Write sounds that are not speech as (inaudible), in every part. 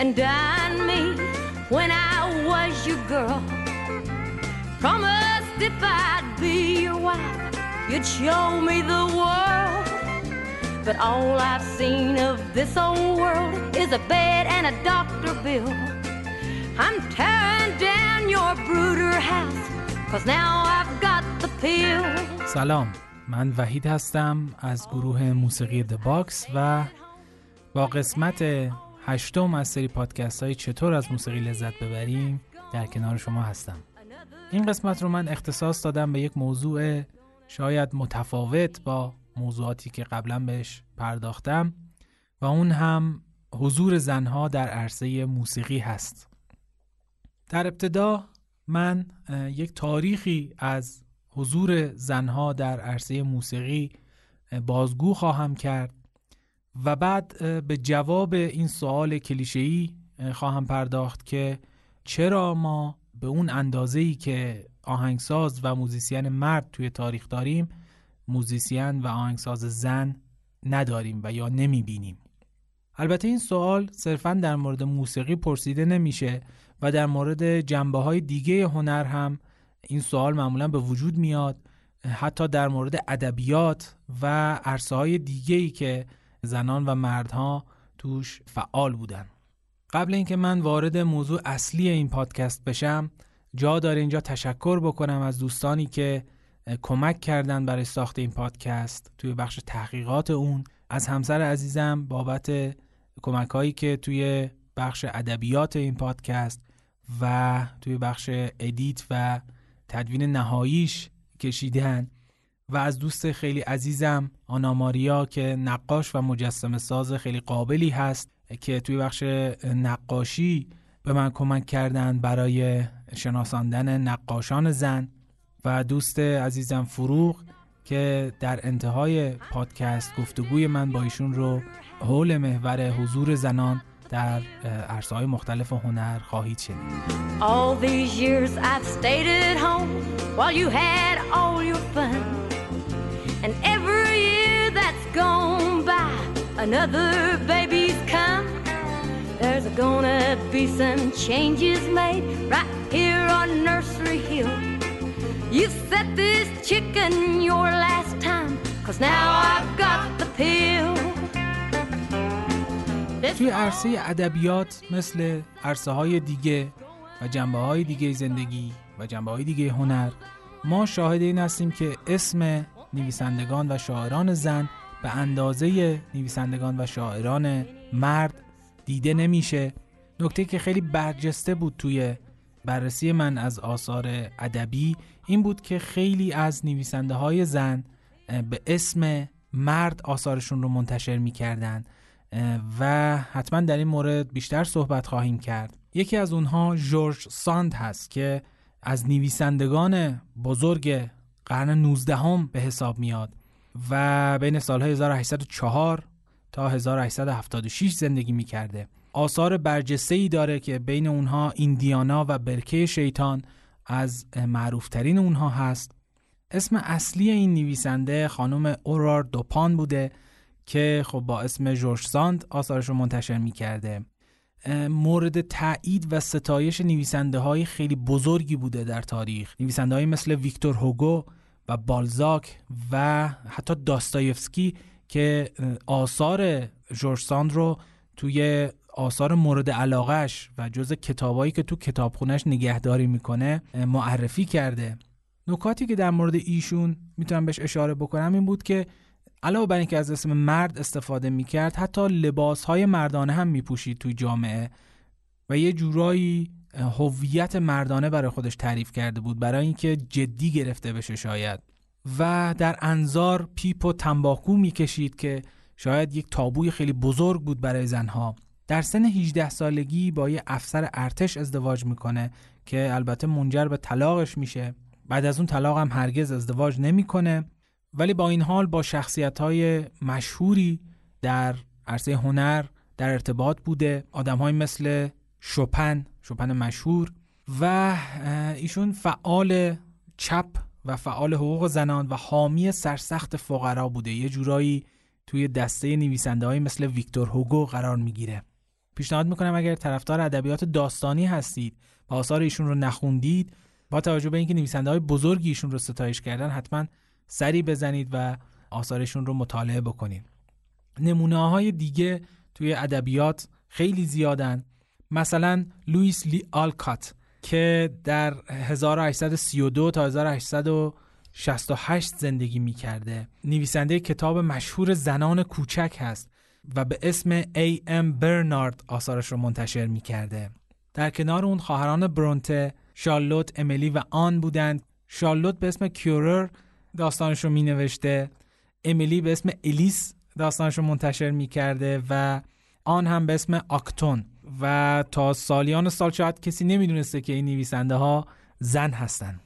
and dine me when I was your girl. Promised if I'd be your wife, you'd show me the world. But all I've seen of this old world is a bed and a doctor bill. I'm tearing down your brooder house, cause now I've got the pill. سلام من وحید هستم از گروه موسیقی د باکس و با قسمت هشتم از سری پادکست های چطور از موسیقی لذت ببریم در کنار شما هستم. این قسمت رو من اختصاص دادم به یک موضوع شاید متفاوت با موضوعاتی که قبلا بهش پرداختم و اون هم حضور زنها در عرصه موسیقی هست. در ابتدا من یک تاریخی از حضور زنها در عرصه موسیقی بازگو خواهم کرد. و بعد به جواب این سوال کلیشه‌ای خواهم پرداخت که چرا ما به اون اندازه‌ای که آهنگساز و موزیسین مرد توی تاریخ داریم موزیسین و آهنگساز زن نداریم و یا نمی‌بینیم؟ البته این سوال صرفا در مورد موسیقی پرسیده نمیشه و در مورد جنبه های دیگه هنر هم این سوال معمولا به وجود میاد حتی در مورد ادبیات و عرصه های دیگه ای که زنان و مردها توش فعال بودن. قبل اینکه من وارد موضوع اصلی این پادکست بشم جا داره اینجا تشکر بکنم از دوستانی که کمک کردن برای ساخت این پادکست توی بخش تحقیقات اون. از همسر عزیزم بابت کمک هایی که توی بخش ادبیات این پادکست و توی بخش ادیت و تدوین نهاییش کشیدن. و از دوست خیلی عزیزم آناماریا که نقاش و مجسم ساز خیلی قابلی هست که توی بخش نقاشی به من کمک کردن برای شناساندن نقاشان زن و دوست عزیزم فروغ که در انتهای پادکست گفتگوی من با ایشون رو حول محور حضور زنان در عرصه های مختلف هنر خواهید شنید. And every year that's gone by, another baby's come. There's gonna be some changes made right here on Nursery Hill. You set this chicken your last time, cause now I've got the pill. توی عرصه ادبیات مثل عرصه های دیگه و جنبه های دیگه زندگی و جنبه های دیگه هنر ما شاهد این هستیم که اسم نویسندگان و شاعران زن به اندازه نویسندگان و شاعران مرد دیده نمیشه. نکته که خیلی برجسته بود توی بررسی من از آثار ادبی این بود که خیلی از نویسنده های زن به اسم مرد آثارشون رو منتشر می‌کردن و حتما در این مورد بیشتر صحبت خواهیم کرد. یکی از اونها جورج ساند هست که از نویسندگان بزرگ قرن 19 هم به حساب میاد و بین سالهای 1804 تا 1876 زندگی می‌کرده. آثار برجسته ای داره که بین اونها ایندیانا و برکه شیطان از معروفترین اونها هست. اسم اصلی این نویسنده خانم اورار دوپان بوده که خب با اسم جورج ساند آثارش رو منتشر می‌کرده. مورد تایید و ستایش نویسنده های خیلی بزرگی بوده در تاریخ. نویسنده های مثل ویکتور هوگو و بالزاک و حتی داستایفسکی که آثار جورج ساند رو توی آثار مورد علاقش و جز کتابایی که تو کتابخونش نگهداری می‌کنه معرفی کرده. نکاتی که در مورد ایشون می‌تونم بهش اشاره بکنم این بود که علاوه بر اینکه از اسم مرد استفاده می‌کرد حتی لباس های مردانه هم میپوشید توی جامعه و یه جورایی هویت مردانه برای خودش تعریف کرده بود برای اینکه جدی گرفته بشه شاید. و در انظار پیپ و تنباکو می‌کشید که شاید یک تابوی خیلی بزرگ بود برای زنها. در سن 18 سالگی با یه افسر ارتش ازدواج می‌کنه که البته منجر به طلاقش میشه. بعد از اون طلاق هم هرگز ازدواج نمی‌کنه. ولی با این حال با شخصیت های مشهوری در عرصه هنر در ارتباط بوده. آدم های مثل شوپن شوپن مشهور و ایشون فعال چپ و فعال حقوق زنان و حامی سرسخت فقرا بوده. یه جورایی توی دسته نویسنده های مثل ویکتور هوگو قرار می‌گیره. پیشنهاد می‌کنم اگر طرفدار ادبیات داستانی هستید و آثار ایشون رو نخوندید با توجه به اینکه نویسنده های بزرگی ایشون رو ستایش کردن حتما سری بزنید و آثارشون رو مطالعه بکنید. نمونه های دیگه توی ادبیات خیلی زیادن. مثلا لوئیس لی آلکات که در 1832 تا 1868 زندگی می کرده نویسنده کتاب مشهور زنان کوچک هست و به اسم ای ام برنارد آثارش رو منتشر می کرده. در کنار اون خواهران برونته شارلوت، امیلی و آن بودند. شارلوت به اسم کیورر داستانش رو می نوشته امیلی به اسم الیس داستانش رو منتشر می کرده و آن هم به اسم آکتون. و تا سالیان سال شاید کسی نمی‌دونسته که این نویسنده ها زن هستن.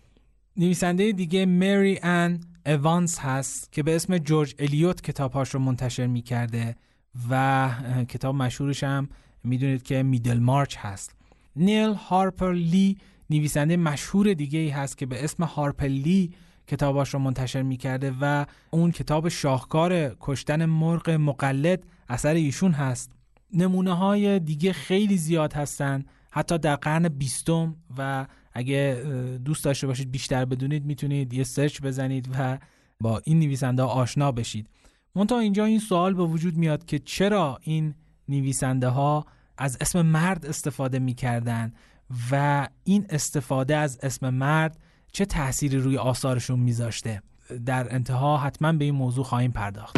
نویسنده دیگه مری ان اوانس هست که به اسم جورج الیوت کتابهاش رو منتشر می کرده و کتاب مشهورش هم می‌دونید که میدل مارچ هست. نیل هارپر لی نویسنده مشهور دیگه ای هست که به اسم هارپر لی کتاباش رو منتشر می‌کرده و اون کتاب شاهکار کشتن مرغ مقلد اثر ایشون هست. نمونه های دیگه خیلی زیاد هستن. حتی در قرن بیستم و اگه دوست داشته باشید بیشتر بدونید می‌تونید یه سرچ بزنید و با این نویسنده آشنا بشید. منتها اینجا این سوال به وجود میاد که چرا این نویسنده ها از اسم مرد استفاده می‌کردن و این استفاده از اسم مرد چه تأثیری روی آثارشون میذاشته؟ در انتها حتما به این موضوع خواهیم پرداخت.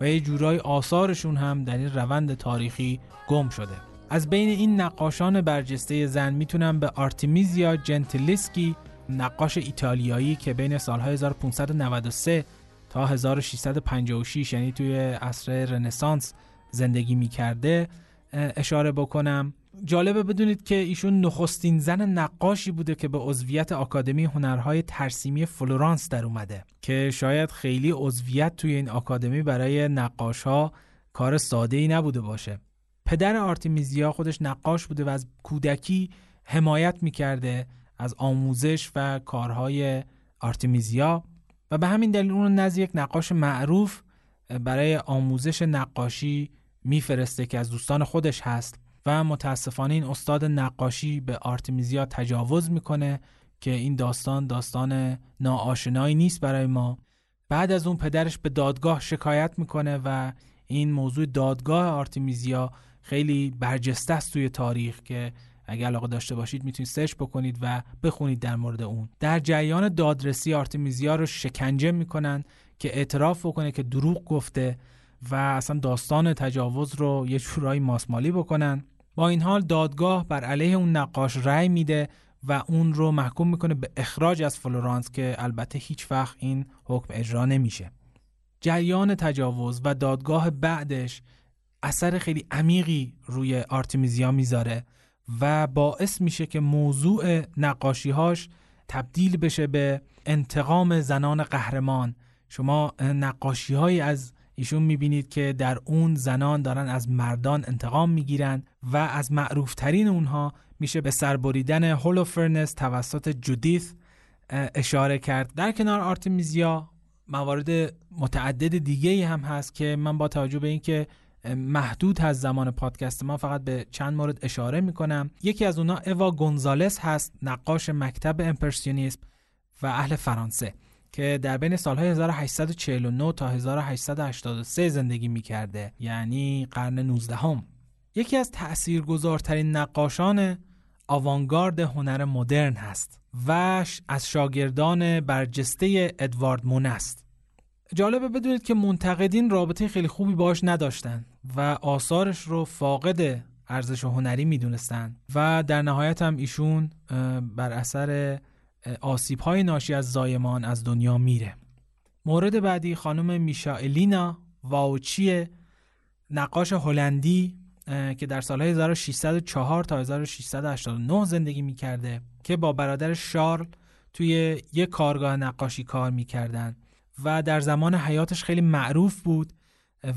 و یه جورای آثارشون هم در این روند تاریخی گم شده. از بین این نقاشان برجسته زن می‌تونم به آرتمیزیا جنتیلسکی نقاش ایتالیایی که بین سالهای 1593 تا 1656 یعنی توی عصر رنسانس زندگی می‌کرده اشاره بکنم. جالبه بدونید که ایشون نخستین زن نقاشی بوده که به عضویت آکادمی هنرهای ترسیمی فلورانس در اومده که شاید خیلی عضویت توی این آکادمی برای نقاش ها کار ساده ای نبوده باشه. پدر آرتیمیزیا خودش نقاش بوده و از کودکی حمایت می‌کرده از آموزش و کارهای آرتیمیزیا و به همین دلیل اون نزد یک نقاش معروف برای آموزش نقاشی میفرسته که از دوستان خودش هست. و متاسفانه این استاد نقاشی به آرتمیزیا تجاوز می‌کنه که این داستان داستان ناآشنایی نیست برای ما. بعد از اون پدرش به دادگاه شکایت می‌کنه و این موضوع دادگاه آرتمیزیا خیلی برجسته است توی تاریخ که اگر علاقه داشته باشید می‌تونید search بکنید و بخونید در مورد اون. در جریان دادرسی آرتمیزیا رو شکنجه می‌کنن که اعتراف بکنه که دروغ گفته و اصلا داستان تجاوز رو یه جورایی ماسمالی بکنن. با این حال دادگاه بر علیه اون نقاش رأی میده و اون رو محکوم می‌کنه به اخراج از فلورانس که البته هیچ وقت این حکم اجرا نمیشه. جریان تجاوز و دادگاه بعدش اثر خیلی عمیقی روی آرتمیزیا می‌ذاره و باعث میشه که موضوع نقاشیهاش تبدیل بشه به انتقام زنان قهرمان. شما نقاشی از ایشون می‌بینید که در اون زنان دارن از مردان انتقام می‌گیرن و از معروفترین اونها میشه به سربریدن هولوفرنس توسط جودیث اشاره کرد. در کنار آرتمیزیا موارد متعدد دیگه هم هست که من با توجه به اینکه محدود هست زمان پادکست ما فقط به چند مورد اشاره می‌کنم. یکی از اونها اوا گونزالس هست نقاش مکتب امپرسیونیسم و اهل فرانسه. که در بین سالهای 1849 تا 1883 زندگی می کرده یعنی قرن 19 هم. یکی از تأثیرگذارترین نقاشان آوانگارد هنر مدرن هست و از شاگردان برجسته ادوارد مون است جالبه بدونید که منتقدین رابطه خیلی خوبی باش نداشتن و آثارش رو فاقد ارزش هنری می‌دونستن و در نهایت هم ایشون بر اثر آسیب های ناشی از زایمان از دنیا میره. مورد بعدی خانم میشائلینا واوچی نقاش هلندی که در سالهای 1604 تا 1689 زندگی می‌کرده که با برادر شارل توی یک کارگاه نقاشی کار می‌کردن. و در زمان حیاتش خیلی معروف بود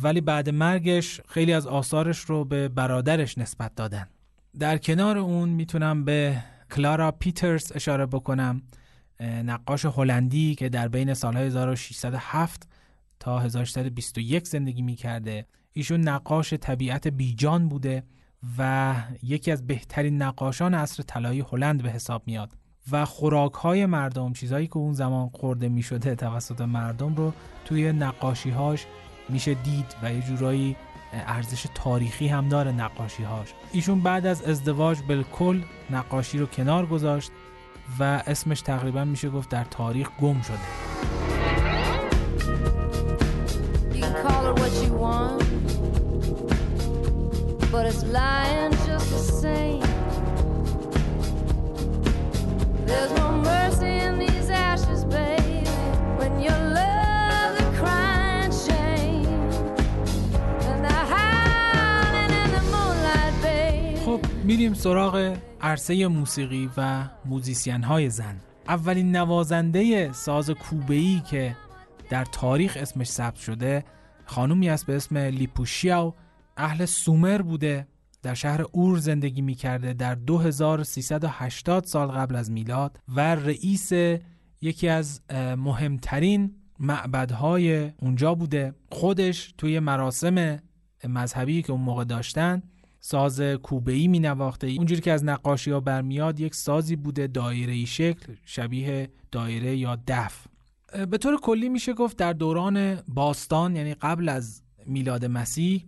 ولی بعد مرگش خیلی از آثارش رو به برادرش نسبت دادن. در کنار اون می‌تونم به کلارا پیترز اشاره بکنم نقاش هلندی که در بین سالهای 1607 تا 1621 زندگی می‌کرده. ایشون نقاش طبیعت بیجان بوده و یکی از بهترین نقاشان عصر طلایی هلند به حساب میاد. و خوراک های مردم چیزهایی که اون زمان خورده می شده توسط مردم رو توی نقاشی هاش میشه دید و یه جورایی ارزش تاریخی هم داره نقاشی هاش ایشون بعد از ازدواج بالکل نقاشی رو کنار گذاشت و اسمش تقریبا میشه گفت در تاریخ گم شده. There's no mercy in these ashes, baby, when you میریم سراغ عرصه موسیقی و موزیسین های زن. اولین نوازنده ساز کوبه‌ای که در تاریخ اسمش ثبت شده خانومی است به اسم لیپوشیاو اهل سومر بوده در شهر اور زندگی می کرده در 2380 سال قبل از میلاد و رئیس یکی از مهمترین معبدهای اونجا بوده. خودش توی مراسم مذهبی که اون موقع داشتن ساز کوبه‌ای می نواخته اونجوری که از نقاشی ها برمیاد یک سازی بوده دایره شکل شبیه دایره یا دف. به طور کلی میشه گفت در دوران باستان یعنی قبل از میلاد مسیح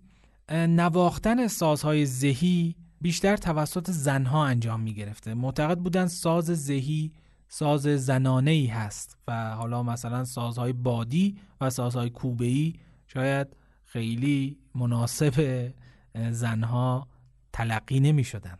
نواختن سازهای زهی بیشتر توسط زنها انجام می گرفته معتقد بودن ساز زهی ساز زنانه ای هست و حالا مثلا سازهای بادی و سازهای کوبه ای شاید خیلی مناسب زنها تلقی نمی شدن.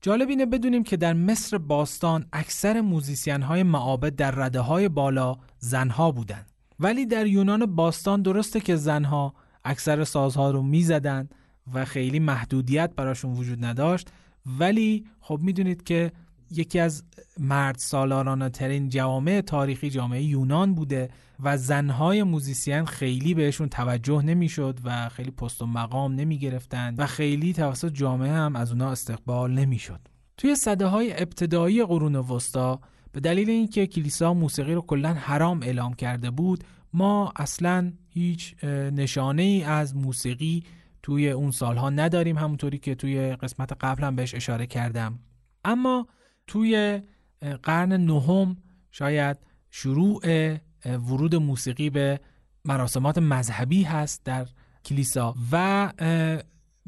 جالب اینه بدونیم که در مصر باستان اکثر موزیسین های معابد در رده های بالا زنها بودند ولی در یونان باستان درسته که زنها اکثر سازها رو می‌زدن و خیلی محدودیت براشون وجود نداشت ولی خب می‌دونید که یکی از مرد سالارانه ترین جوامع تاریخی جامعه یونان بوده و زنهای موزیسین خیلی بهشون توجه نمی‌شد و خیلی پست و مقام نمی گرفتن و خیلی توسط جامعه هم از اونا استقبال نمی‌شد. توی صده های ابتدایی قرون وسطا به دلیل اینکه کلیسا موسیقی رو کلا حرام اعلام کرده بود ما اصلا هیچ نشانه ای از موسیقی توی اون سالها نداریم همونطوری که توی قسمت قبل هم بهش اشاره کردم اما توی قرن نهم شاید شروع ورود موسیقی به مراسمات مذهبی هست در کلیسا و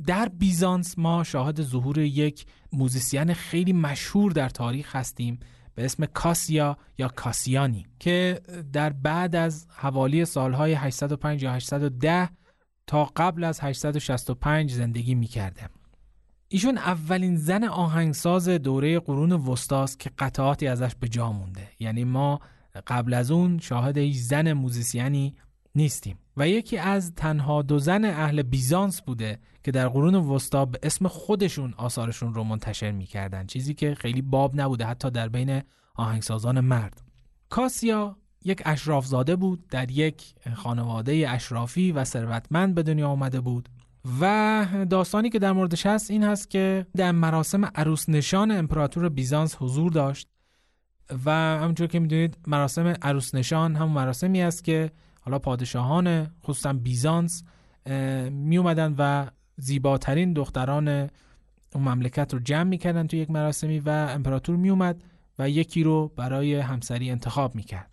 در بیزانس ما شاهد ظهور یک موزیسین خیلی مشهور در تاریخ هستیم به اسم کاسیا یا کاسیانی که در بعد از حوالی سالهای 805 یا 810 تا قبل از 865 زندگی می کرده. ایشون اولین زن آهنگساز دوره قرون وستاست که قطعاتی ازش به جا مونده. یعنی ما قبل از اون شاهد هیچ زن موزیسیانی نیستیم. و یکی از تنها دو زن اهل بیزانس بوده که در قرون وسطا به اسم خودشون آثارشون رو منتشر می‌کردن. چیزی که خیلی باب نبوده حتی در بین آهنگسازان مرد. کاسیا یک اشرافزاده بود در یک خانواده اشرافی و ثروتمند به دنیا آمده بود. و داستانی که در موردش هست این هست که در مراسم عروس نشان امپراتور بیزانس حضور داشت و همونجور که می‌دونید مراسم عروس نشان هم مراسمی است که حالا پادشاهان خصوصا بیزانس می اومدن و زیباترین دختران اون مملکت رو جمع می‌کردن تو یک مراسمی و امپراتور می اومد و یکی رو برای همسری انتخاب می‌کرد.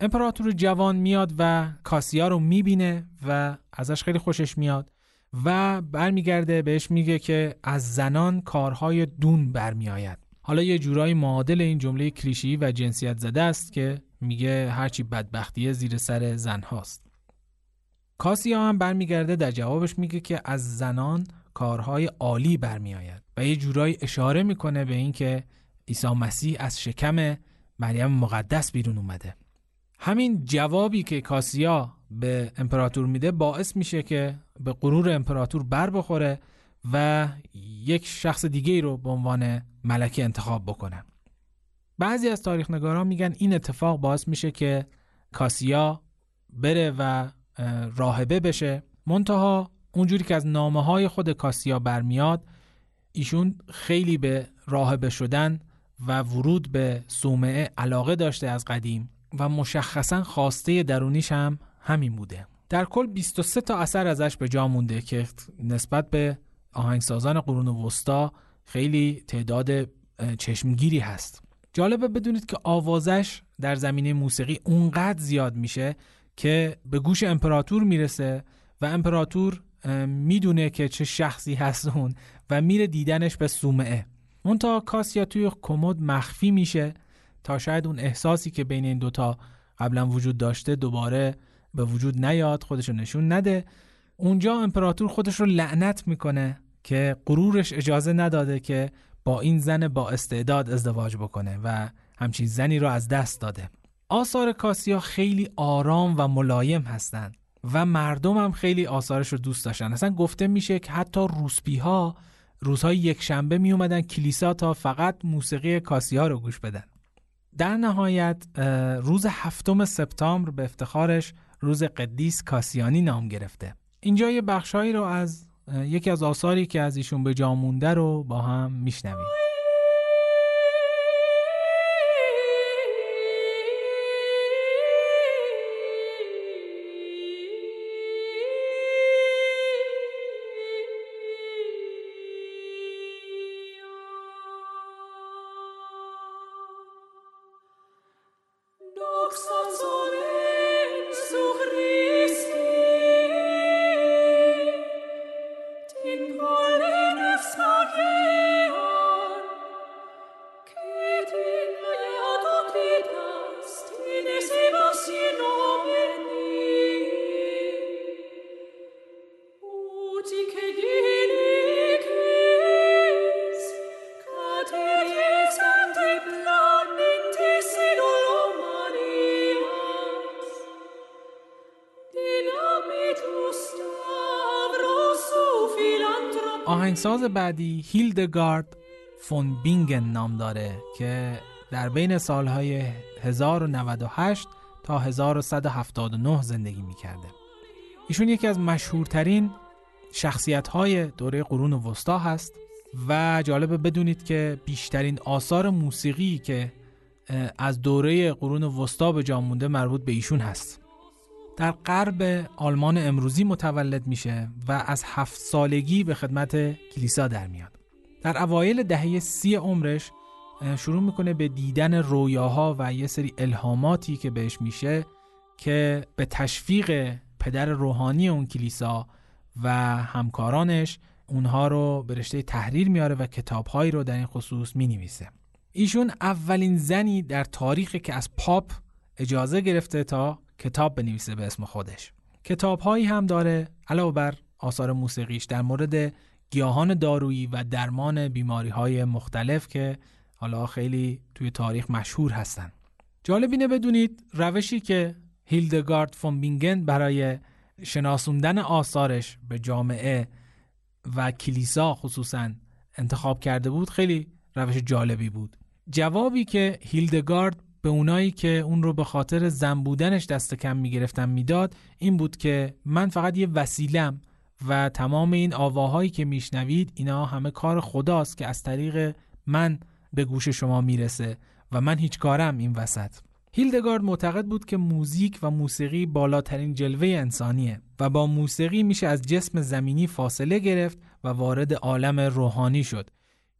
امپراتور جوان میاد و کاسیا رو می‌بینه و ازش خیلی خوشش میاد. و برمیگرده بهش میگه که از زنان کارهای دون برمیآید. حالا یه جورایی معادل این جمله کلیشی و جنسیت زده است که میگه هرچی بدبختیه زیر سر زن هاست. کاسیا هم برمیگرده در جوابش میگه که از زنان کارهای عالی برمیآید و یه جورایی اشاره می‌کنه به اینکه عیسی مسیح از شکم مریم مقدس بیرون اومده. همین جوابی که کاسیا به امپراتور میده باعث میشه که به غرور امپراتور بر بخوره و یک شخص دیگه رو به عنوان ملکه انتخاب بکنه. بعضی از تاریخ نگاران میگن این اتفاق باعث میشه که کاسیا بره و راهبه بشه. منتها اونجوری که از نامه های خود کاسیا برمیاد ایشون خیلی به راهبه شدن و ورود به صومعه علاقه داشته از قدیم و مشخصا خواسته درونیش هم همین بوده. در کل 23 تا اثر ازش به جا مونده که نسبت به آهنگسازان قرون وسطا خیلی تعداد چشمگیری هست. جالبه بدونید که آوازش در زمینه موسیقی اونقدر زیاد میشه که به گوش امپراتور می‌رسه و امپراتور می‌دونه که چه شخصی هست اون و میره دیدنش به سومعه. تا کاسیا توی کمد مخفی میشه تا شاید اون احساسی که بین این دوتا قبلا وجود داشته دوباره به وجود نیاد خودشو نشون نده. اونجا امپراتور خودش رو لعنت می‌کنه که غرورش اجازه نداده که با این زن با استعداد ازدواج بکنه و همچین زنی رو از دست داده. آثار کاسیا خیلی آرام و ملایم هستند و مردم هم خیلی آثارش رو دوست داشتن. اصلا گفته میشه که حتی روسپی ها روزهای یک شنبه می اومدن کلیسا تا فقط موسیقی کاسیا رو گوش بدن. در نهایت روز هفتم سپتامبر به افتخارش روز قدیس کاسیانی نام گرفته. اینجا یه بخشهایی رو از یکی از آثاری که از ایشون به جا مونده رو با هم میشنویم. آهنگساز بعدی هیلدگارد فون بینگن نام داره که در بین سالهای 1098 تا 1179 زندگی می‌کرده. ایشون یکی از مشهورترین شخصیت های دوره قرون وسطا هست و جالبه بدونید که بیشترین آثار موسیقی که از دوره قرون وسطا به جا مونده مربوط به ایشون هست. در غرب آلمان امروزی متولد میشه و از هفت سالگی به خدمت کلیسا در میاد. در اوایل دهه سی عمرش شروع می‌کنه به دیدن رویاها و یه سری الهاماتی که بهش میشه که به تشویق پدر روحانی اون کلیسا و همکارانش اونها رو به رشته تحریر میاره و کتابهایی رو در این خصوص می‌نویسه. ایشون اولین زنی در تاریخی که از پاپ اجازه گرفته تا کتاب بنویسه به اسم خودش. کتاب هایی هم داره علاوه بر آثار موسیقیش در مورد گیاهان دارویی و درمان بیماری های مختلف که حالا خیلی توی تاریخ مشهور هستن. جالب اینه بدونید روشی که هیلدگارد فون بینگن برای شناسوندن آثارش به جامعه و کلیسا خصوصا انتخاب کرده بود خیلی روش جالبی بود. جوابی که هیلدگارد به اونایی که اون رو به خاطر زن بودنش دست کم می‌گرفتن می‌داد این بود که من فقط یه وسیلم و تمام این آواهایی که میشنوید اینا همه کار خداست که از طریق من به گوش شما می‌رسه و من هیچ کارم این وسط. هیلدگارد معتقد بود که موزیک و موسیقی بالاترین جلوه انسانیه و با موسیقی میشه از جسم زمینی فاصله گرفت و وارد عالم روحانی شد.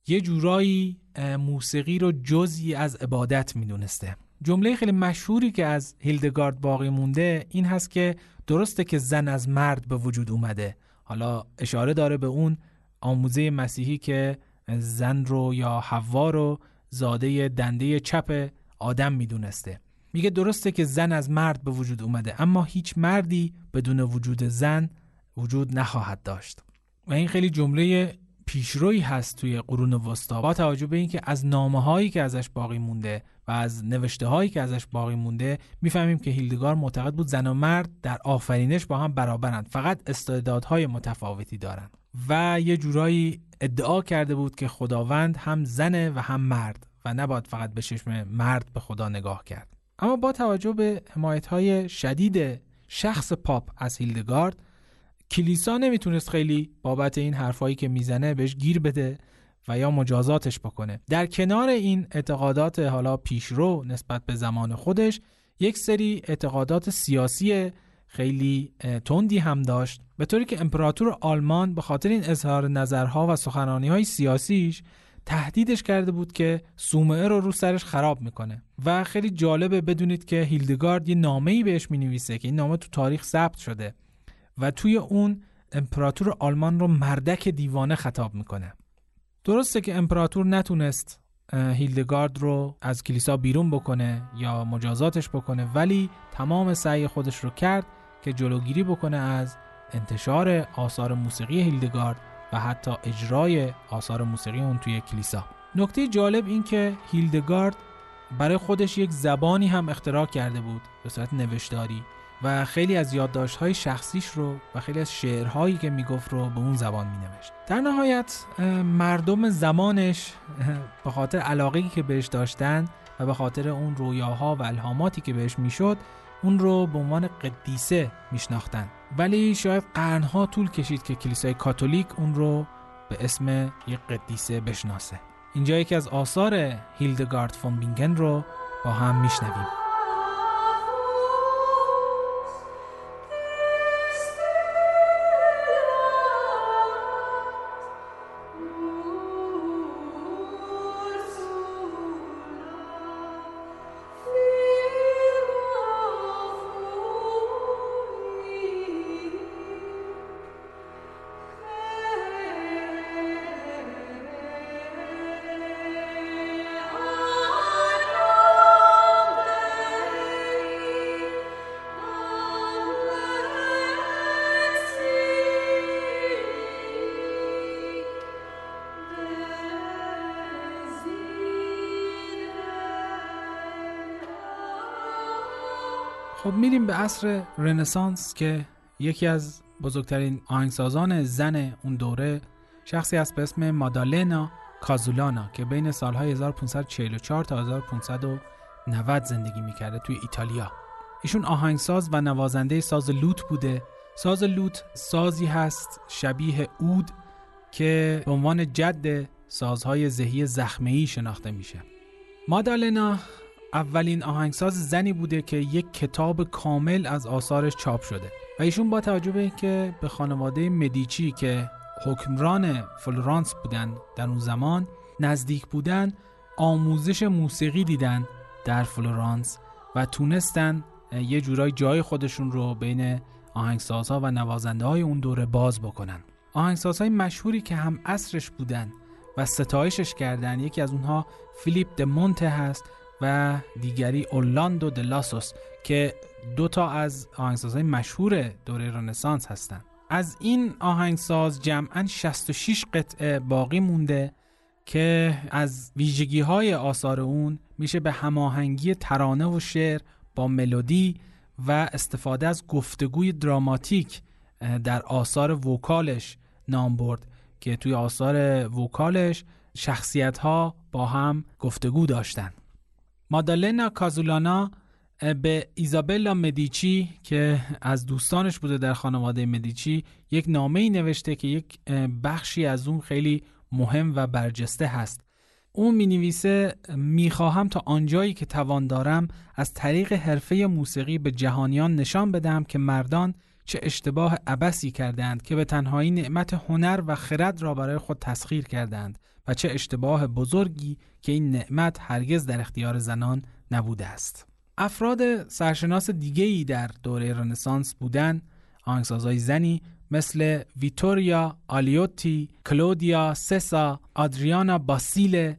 یه جورایی موسیقی رو جزی از عبادت می‌دونسته. جمله خیلی مشهوری که از هیلدگارد باقی مونده این هست که درسته که زن از مرد به وجود اومده. حالا اشاره داره به اون آموزه مسیحی که زن رو یا حوا رو زاده دنده چپ آدم می‌دونسته. میگه درسته که زن از مرد به وجود اومده اما هیچ مردی بدون وجود زن وجود نخواهد داشت. و این خیلی جمله پیشروی هست توی قرون وسطا. با توجه به اینکه از نامه هایی که ازش باقی مونده و از نوشته هایی که ازش باقی مونده می‌فهمیم که هیلدگار معتقد بود زن و مرد در آفرینش با هم برابرند. فقط استعدادهای متفاوتی دارند. و یه جورایی ادعا کرده بود که خداوند هم زنه و هم مرد و نباید فقط به چشم مرد به خدا نگاه کرد. اما با توجه به حمایت های شدید شخص پاپ از هیلدگارد کلیسا نمی‌تونست خیلی بابت این حرفایی که می‌زنه بهش گیر بده و یا مجازاتش بکنه. در کنار این اعتقادات حالا پیشرو نسبت به زمان خودش یک سری اعتقادات سیاسی خیلی تندی هم داشت. به طوری که امپراتور آلمان به خاطر این اظهار نظرها و سخنانی های سیاسیش تهدیدش کرده بود که سومعه رو رو سرش خراب می‌کنه. و خیلی جالبه بدونید که هیلدگارد یه نامه ای بهش می‌نویسه که این نامه تو تاریخ ثبت شده. و توی اون امپراتور آلمان رو مردک دیوانه خطاب می‌کنه. درسته که امپراتور نتونست هیلدگارد رو از کلیسا بیرون بکنه یا مجازاتش بکنه ولی تمام سعی خودش رو کرد که جلوگیری بکنه از انتشار آثار موسیقی هیلدگارد و حتی اجرای آثار موسیقی اون توی کلیسا. نکته جالب این که هیلدگارد برای خودش یک زبانی هم اختراع کرده بود به صورت نوشتاری. و خیلی از یادداشت‌های شخصیش رو و خیلی از شعرهایی که می‌گفت رو به اون زبان مینوشت. در نهایت مردم زمانش به خاطر علاقه که بهش داشتن و به خاطر اون رویاها و الهاماتی که بهش می‌شد اون رو به عنوان قدیسه میشناختن. ولی شاید قرنها طول کشید که کلیسای کاتولیک اون رو به اسم یک قدیسه بشناسه. اینجا یکی از آثار هیلدگارد فون بینگن رو با هم میشنویم. میریم به عصر رنسانس که یکی از بزرگترین آهنگسازان زن اون دوره شخصی است به اسم مادالنا کازولانا که بین سالهای 1544 تا 1590 زندگی می‌کرده توی ایتالیا. ایشون آهنگساز و نوازنده ساز لوت بوده. ساز لوت سازی هست شبیه اود که به عنوان جد سازهای ذهی زخمه‌ای شناخته میشه. مادالنا اولین آهنگساز زنی بوده که یک کتاب کامل از آثارش چاپ شده. و ایشون با توجه به اینکه به خانواده مدیچی که حکمران فلورانس بودن در اون زمان نزدیک بودن آموزش موسیقی دیدن در فلورانس و تونستن یه جورای جای خودشون رو بین آهنگسازها و نوازنده های اون دوره باز بکنن. آهنگسازهای مشهوری که هم عصرش بودن و ستایشش کردن یکی از اونها فیلیپ د مونته هست. و دیگری اولاندو دلاسوس که دو تا از آهنگسازهای مشهور دوره رنسانس هستند. از این آهنگساز جمعا 66 قطعه باقی مونده که از ویژگی های آثار اون میشه به هماهنگی ترانه و شعر با ملودی و استفاده از گفتگوی دراماتیک در آثار وکالش نام برد که توی آثار وکالش شخصیت ها با هم گفتگو داشتند. مادالنا کازولانا به ایزابلا مدیچی که از دوستانش بوده در خانواده مدیچی یک نامه ای نوشته که یک بخشی از اون خیلی مهم و برجسته هست. اون می نویسه می خواهم تا آنجایی که توان دارم از طریق حرفه موسیقی به جهانیان نشان بدهم که مردان چه اشتباه عبسی کردند که به تنهایی نعمت هنر و خرد را برای خود تسخیر کردند و چه اشتباه بزرگی که این نعمت هرگز در اختیار زنان نبوده است. افراد سرشناس دیگه ای در دوره رنسانس بودن آهنگسازهای زنی مثل ویتوریا آلیوتی، کلودیا سسا، آدریانا باسیل،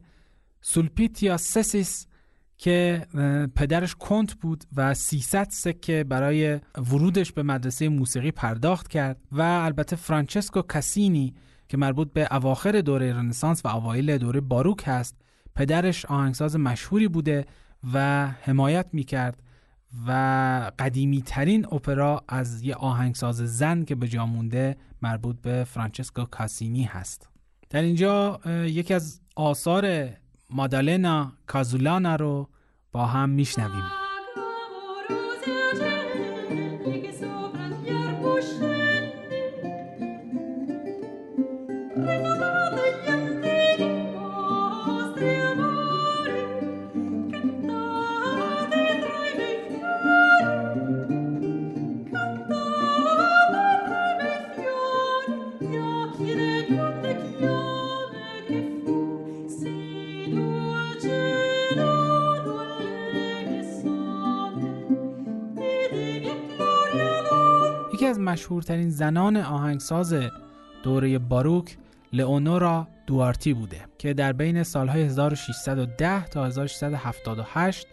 سولپیتیا سسیس که پدرش کنت بود و 300 سکه برای ورودش به مدرسه موسیقی پرداخت کرد و البته فرانچسکو کاسینی که مربوط به اواخر دوره رنسانس و اوایل دوره باروک هست پدرش آهنگساز مشهوری بوده و حمایت می‌کرد و قدیمی ترین اپرا از یه آهنگساز زن که به جا مونده مربوط به فرانچسکو کاسینی هست. در اینجا یکی از آثار مادالنا کازولانا رو با هم میشنویم. مشهورترین زنان آهنگساز دوره باروک لئونورا دوارتی بوده که در بین سالهای 1610 تا 1678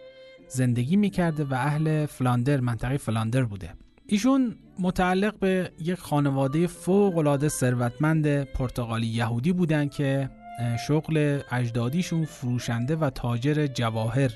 زندگی می‌کرده و اهل فلاندر منطقه فلاندر بوده. ایشون متعلق به یک خانواده فوق العاده ثروتمند پرتغالی یهودی بودن که شغل اجدادیشون فروشنده و تاجر جواهر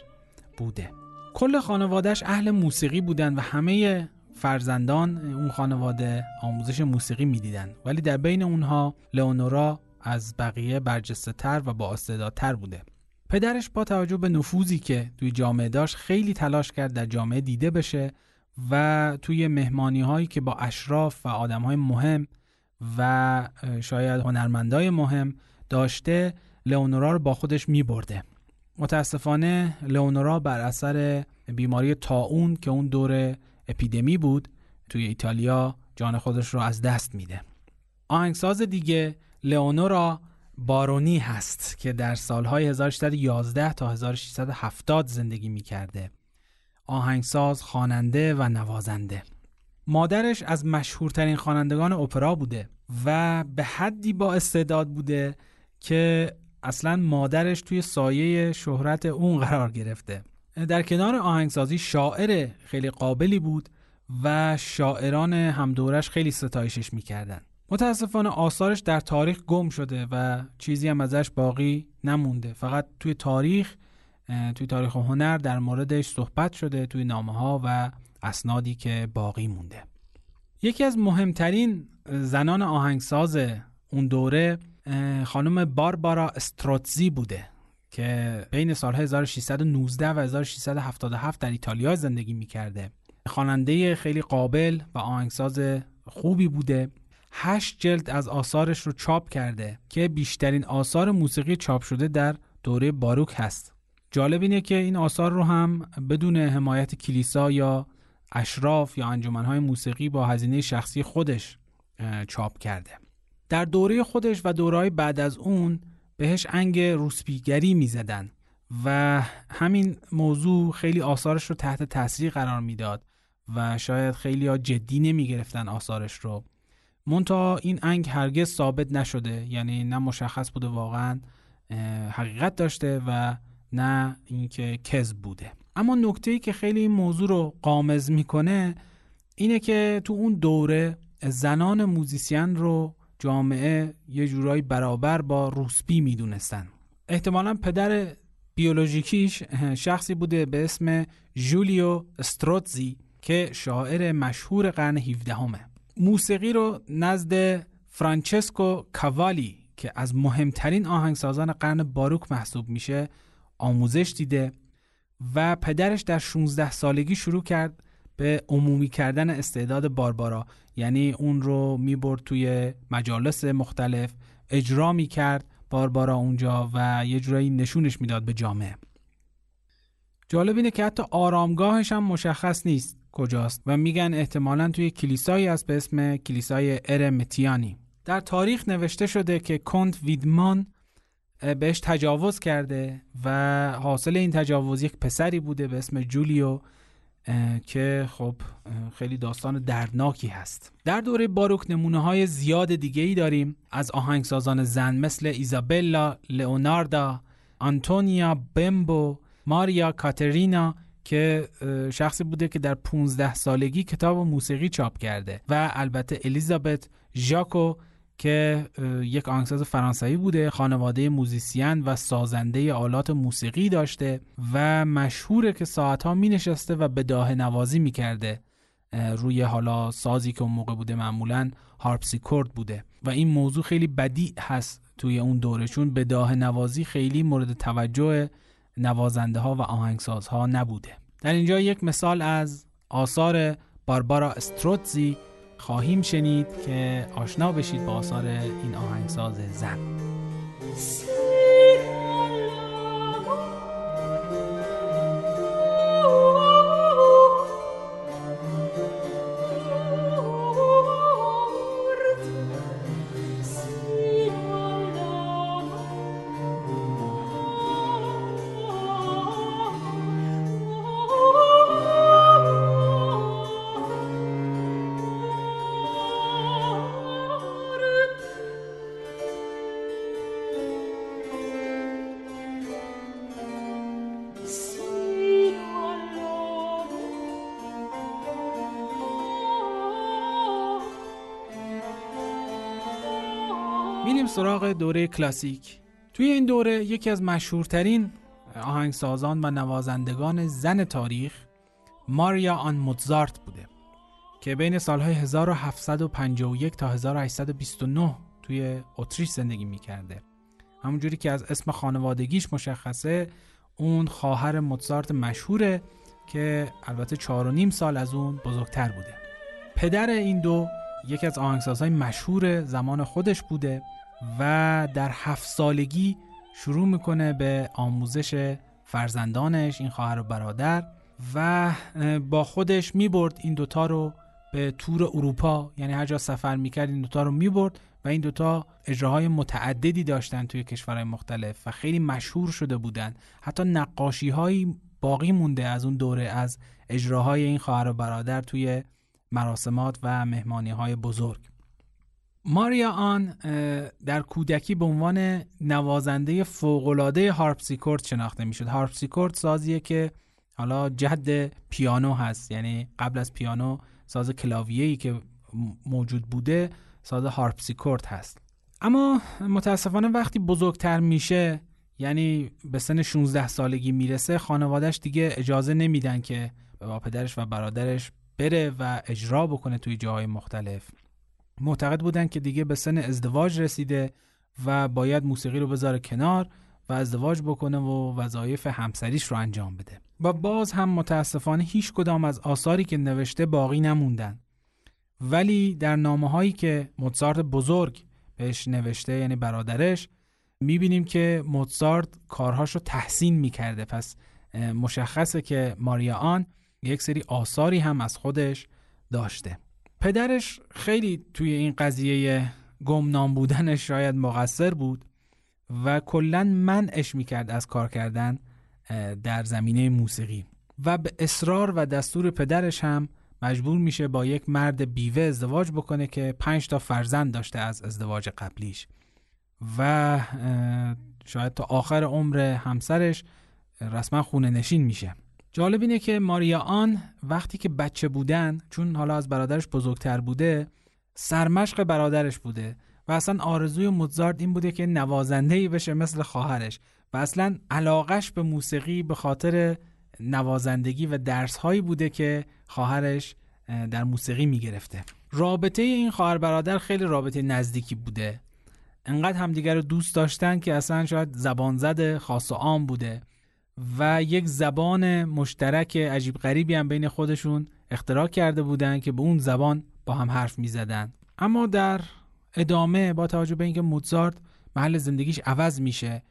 بوده. کل خانوادهش اهل موسیقی بودن و همه فرزندان اون خانواده آموزش موسیقی می‌دیدن ولی در بین اونها لئونورا از بقیه برجسته تر و با تر بوده پدرش با توجه به نفوذی که توی جامعه داشت خیلی تلاش کرد در جامعه دیده بشه و توی مهمانی هایی که با اشراف و آدم های مهم و شاید هنرمندای مهم داشته لئونورا رو با خودش می برده. متاسفانه لئونورا بر اثر بیماری تاون که اون دوره اپیدمی بود توی ایتالیا جان خودش رو از دست میده. آهنگساز دیگه لئونورا بارونی هست که در سالهای 1611 تا 1670 زندگی می‌کرده. آهنگساز، خواننده و نوازنده. مادرش از مشهورترین خوانندگان اپرا بوده و به حدی با استعداد بوده که اصلا مادرش توی سایه شهرت اون قرار گرفته. در کنار آهنگسازی شاعر خیلی قابلی بود و شاعران همدورش خیلی ستایشش می‌کردن. متاسفانه آثارش در تاریخ گم شده و چیزی هم ازش باقی نمونده. فقط توی تاریخ توی تاریخ هنر در موردش صحبت شده توی نامه ها و اسنادی که باقی مونده. یکی از مهمترین زنان آهنگساز اون دوره خانم باربارا استروتزی بوده. که بین سال 1619 و 1677 در ایتالیا زندگی می‌کرده. خواننده خیلی قابل و آهنگساز خوبی بوده. هشت جلد از آثارش رو چاپ کرده که بیشترین آثار موسیقی چاپ شده در دوره باروک هست. جالب اینه که این آثار رو هم بدون حمایت کلیسا یا اشراف یا انجمنهای موسیقی با هزینه شخصی خودش چاپ کرده. در دوره خودش و دورهای بعد از اون بهش انگ روسپیگری می‌زدن و همین موضوع خیلی آثارش رو تحت تاثیر قرار می‌داد و شاید خیلی ها جدی نمی گرفتن آثارش رو. مونتا این انگ هرگز ثابت نشده یعنی نه مشخص بوده واقعا حقیقت داشته و نه اینکه کذب بوده. اما نکته ای که خیلی این موضوع رو غامض می‌کنه اینه که تو اون دوره زنان موزیسین رو جامعه یه جورایی برابر با روسبی می‌دونستن احتمالا پدر بیولوژیکیش شخصی بوده به اسم جولیو استروتزی که شاعر مشهور قرن 17همه. موسیقی رو نزد فرانچسکو کاوالی که از مهمترین آهنگسازان قرن باروک محسوب میشه آموزش دیده و پدرش در 16 سالگی شروع کرد به عمومی کردن استعداد باربارا یعنی اون رو می‌برد توی مجالس مختلف اجرا می‌کرد باربارا اونجا و یه جورایی نشونش می‌داد به جامعه. جالب اینه که حتی آرامگاهش هم مشخص نیست کجاست و میگن احتمالا توی کلیسایی است به اسم کلیسای ارمتیانی. در تاریخ نوشته شده که کنت ویدمان بهش تجاوز کرده و حاصل این تجاوز یک پسری بوده به اسم جولیو که خب خیلی داستان دردناکی هست. در دوره باروک نمونه های زیاد دیگه ای داریم. از آهنگسازان زن مثل ایزابلا لئوناردا آنتونیا بمبو ماریا کاترینا که شخصی بوده که در 15 سالگی کتاب موسیقی چاپ کرده و البته الیزابت ژاکو که یک آهنگساز فرانسوی بوده خانواده موزیسین و سازنده آلات موسیقی داشته و مشهوره که ساعتها می نشسته و بداهه نوازی می کرده روی حالا سازی که اون موقع بوده معمولا هارپسیکورد بوده. و این موضوع خیلی بدیعی هست توی اون دوره چون بداهه نوازی خیلی مورد توجه نوازنده ها و آهنگسازها نبوده. در اینجا یک مثال از آثار باربارا استروتزی خواهیم شنید که آشنا بشید با آثار این آهنگساز زن. سراغ دوره کلاسیک. توی این دوره یکی از مشهورترین آهنگسازان و نوازندگان زن تاریخ ماریا آن موزارت بوده که بین سالهای 1751 تا 1829 توی اتریش زندگی می‌کرده. همونجوری که از اسم خانوادگیش مشخصه اون خواهر موزارت مشهوره که البته چهار و نیم سال از اون بزرگتر بوده. پدر این دو یکی از آهنگسازهای مشهور زمان خودش بوده و در هفت سالگی شروع می‌کنه به آموزش فرزندانش این خواهر و برادر و با خودش می‌برد این دوتا رو به تور اروپا. یعنی هر جا سفر می‌کرد این دوتا رو می‌برد و این دوتا اجراهای متعددی داشتن توی کشورهای مختلف و خیلی مشهور شده بودن. حتی نقاشی هایی باقی مونده از اون دوره از اجراهای این خواهر و برادر توی مراسمات و مهمانی های بزرگ. ماریا آن در کودکی به عنوان نوازنده فوقالعاده هارپسیکورد شناخته می‌شد. هارپسیکورد سازیه که حالا جد پیانو هست. یعنی قبل از پیانو ساز کلاویه‌ای که موجود بوده ساز هارپسیکورد هست. اما متاسفانه وقتی بزرگتر میشه یعنی به سن 16 سالگی می‌رسه خانوادهش دیگه اجازه نمیدن که با پدرش و برادرش بره و اجرا بکنه توی جاهای مختلف. معتقد بودن که دیگه به سن ازدواج رسیده و باید موسیقی رو بذاره کنار و ازدواج بکنه و وظایف همسریش رو انجام بده. و باز هم متاسفانه هیچ کدام از آثاری که نوشته باقی نموندن. ولی در نامه هایی که موزارت بزرگ بهش نوشته یعنی برادرش می‌بینیم که موزارت کارهاش رو تحسین می‌کرده. پس مشخصه که ماریا آن یک سری آثاری هم از خودش داشته. پدرش خیلی توی این قضیه گمنام بودنش شاید مقصر بود و کلا منعش می‌کرد از کار کردن در زمینه موسیقی. و به اصرار و دستور پدرش هم مجبور میشه با یک مرد بیوه ازدواج بکنه که پنج تا فرزند داشته از ازدواج قبلیش. و شاید تا آخر عمر همسرش رسما خونه نشین میشه. جالب اینه که ماریا آن وقتی که بچه بودن چون حالا از برادرش بزرگتر بوده سرمشق برادرش بوده و اصلا آرزوی موزارت این بوده که نوازنده بشه مثل خواهرش و اصلا علاقش به موسیقی به خاطر نوازندگی و درس هایی بوده که خواهرش در موسیقی می‌گرفته. رابطه این خواهر برادر خیلی رابطه نزدیکی بوده. انقدر همدیگر رو دوست داشتن که اصلا شاید زبان زده خاص و عام بوده. و یک زبان مشترک عجیب غریبی هم بین خودشون اختراع کرده بودن که به اون زبان با هم حرف می زدن. اما در ادامه با توجه به اینکه موزارت محل زندگیش عوض میشه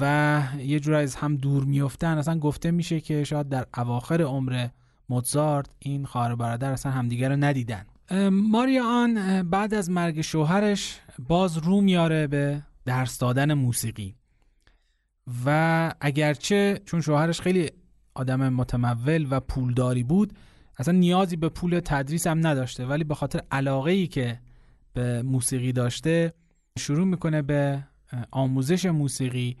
و یه جور از هم دور میفتن اصلا گفته میشه که شاید در اواخر عمر موزارت این خواهر برادر اصلا همدیگه رو ندیدن ماریا آن بعد از مرگ شوهرش باز رو میاره به درس دادن موسیقی و اگرچه چون شوهرش خیلی آدم متمول و پولداری بود اصلا نیازی به پول تدریس هم نداشته. ولی به خاطر علاقه ای که به موسیقی داشته شروع می‌کنه به آموزش موسیقی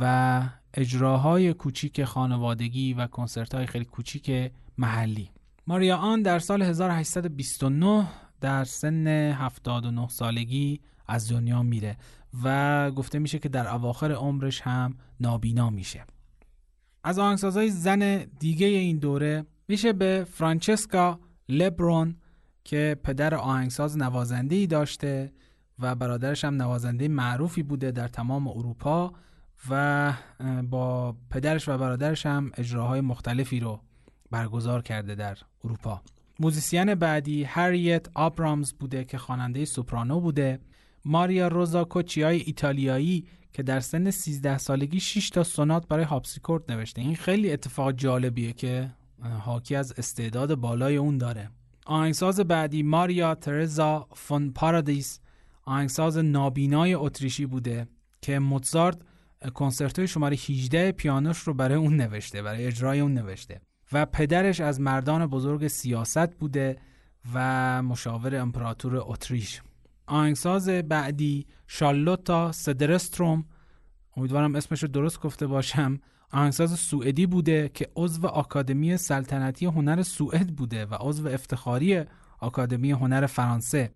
و اجراهای کوچیک خانوادگی و کنسرت های خیلی کوچیک محلی. ماریا آن در سال 1829 در سن 79 سالگی از دنیا میره. و گفته میشه که در اواخر عمرش هم نابینا میشه. از آهنگسازهای زن دیگه این دوره میشه به فرانچسکا لبرون که پدر آهنگساز نوازنده ای داشته و برادرش هم نوازنده معروفی بوده در تمام اروپا و با پدرش و برادرش هم اجراهای مختلفی رو برگزار کرده در اروپا. موزیسین بعدی هریت آبرامز بوده که خواننده سوپرانو بوده. ماریا روزا کوچیای ایتالیایی که در سن 13 سالگی 6 تا سونات برای هارپسیکورد نوشته. این خیلی اتفاق جالبیه که حاکی از استعداد بالای اون داره. آهنگساز بعدی ماریا ترزا فون پارادیس آهنگساز نابینای اتریشی بوده که موتزارت کنسرتوی شماره 18 پیانوش رو برای اون نوشته برای اجرای اون نوشته. و پدرش از مردان بزرگ سیاست بوده و مشاور امپراتور اتریش. آهنگساز بعدی شالوتا سدرستروم. امیدوارم اسمش رو درست گفته باشم. آهنگساز سوئدی بوده که عضو آکادمی سلطنتی هنر سوئد بوده و عضو افتخاری آکادمی هنر فرانسه.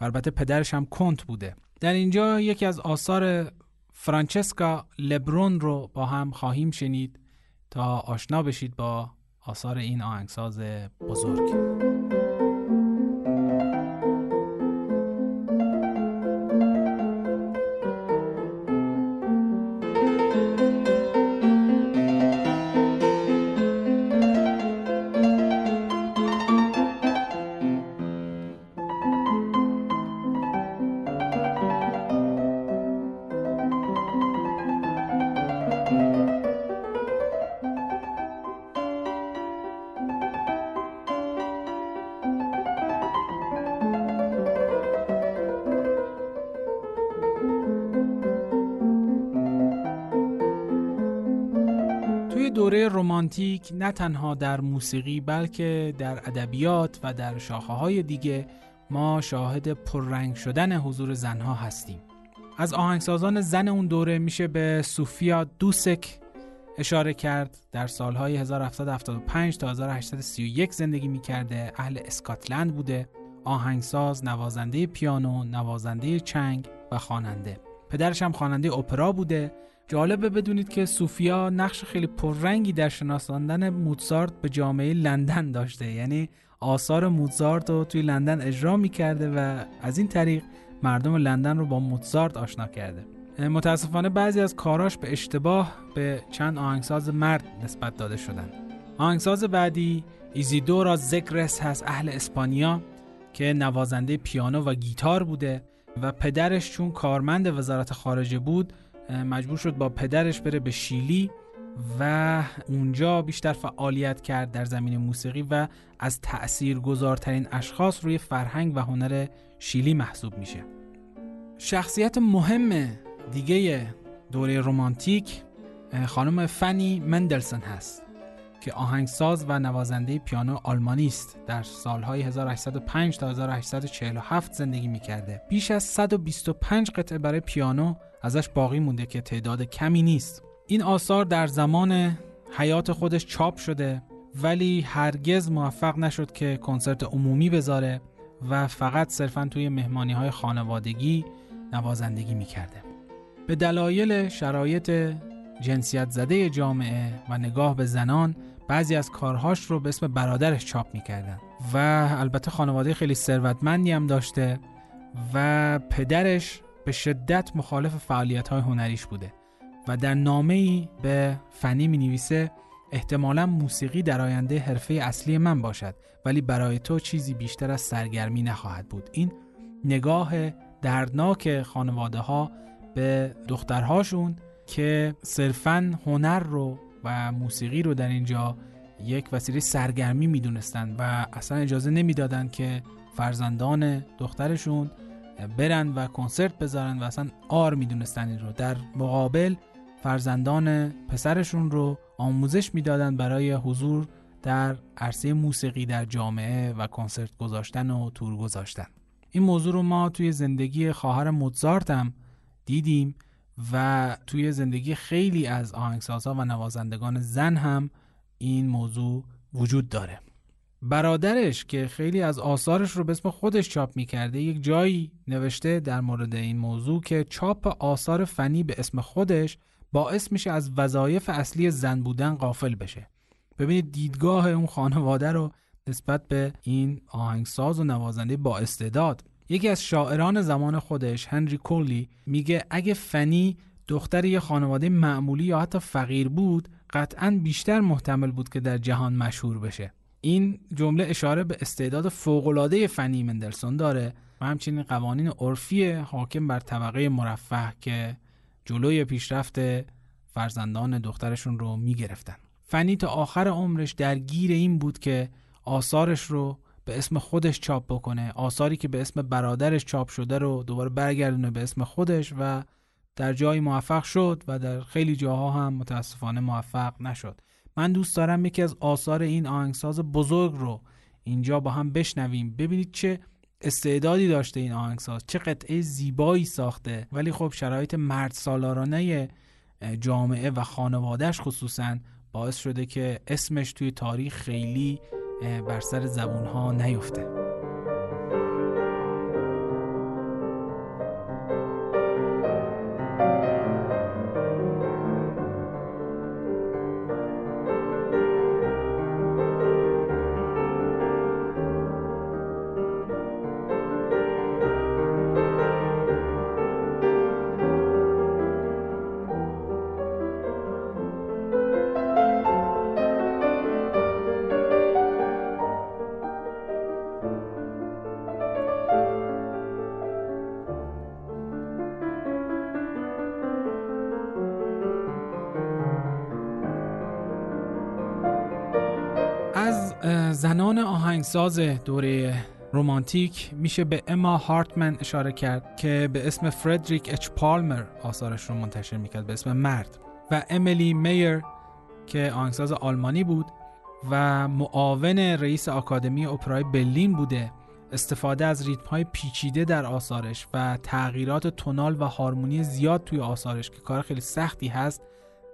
و البته پدرش هم کنت بوده. در اینجا یکی از آثار فرانچسکا لبرون رو با هم خواهیم شنید تا آشنا بشید با آثار این آهنگساز بزرگ. رومانتیک نه تنها در موسیقی بلکه در ادبیات و در شاخه های دیگه ما شاهد پررنگ شدن حضور زنها هستیم. از آهنگسازان زن اون دوره میشه به سوفیا دوسک اشاره کرد. در سالهای 1775 تا 1831 زندگی می‌کرده. اهل اسکاتلند بوده. آهنگساز، نوازنده پیانو، نوازنده چنگ و خواننده. پدرش هم خواننده اپرا بوده. جالبه بدونید که سوفیا نقش خیلی پررنگی در شناساندن موزارت به جامعه لندن داشته. یعنی آثار موزارت رو توی لندن اجرا می‌کرده و از این طریق مردم لندن رو با موزارت آشنا کرده. متاسفانه بعضی از کاراش به اشتباه به چند آهنگساز مرد نسبت داده شدن. آهنگساز بعدی ایزیدورا زگرس هست اهل اسپانیا که نوازنده پیانو و گیتار بوده و پدرش چون کارمند وزارت خارجه بود مجبور شد با پدرش بره به شیلی و اونجا بیشتر فعالیت کرد در زمین موسیقی و از تأثیر گذارترین اشخاص روی فرهنگ و هنر شیلی محسوب میشه. شخصیت مهم دیگه دوره رومانتیک خانم فنی مندلسون هست که آهنگساز و نوازنده پیانو آلمانی است. در سالهای 1805 تا 1847 زندگی می‌کرده. بیش از 125 قطعه برای پیانو ازش باقی مونده که تعداد کمی نیست. این آثار در زمان حیات خودش چاپ شده ولی هرگز موفق نشد که کنسرت عمومی بذاره و فقط صرفا توی مهمانی های خانوادگی نوازندگی می‌کرده. به دلایل شرایط جنسیت زده جامعه و نگاه به زنان بعضی از کارهاش رو به اسم برادرش چاپ می‌کردن و البته خانواده خیلی ثروتمندی هم داشته و پدرش به شدت مخالف فعالیت های هنریش بوده و در نامه ای به فنی می نویسه احتمالا موسیقی در آینده حرفه اصلی من باشد ولی برای تو چیزی بیشتر از سرگرمی نخواهد بود. این نگاه دردناک خانواده ها به دخترهاشون که صرفا هنر رو و موسیقی رو در اینجا یک وسیله سرگرمی می‌دونستند و اصلا اجازه نمی‌دادند که فرزندان دخترشون برن و کنسرت بذارن و اصلا آر می‌دونستن این رو. در مقابل فرزندان پسرشون رو آموزش می‌دادن برای حضور در عرصه موسیقی در جامعه و کنسرت گذاشتن و تور گذاشتن. این موضوع رو ما توی زندگی خواهر موزارت دیدیم و توی زندگی خیلی از آهنگسازها و نوازندگان زن هم این موضوع وجود داره. برادرش که خیلی از آثارش رو به اسم خودش چاپ می‌کرده یک جایی نوشته در مورد این موضوع که چاپ آثار فنی به اسم خودش باعث میشه از وظایف اصلی زن بودن قافل بشه. ببینید دیدگاه اون خانواده رو نسبت به این آهنگساز و نوازنده با استعداد. یکی از شاعران زمان خودش هنری کولی میگه اگه فنی دختر یه خانواده معمولی یا حتی فقیر بود قطعا بیشتر محتمل بود که در جهان مشهور بشه. این جمله اشاره به استعداد فوقالعاده فنی مندلسون داره و همچنین قوانین عرفی حاکم بر طبقه مرفه که جلوی پیشرفت فرزندان دخترشون رو می‌گرفتن. فنی تا آخر عمرش درگیر این بود که آثارش رو به اسم خودش چاپ بکنه آثاری که به اسم برادرش چاپ شده رو دوباره برگردونه به اسم خودش و در جایی موفق شد و در خیلی جاها هم متاسفانه موفق نشد. من دوست دارم یکی از آثار این آهنگساز بزرگ رو اینجا با هم بشنویم. ببینید چه استعدادی داشته این آهنگساز چه قطعه زیبایی ساخته. ولی خب شرایط مرد سالارانه جامعه و خانوادهش خصوصا باعث شده که اسمش توی تاریخ خیلی بر سر زبون ها نیفته. آهنگساز دوره رومانتیک میشه به اما هارتمن اشاره کرد که به اسم فردریک اچ پالمر آثارش رو منتشر می‌کرد به اسم مرد. و امیلی میر که آهنگساز آلمانی بود و معاون رئیس آکادمی اپرای برلین بوده استفاده از ریتم های پیچیده در آثارش و تغییرات تونال و هارمونی زیاد توی آثارش که کار خیلی سختی هست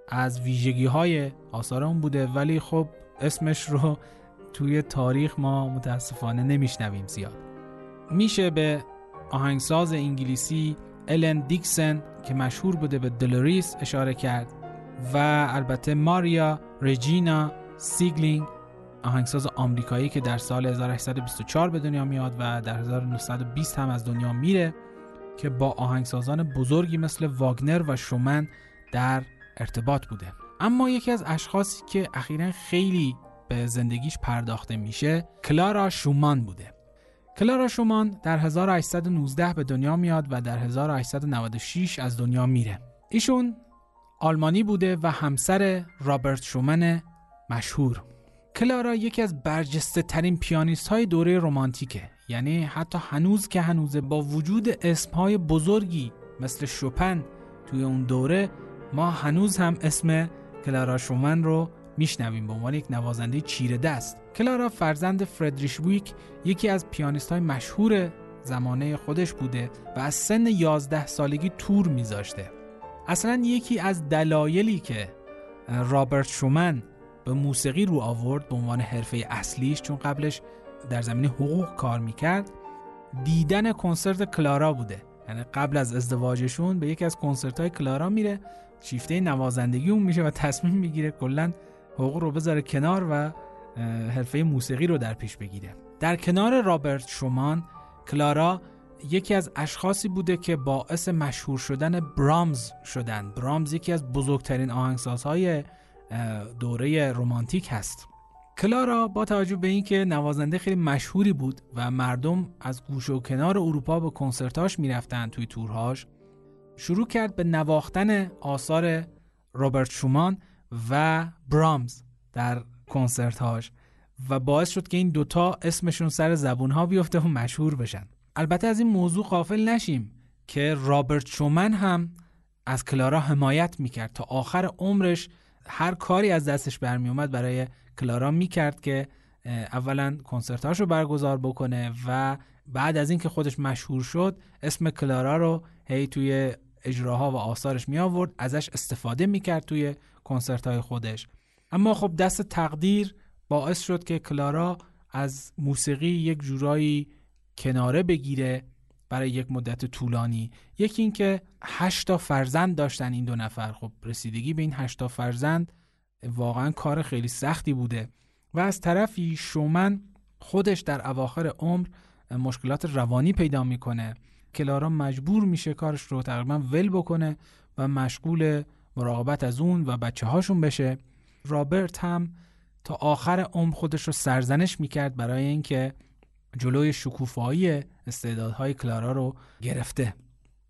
از ویژگی های آثار اون بوده. ولی خب اسمش رو توی تاریخ ما متاسفانه نمیشنویم زیاد. میشه به آهنگساز انگلیسی الن دیکسن که مشهور بوده به دلوریس اشاره کرد و البته ماریا رجینا سیگلینگ آهنگساز آمریکایی که در سال 1824 به دنیا میاد و در 1920 هم از دنیا میره که با آهنگسازان بزرگی مثل واگنر و شومان در ارتباط بوده. اما یکی از اشخاصی که اخیرا خیلی به زندگیش پرداخته میشه کلارا شومان بوده. کلارا شومان در 1819 به دنیا میاد و در 1896 از دنیا میره. ایشون آلمانی بوده و همسر رابرت شومن مشهور. کلارا یکی از برجسته ترین پیانیست های دوره رومانتیکه یعنی حتی هنوز که هنوزه با وجود اسم های بزرگی مثل شوپن توی اون دوره ما هنوز هم اسم کلارا شومن رو میشنویم. به عنوان یک نوازنده چیره دست. کلارا فرزند فردریش ویک یکی از پیانیست های مشهور زمانه خودش بوده و از سن 11 سالگی تور میذاشته. اصلا یکی از دلایلی که رابرت شومن به موسیقی رو آورد به عنوان حرفه اصلیش چون قبلش در زمین حقوق کار می‌کرد دیدن کنسرت کلارا بوده. یعنی قبل از ازدواجشون به یکی از کنسرت های کلارا میره شیفته نوازندگی اون میشه و تصمیم می‌گیره کلا حقوق رو بذاره کنار و حرفه موسیقی رو در پیش بگیره. در کنار رابرت شومان کلارا یکی از اشخاصی بوده که باعث مشهور شدن برامز شدن. برامز یکی از بزرگترین آهنگسازهای دوره رومانتیک هست. کلارا با توجه به اینکه نوازنده خیلی مشهوری بود و مردم از گوش و کنار اروپا به کنسرتاش می‌رفتن توی تورهاش شروع کرد به نواختن آثار رابرت شومان و برامز در کنسرت و باعث شد که این دوتا اسمشون سر زبون ها بیفته و مشهور بشن. البته از این موضوع قافل نشیم که رابرت شومن هم از کلارا حمایت می‌کرد. تا آخر عمرش هر کاری از دستش برمی اومد برای کلارا می‌کرد که اولا کنسرتاش رو برگزار بکنه و بعد از اینکه خودش مشهور شد اسم کلارا رو هی توی اجراها و آثارش می آورد ازش استفاده می‌کرد توی کنسرت های خودش. اما خب دست تقدیر باعث شد که کلارا از موسیقی یک جورایی کناره بگیره برای یک مدت طولانی. یکی اینکه هشتا فرزند داشتن این دو نفر. خب رسیدگی به این هشتا فرزند واقعا کار خیلی سختی بوده. و از طرفی شومن خودش در اواخر عمر مشکلات روانی پیدا می‌کنه. کلارا مجبور میشه کارش رو تقریبا ول بکنه و مشغول مراقبت از اون و بچه هاشون بشه. رابرت هم تا آخر عمر خودش رو سرزنش می‌کرد برای اینکه جلوی شکوفایی استعدادهای کلارا رو گرفته.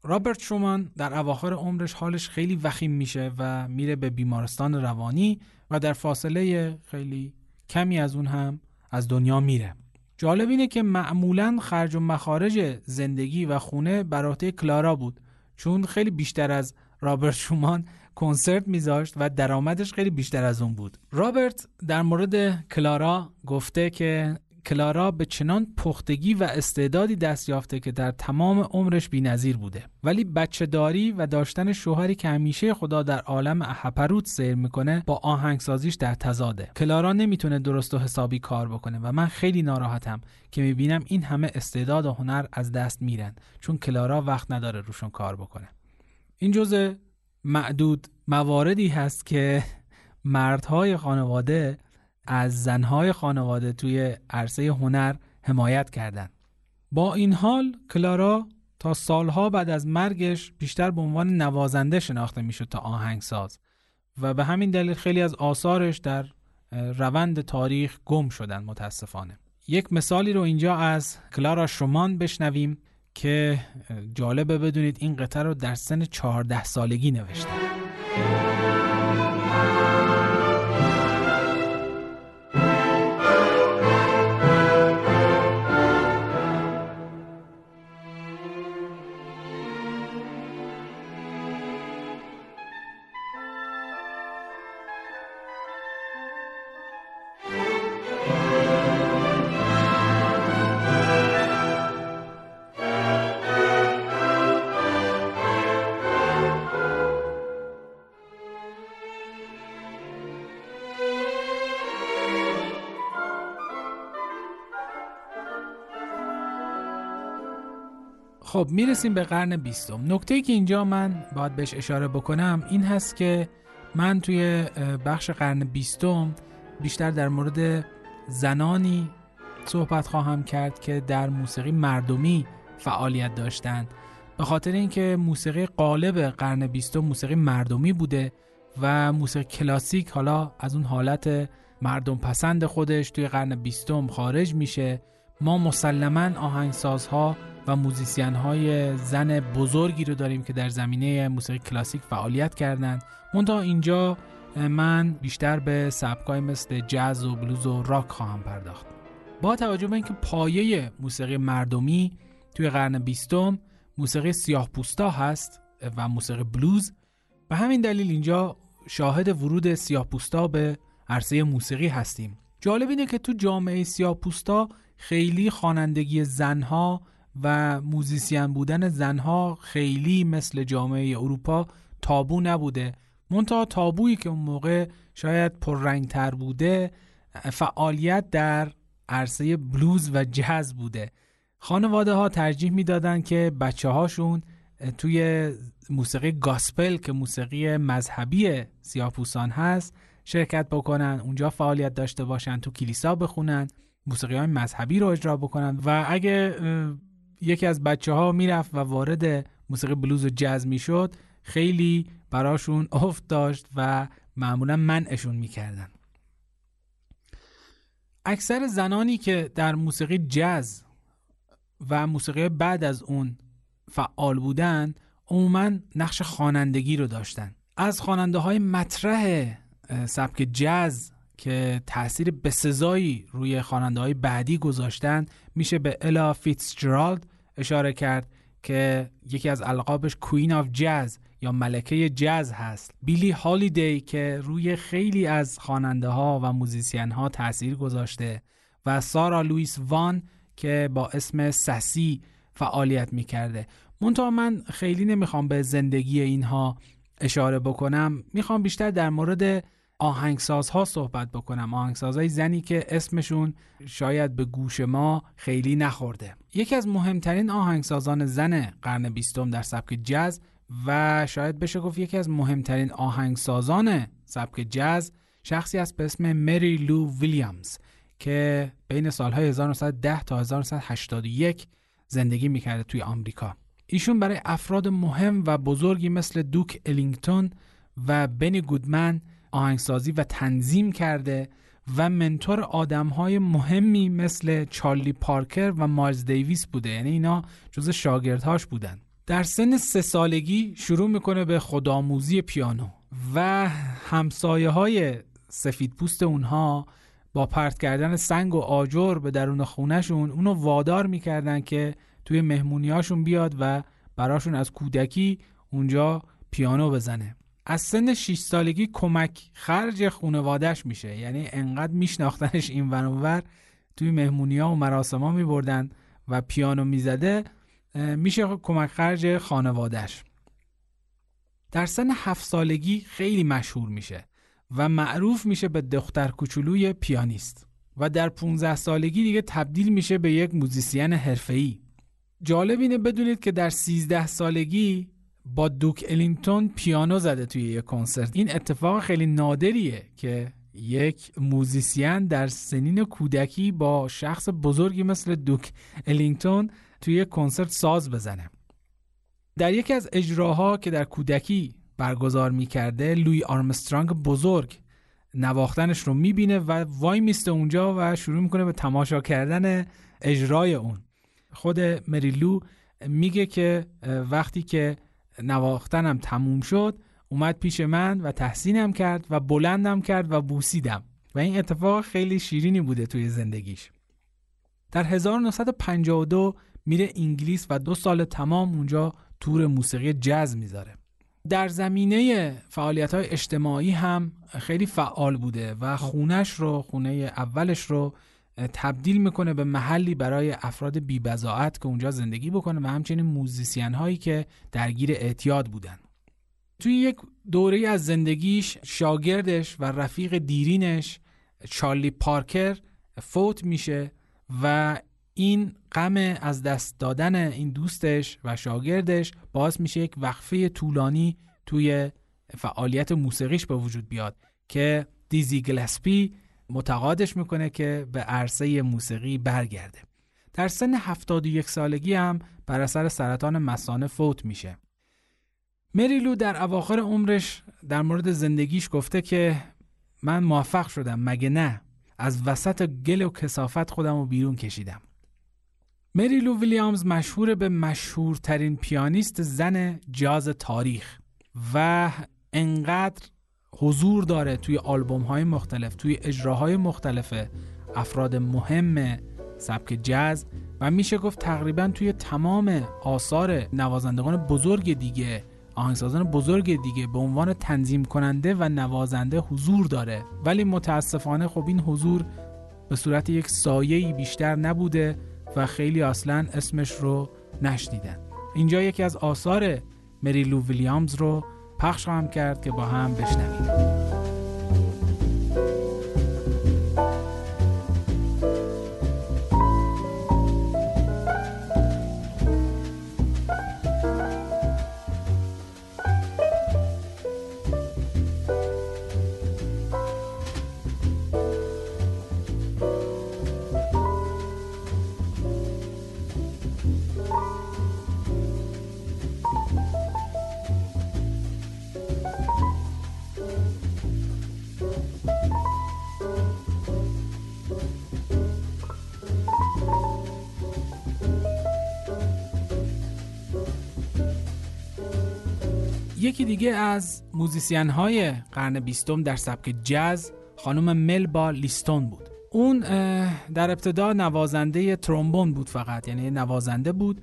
رابرت شومان در اواخر عمرش حالش خیلی وخیم میشه و میره به بیمارستان روانی و در فاصله خیلی کمی از اون هم از دنیا میره. جالب اینه که معمولا خرج و مخارج زندگی و خونه برای کلارا بود چون خیلی بیشتر از رابرت شومان کنسرت میذاشت و درآمدش خیلی بیشتر از اون بود. رابرت در مورد کلارا گفته که کلارا به چنان پختگی و استعدادی دست یافته که در تمام عمرش بینظیر بوده. ولی بچه داری و داشتن شوهری که همیشه خدا در عالم هپروت سیر می‌کنه با آهنگسازیش در تزاده کلارا نمی‌تونه درست و حسابی کار بکنه و من خیلی ناراحتم که می‌بینم این همه استعداد و هنر از دست میرن چون کلارا وقت نداره روشون کار بکنه. این جزء معدود مواردی هست که مردهای خانواده از زنهای خانواده توی عرصه هنر حمایت کردند. با این حال کلارا تا سالها بعد از مرگش بیشتر به عنوان نوازنده شناخته می‌شد تا آهنگساز و به همین دلیل خیلی از آثارش در روند تاریخ گم شدن متاسفانه یک مثالی رو اینجا از کلارا شومان بشنویم که جالبه بدونید این قطعه رو در سن 14 سالگی نوشته خب می‌رسیم به قرن بیستم. نکته که اینجا من باید بهش اشاره بکنم این هست که من توی بخش قرن بیستم بیشتر در مورد زنانی صحبت خواهم کرد که در موسیقی مردمی فعالیت داشتند به خاطر اینکه موسیقی قالب قرن بیستم موسیقی مردمی بوده و موسیقی کلاسیک حالا از اون حالت مردم پسند خودش توی قرن بیستم خارج میشه. ما مسلما آهنگسازها و موزیسین های زن بزرگی رو داریم که در زمینه موسیقی کلاسیک فعالیت کردند. منتها اینجا من بیشتر به سبکای مثل جاز و بلوز و راک خواهم پرداخت. با توجه به اینکه پایه موسیقی مردمی توی قرن بیستم موسیقی سیاه پوستا هست و موسیقی بلوز به همین دلیل اینجا شاهد ورود سیاه پوستا به عرصه موسیقی هستیم. جالب اینه که تو جامعه سیاه پوستا خیلی خوانندگی زنها و موزیسین بودن زنها خیلی مثل جامعه اروپا تابو نبوده. منتها تابویی که اون موقع شاید پررنگتر بوده فعالیت در عرصه بلوز و جز بوده. خانواده ها ترجیح می‌دادن که بچه هاشون توی موسیقی گاسپل که موسیقی مذهبی سیاپوسان هست شرکت بکنن اونجا فعالیت داشته باشن تو کلیسا بخونن موسیقی های مذهبی رو اجرا بکنن. و اگه یکی از بچه ها می‌رفت و وارد موسیقی بلوز و جز می‌شد. خیلی براشون افت داشت و معمولا منعشون می‌کردن. اکثر زنانی که در موسیقی جز و موسیقی بعد از اون فعال بودن عموما نقش خوانندگی رو داشتن. از خواننده های مطرح سبک جز که تاثیر بسزایی روی خواننده های بعدی گذاشتن میشه به الا فیتزجرالد اشاره کرد که یکی از القابش Queen of Jazz یا ملکه جاز هست. بیلی هالیدی که روی خیلی از خواننده ها و موزیسین ها تاثیر گذاشته و سارا لوئیس وان که با اسم سسی فعالیت می‌کرده. منتها من خیلی نمی‌خوام به زندگی اینها اشاره بکنم می‌خوام بیشتر در مورد آهنگسازها صحبت بکنم. آهنگسازهای زنی که اسمشون شاید به گوش ما خیلی نخورده. یکی از مهمترین آهنگسازان زن قرن بیستم در سبک جز و شاید بشه گفت یکی از مهمترین آهنگسازان سبک جز شخصی است به اسم مری لو ویلیامز که بین سالهای 1910 تا 1981 زندگی می‌کرده توی آمریکا. ایشون برای افراد مهم و بزرگی مثل دوک الینگتون و بنی گودمن آهنگسازی و تنظیم کرده و منتور آدمهای مهمی مثل چارلی پارکر و مایلز دیویس بوده. یعنی اینا جز شاگردهاش بودن. در سن سه سالگی شروع می‌کنه به خودآموزی پیانو و همسایه های سفید پوست اونها با پرت کردن سنگ و آجر به درون خونهشون اونو وادار می‌کردن که توی مهمونیاشون بیاد و براشون از کودکی اونجا پیانو بزنه. از سن 6 سالگی کمک خرج خونوادش میشه. یعنی انقدر میشناختنش این ور توی مهمونی ها و مراسم ها میبردن و پیانو می‌زده میشه کمک خرج خانوادش در سن هفت سالگی خیلی مشهور میشه و معروف میشه به دختر کوچولوی پیانیست و در 15 سالگی دیگه تبدیل میشه به یک موزیسین حرفه‌ای. جالب اینه بدونید که در 13 سالگی با دوک الینگتون پیانو زده توی یک کنسرت. این اتفاق خیلی نادریه که یک موزیسین در سنین کودکی با شخص بزرگی مثل دوک الینگتون توی کنسرت ساز بزنه. در یکی از اجراها که در کودکی برگزار می‌کرده لوی آرمسترانگ بزرگ نواختنش رو می‌بینه و وای میسته اونجا و شروع می‌کنه به تماشا کردن اجرای اون. خود مریلو میگه که وقتی که نواختنم تموم شد اومد پیش من و تحسینم کرد و بلندم کرد و بوسیدم. و این اتفاق خیلی شیرینی بوده توی زندگیش. در 1952 میره انگلیس و دو سال تمام اونجا تور موسیقی جز می‌ذاره. در زمینه فعالیت های اجتماعی هم خیلی فعال بوده و خونش رو خونه اولش رو تبدیل می‌کنه به محلی برای افراد بیبزاعت که اونجا زندگی بکنه و همچنین موزیسین هایی که درگیر اعتیاد بودن. توی یک دوره از زندگیش شاگردش و رفیق دیرینش چارلی پارکر فوت میشه و این غم از دست دادن این دوستش و شاگردش باعث میشه یک وقفه طولانی توی فعالیت موسیقیش به وجود بیاد که دیزی گلسپی متقادش می‌کنه که به عرصه موسیقی برگرده. در سن 71 سالگی هم بر اثر سرطان مسانه فوت میشه. مریلو در اواخر عمرش در مورد زندگیش گفته که من موفق شدم مگه نه؟ از وسط گل و کسافت خودم رو بیرون کشیدم. مریلو ویلیامز مشهور به مشهورترین پیانیست زن جاز تاریخ و انقدر حضور داره توی آلبوم های مختلف توی اجراهای مختلف افراد مهم سبک جاز و میشه گفت تقریبا توی تمام آثار نوازندگان بزرگ دیگه آهنگسازان بزرگ دیگه به عنوان تنظیم کننده و نوازنده حضور داره. ولی متاسفانه خب این حضور به صورت یک سایه‌ای بیشتر نبوده و خیلی اصلا اسمش رو نشنیدن. اینجا یکی از آثار مریلو ویلیامز رو پخش خواهم کرد که با هم بشنویم. یکی دیگه از موزیسین های قرن بیستم در سبک جاز خانم ملبا لیستون بود. اون در ابتدا نوازنده ترومبون بود فقط یعنی نوازنده بود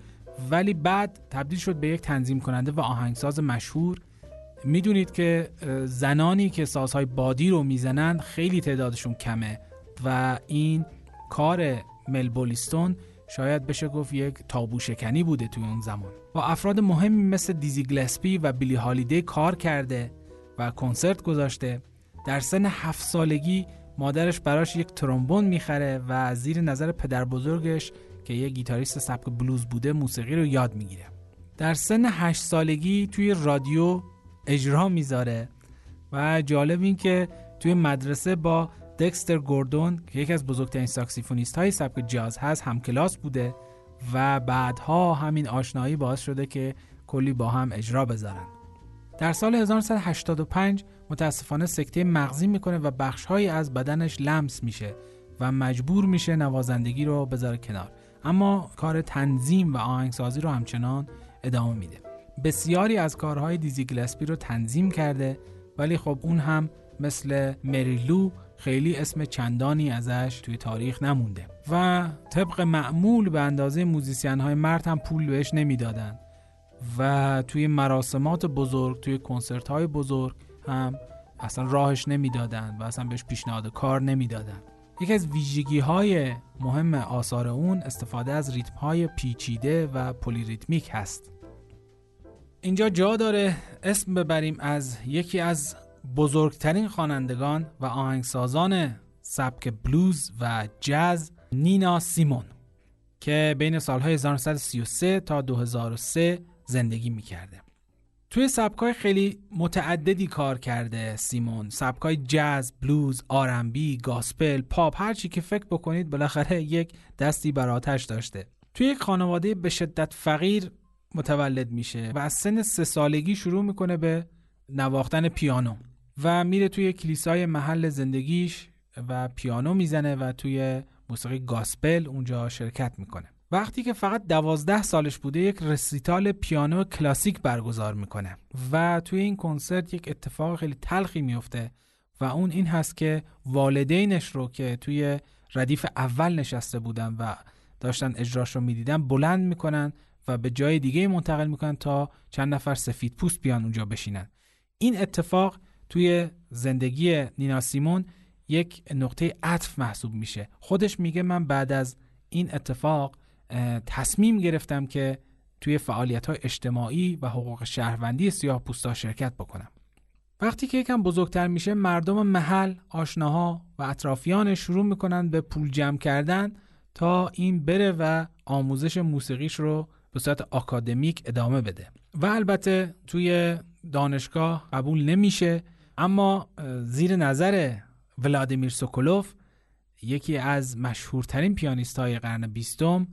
ولی بعد تبدیل شد به یک تنظیم کننده و آهنگساز مشهور. می‌دونید که زنانی که سازهای بادی رو می‌زنند خیلی تعدادشون کمه و این کار ملبا لیستون شاید بشه گفت یک تابو شکنی بوده توی اون زمان. با افراد مهمی مثل دیزی گلسپی و بیلی هالیدی کار کرده و کنسرت گذاشته. در سن هفت سالگی مادرش براش یک ترومبون می‌خره و زیر نظر پدر بزرگش که یه گیتاریست سبک بلوز بوده موسیقی رو یاد می‌گیره. در سن هشت سالگی توی رادیو اجرا می‌ذاره و جالب این که توی مدرسه با دکستر گوردون که یکی از بزرگترین ساکسیفونیست های سبک جاز هست هم کلاس بوده و بعدها همین آشنایی باعث شده که کلی با هم اجرا بذارن. در سال 1985 متاسفانه سکته مغزی می‌کنه و بخشهایی از بدنش لمس میشه و مجبور میشه نوازندگی رو بذاره کنار. اما کار تنظیم و آهنگسازی رو همچنان ادامه میده. بسیاری از کارهای دیزی گلسپی رو تنظیم کرده ولی خب اون هم مثل مریلو خیلی اسم چندانی ازش توی تاریخ نمونده و طبق معمول به اندازه موزیسین های مرد هم پول بهش نمی‌دادن و توی مراسمات بزرگ توی کنسرت های بزرگ هم اصلا راهش نمی‌دادن و اصلا بهش پیشنهاد کار نمی‌دادن. یکی از ویژگی های مهم آثار اون استفاده از ریتم های پیچیده و پلی ریتمیک هست. اینجا جا داره اسم ببریم از یکی از بزرگترین خوانندگان و آهنگسازان سبک بلوز و جاز نینا سیمون که بین سالهای 1933 تا 2003 زندگی می‌کرده. توی سبکای خیلی متعددی کار کرده سیمون. سبکای جاز، بلوز، آرنبی، گاسپل، پاپ هر چی که فکر بکنید بالاخره یک دستی بر آتش داشته. توی یک خانواده به شدت فقیر متولد میشه و از سن سه سالگی شروع می‌کنه به نواختن پیانو. و میره توی کلیسای محل زندگیش و پیانو می‌زنه و توی موسیقی گاسپل اونجا شرکت می‌کنه. وقتی که فقط دوازده سالش بوده یک رسیتال پیانو کلاسیک برگزار می‌کنه و توی این کنسرت یک اتفاق خیلی تلخی میفته و اون این هست که والدینش رو که توی ردیف اول نشسته بودن و داشتن اجراش رو می‌دیدن بلند می‌کنن و به جای دیگه منتقل می‌کنن تا چند نفر سفید پوست بیان اونجا بشینن. این اتفاق توی زندگی نینا سیمون یک نقطه عطف محسوب میشه. خودش میگه من بعد از این اتفاق تصمیم گرفتم که توی فعالیت های اجتماعی و حقوق شهروندی سیاه پوستا شرکت بکنم. وقتی که یکم بزرگتر میشه مردم محل، آشناها و اطرافیان شروع می‌کنن به پول جمع کردن تا این بره و آموزش موسیقیش رو به صورت آکادمیک ادامه بده. و البته توی دانشگاه قبول نمیشه اما زیر نظر ولادیمیر سوکولوف یکی از مشهورترین پیانیست های قرن بیستم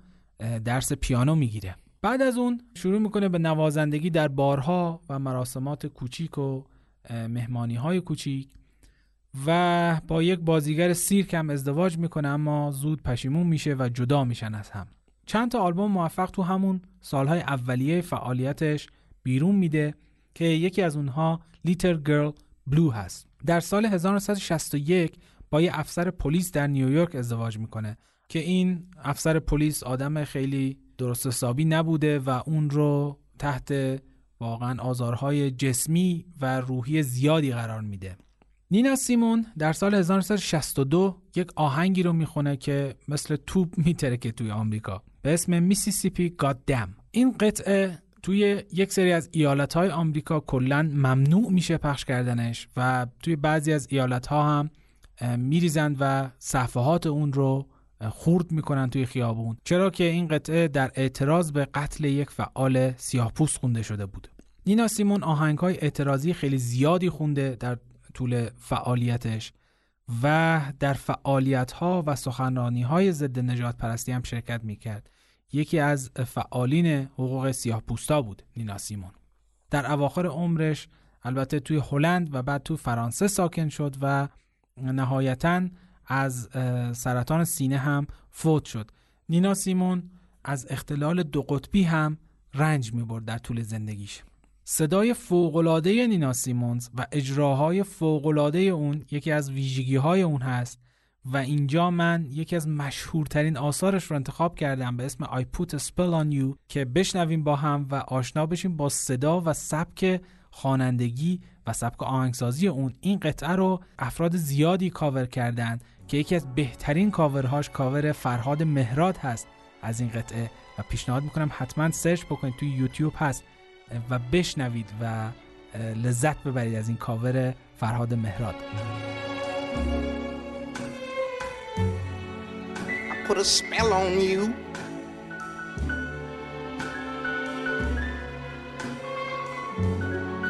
درس پیانو می‌گیره. بعد از اون شروع می‌کنه به نوازندگی در بارها و مراسمات کوچیک و مهمانی های کوچیک و با یک بازیگر سیرک هم ازدواج می‌کنه اما زود پشیمون میشه و جدا میشن از هم. چند تا آلبوم موفق تو همون سالهای اولیه فعالیتش بیرون میده که یکی از اونها Little Girl Blue هست. در سال 1961 با یه افسر پلیس در نیویورک ازدواج می‌کنه که این افسر پلیس آدم خیلی درست حسابی نبوده و اون رو تحت واقعا آزارهای جسمی و روحی زیادی قرار میده. نینا سیمون در سال 1962 یک آهنگی رو می‌خونه که مثل توپ میترکه توی آمریکا. به اسم Mississippi God این قطعه توی یک سری از ایالت های آمریکا کلا ممنوع میشه پخش کردنش و توی بعضی از ایالت ها هم میریزند و صفحات اون رو خورد می‌کنن توی خیابون. چرا که این قطعه در اعتراض به قتل یک فعال سیاهپوست خونده شده بود. نینا سیمون آهنگ های اعتراضی خیلی زیادی خونده در طول فعالیتش و در فعالیت ها و سخنرانی های ضد نجات پرستی هم شرکت می‌کرد. یکی از فعالین حقوق سیاه پوستا بود نینا سیمون. در اواخر عمرش البته توی هلند و بعد تو فرانسه ساکن شد و نهایتا از سرطان سینه هم فوت شد. نینا سیمون از اختلال دو قطبی هم رنج می برد در طول زندگیش. صدای فوقلاده نینا سیمونز و اجراهای فوقلاده اون یکی از ویژگی های اون هست و اینجا من یکی از مشهورترین آثارش رو انتخاب کردم به اسم I Put a Spell on You که بشنویم با هم و آشنا بشیم با صدا و سبک خوانندگی و سبک آهنگسازی اون. این قطعه رو افراد زیادی کاور کردن که یکی از بهترین کاورهاش کاور فرهاد مهراد هست از این قطعه و پیشنهاد می‌کنم حتما search بکنید توی یوتیوب هست و بشنوید و لذت ببرید از این کاور فرهاد مهراد. put a spell on you.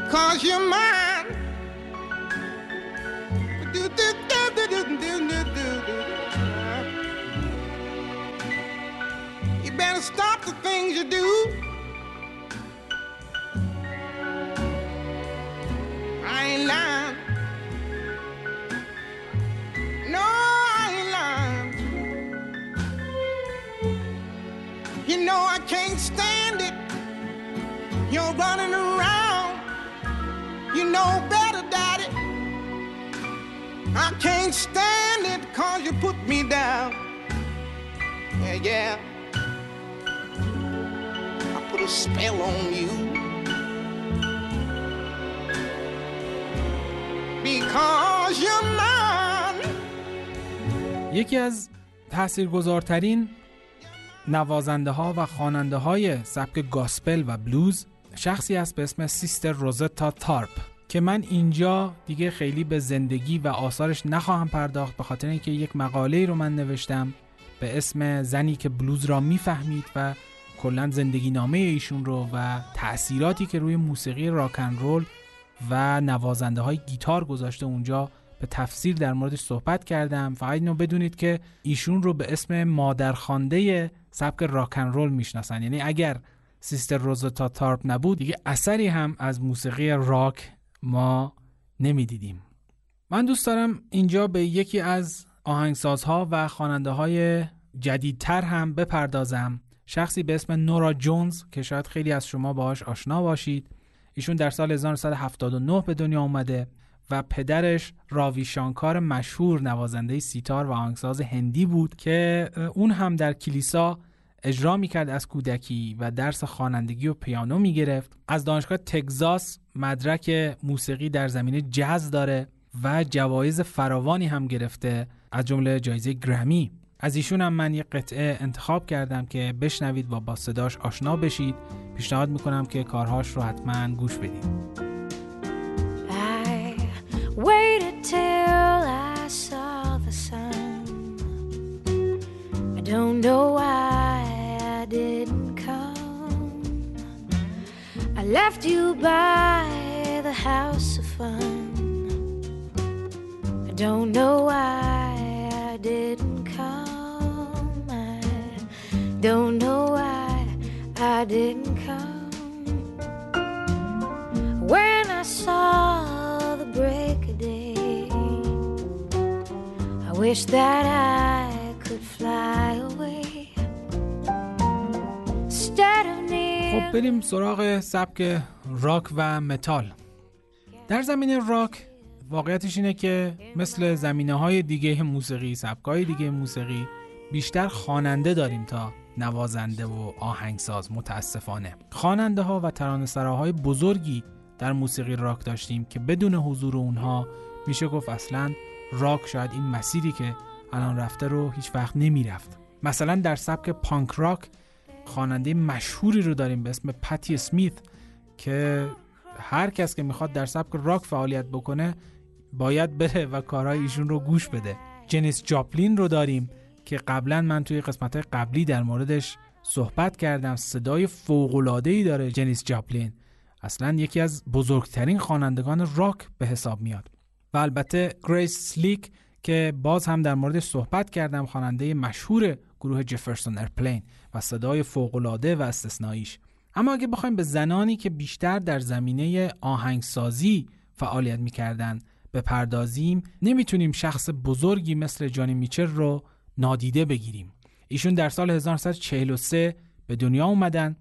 Cause you're mine. You better stop the things you do. can't stand it. You're running around. You know better, Daddy. I can't stand it cause you put me down. Yeah, yeah. I put a spell on you. Because you're mine. یکی از تاثیرگذارترین نوازنده ها و خواننده های سبک گاسپل و بلوز شخصی است به اسم سیستر روزتا تارپ که من اینجا دیگه خیلی به زندگی و آثارش نخواهم پرداخت به خاطر اینکه یک مقاله رو من نوشتم به اسم زنی که بلوز را می‌فهمید و کلا زندگی نامه ایشون رو و تأثیراتی که روی موسیقی راکن رول و نوازنده های گیتار گذاشته اونجا به تفسیر در موردش صحبت کردم فقط اینو بدونید که ایشون رو به اسم مادرخوانده سبک راکن رول می‌شناسن. یعنی اگر سیستر روزتا تارپ نبود دیگه اثری هم از موسیقی راک ما نمی‌دیدیم. من دوست دارم اینجا به یکی از آهنگسازها و خواننده های جدیدتر هم بپردازم. شخصی به اسم نورا جونز که شاید خیلی از شما باهاش آشنا باشید. ایشون در سال 1979 به دنیا اومده. و پدرش راوی شانکار مشهور نوازنده سیتار و آهنگساز هندی بود که اون هم در کلیسا اجرا می‌کرد از کودکی و درس خوانندگی و پیانو می‌گرفت. از دانشگاه تگزاس مدرک موسیقی در زمینه جاز داره و جوایز فراوانی هم گرفته از جمله جایزه گرمی. از ایشون هم من یه قطعه انتخاب کردم که بشنوید و با صداش آشنا بشید. پیشنهاد می‌کنم که کارهاش رو حتما گوش بدید. Waited till I saw the sun. I don't know why I didn't come. I left you by the house of fun. I don't know why I didn't come. I don't know why I didn't come. When I saw wish that I could fly away. خب بریم سراغ سبک راک و متال در زمینه راک واقعیتش اینه که مثل زمینه های دیگه موسیقی سبک های دیگه موسیقی بیشتر خواننده داریم تا نوازنده و آهنگساز متاسفانه خواننده ها و ترانه‌سراهای بزرگی در موسیقی راک داشتیم که بدون حضور اونها میشه گفت اصلا راک شاید این مسیری که الان رفته رو هیچ وقت نمی‌رفت. مثلا در سبک پانک راک خواننده مشهوری رو داریم به اسم پتی اسمیت که هر کس که می‌خواد در سبک راک فعالیت بکنه باید بره و کارهای ایشون رو گوش بده. جنیس جاپلین رو داریم که قبلا من توی قسمت قبلی در موردش صحبت کردم. صدای فوق‌العاده‌ای داره جنیس جاپلین. اصلا یکی از بزرگترین خوانندگان راک به حساب میاد. و البته گریس سلیک که باز هم در موردش صحبت کردم خواننده مشهور گروه Jefferson Airplane و صدای فوق‌العاده و استثنائیش. اما اگه بخوایم به زنانی که بیشتر در زمینه آهنگسازی فعالیت می‌کردن بپردازیم نمی‌تونیم شخص بزرگی مثل جانی میچل رو نادیده بگیریم. ایشون در سال 1943 به دنیا اومدن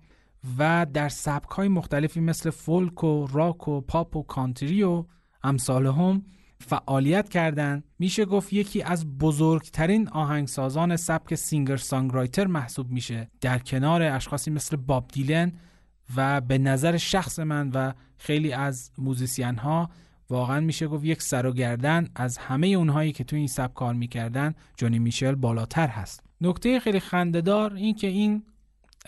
و در سبک های مختلفی مثل فولک و راک و پاپ و کانتری و امثال هم فعالیت کردند میشه گفت یکی از بزرگترین آهنگسازان سبک سینگر سانگرایتر محسوب میشه. در کنار اشخاصی مثل باب دیلن و به نظر شخص من و خیلی از موزیسین ها واقعا میشه گفت یک سر و گردن از همه اونهایی که تو این سبک کار می‌کردن جونی میچل بالاتر هست. نکته خیلی خندهدار این که این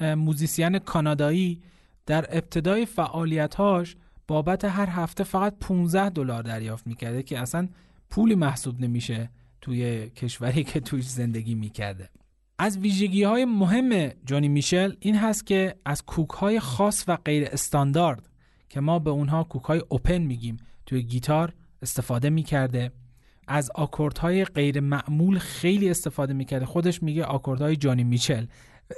موزیسین کانادایی در ابتدای فعالیتهاش بابت هر هفته فقط 15 دلار دریافت می‌کرده که اصلا پولی محسوب نمیشه توی کشوری که توش زندگی می‌کرده. از ویژگی های مهم جانی میشل این هست که از کوک های خاص و غیر استاندارد که ما به اونها کوک های اوپن میگیم توی گیتار استفاده می‌کرده. از آکوردهای غیر معمول خیلی استفاده می‌کرده. خودش میگه آکوردهای جانی میچل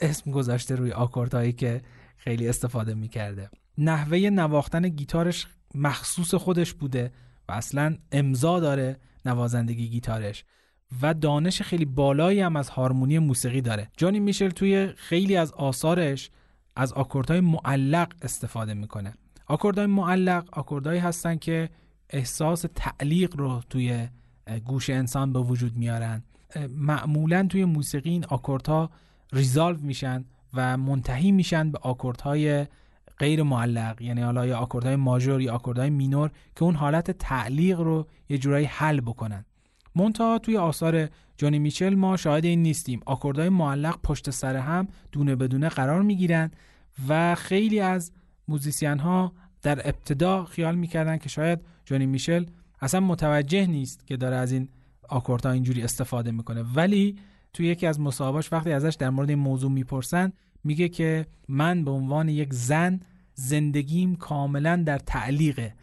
اسم گذاشته روی آکوردهایی که خیلی استفاده می‌کرده. نحوه نواختن گیتارش مخصوص خودش بوده و اصلا امضا داره نوازندگی گیتارش و دانش خیلی بالایی هم از هارمونی موسیقی داره. جونی میچل توی خیلی از آثارش از آکوردهای معلق استفاده می‌کنه. آکوردهای معلق آکوردهایی هستن که احساس تعلیق رو توی گوش انسان به وجود میارن. معمولا توی موسیقی این آکوردها resolve میشن و منتهی میشن به آکوردهای غیر معلق یعنی حالا یا آکوردهای ماژور یا آکوردهای مینور که اون حالت تعلیق رو یه جورایی حل بکنن. منتها توی آثار جانی میچل ما شاهد این نیستیم. آکوردهای معلق پشت سر هم دونه بدونه قرار می‌گیرن و خیلی از موزیسین ها در ابتدا خیال می‌کردن که شاید جانی میشل اصلا متوجه نیست که داره از این آکوردها اینجوری استفاده می‌کنه. ولی توی یکی از مصاحبهاش وقتی ازش در مورد این موضوع می‌پرسن میگه که من به عنوان یک زن زندگیم کاملا در تعلیقه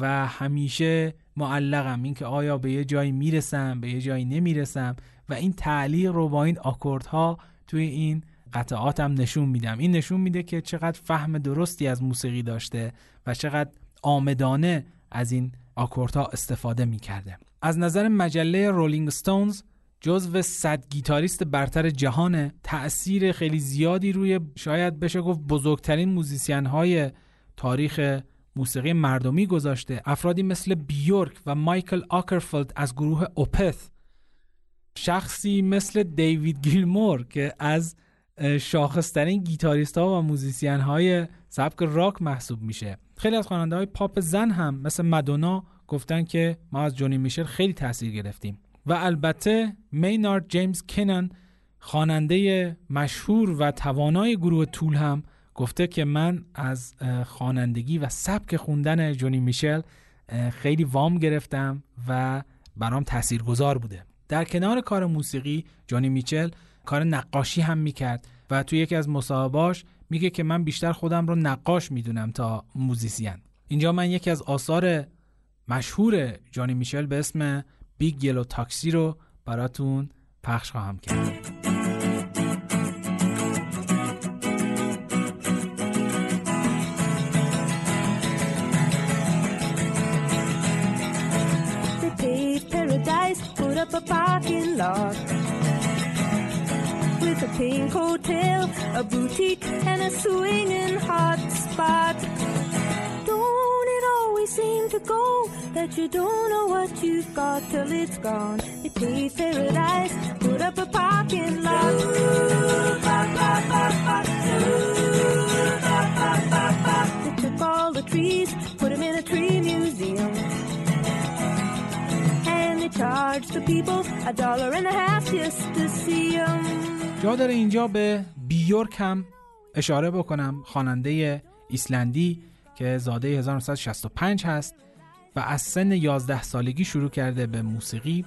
و همیشه معلقم. اینکه آیا به یه جایی می‌رسم به یه جایی نمی‌رسم و این تعلیق رو با این آکوردها توی این قطعاتم نشون میدم. این نشون میده که چقدر فهم درستی از موسیقی داشته و چقدر عامدانه از این آکوردها استفاده می‌کرده. از نظر مجله Rolling Stones جزو صد گیتاریست برتر جهانه. تأثیر خیلی زیادی روی شاید بشه گفت بزرگترین موزیسین های تاریخ موسیقی مردمی گذاشته. افرادی مثل بیورک و مایکل آکرفلد از گروه Opeth. شخصی مثل دیوید گیلمور که از شاخصترین گیتاریست ها و موزیسین های سبک راک محسوب میشه. خیلی از خواننده های پاپ زن هم مثل مدونا گفتن که ما از جونی میچل خیلی تاثیر گرفتیم. و البته مینارد جیمز کینن خواننده مشهور و توانای گروه Tool هم گفته که من از خوانندگی و سبک خوندن جونی میچل خیلی وام گرفتم و برام تاثیرگذار بوده. در کنار کار موسیقی جونی میچل کار نقاشی هم می‌کرد و توی یکی از مصاحباش میگه که من بیشتر خودم رو نقاش می‌دونم تا موزیسین. اینجا من یکی از آثار مشهور جونی میچل به اسم Big Yellow Taxi رو براتون پخش خواهم کرد up a parking lot with a pink hotel, a boutique, and a swinging hot spot. Seem to go that you don't know what you've got till it's gone? They paved paradise, put up a parking lot. They took all the trees, put them in a tree museum. And they charged the people a dollar and a half just to see them. جا اینجا به بیورک هم اشاره بکنم خواننده ایسلندی که زاده 1965 هست و از سن 11 سالگی شروع کرده به موسیقی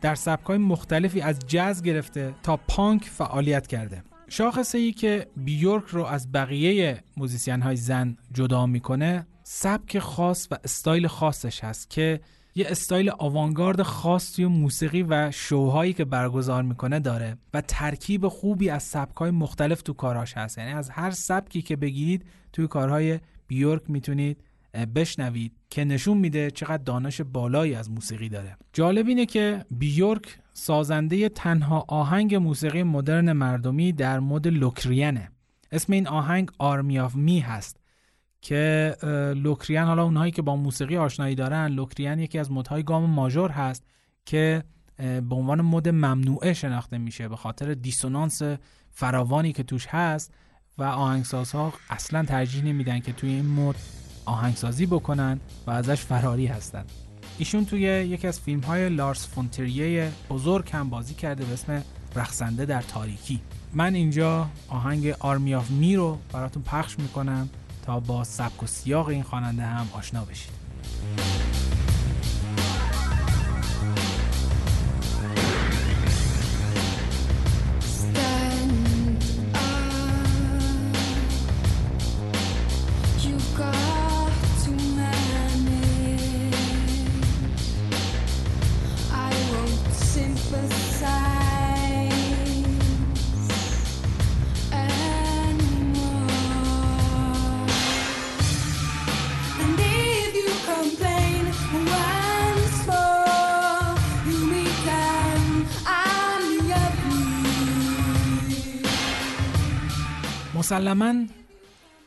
در سبکای مختلفی از جاز گرفته تا پانک فعالیت کرده. شاخصه ای که بیورک رو از بقیه موزیسین های زن جدا می‌کنه سبک خاص و استایل خاصش هست که یه استایل آوانگارد خاص توی موسیقی و شوهایی که برگزار می‌کنه داره و ترکیب خوبی از سبکای مختلف تو کاراش هست. یعنی از هر سبکی که بگیرید توی کارهای بیورک می‌تونید بشنوید که نشون میده چقدر دانش بالایی از موسیقی داره. جالب اینه که بیورک سازنده تنها آهنگ موسیقی مدرن مردمی در مد لوکرینه اسم این آهنگ Army of Me هست که لوکریان حالا اونهایی که با موسیقی آشنایی دارن لوکریان یکی از مدهای گام ماژور هست که به عنوان مد ممنوعه شناخته میشه به خاطر دیسونانس فراوانی که توش هست. و آهنگسازها اصلا ترجیح نمیدن که توی این مد آهنگسازی بکنن و ازش فراری هستن. ایشون توی یکی از فیلم های لارس فونتریه بزرگ هم بازی کرده به اسم رخصنده در تاریکی. من اینجا آهنگ آرمی آف می رو براتون پخش می‌کنم تا با سبک و سیاق این خواننده هم آشنا بشید. مسلما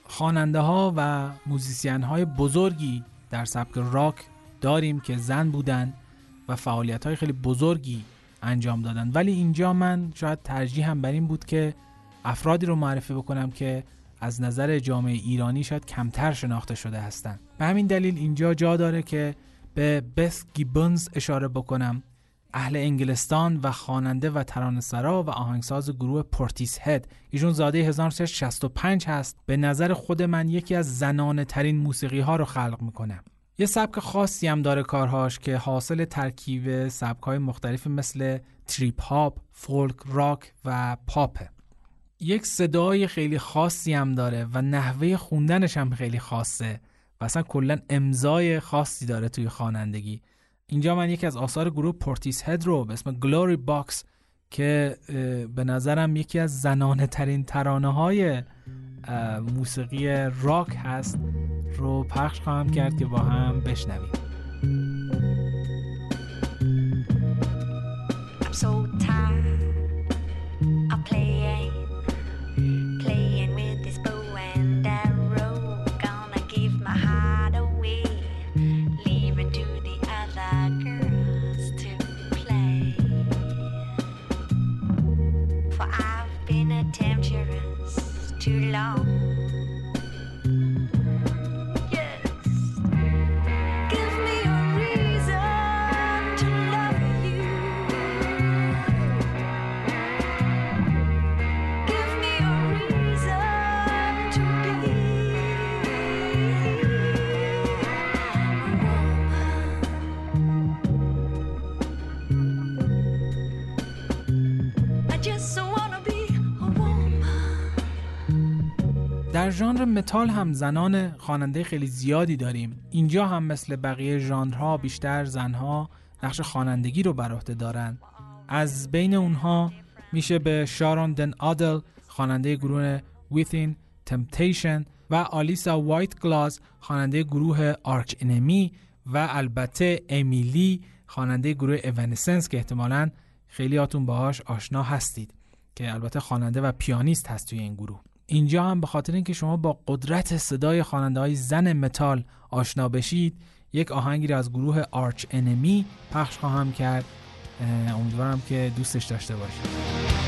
خواننده ها و موزیسین های بزرگی در سبک راک داریم که زن بودن و فعالیت های خیلی بزرگی انجام دادن. ولی اینجا من شاید ترجیح هم بر این بود که افرادی رو معرفی بکنم که از نظر جامعه ایرانی شاید کمتر شناخته شده هستند به همین دلیل اینجا جا داره که به بث گیبنز اشاره بکنم. اهل انگلستان و خواننده و ترانه‌سرا و آهنگساز گروه Portishead ایشون زاده 1965 هست. به نظر خود من یکی از زنانه ترین موسیقی ها رو خلق می‌کنه. یه سبک خاصی هم داره کارهاش که حاصل ترکیب سبک های مختلف مثل trip hop، فولک راک و پاپه. یک صدای خیلی خاصی هم داره و نحوه خوندنش هم خیلی خاصه و اصلا کلا امضای خاصی داره توی خوانندگی. اینجا من یکی از آثار گروه Portishead رو به اسم Glory Box که به نظرم یکی از زنانه ترین ترانه های موسیقی راک هست رو پخش خواهم کرد که با هم بشنویم. در ژانر متال هم زنان خواننده خیلی زیادی داریم. اینجا هم مثل بقیه ژانرها بیشتر زنها نقش خوانندگی رو بر عهده دارن. از بین اونها میشه به شارون دن آدل خواننده گروه Within Temptation و آلیسا وایت گلاز خواننده گروه Arch Enemy و البته ایمی لی خواننده گروه Evanescence که احتمالا خیلیاتون باهاش آشنا هستید که البته خواننده و پیانیست هست توی این گروه. اینجا هم به خاطر اینکه شما با قدرت صدای خواننده های زن متال آشنا بشید یک آهنگی را از گروه Arch Enemy پخش خواهم کرد. امیدوارم که دوستش داشته باشید.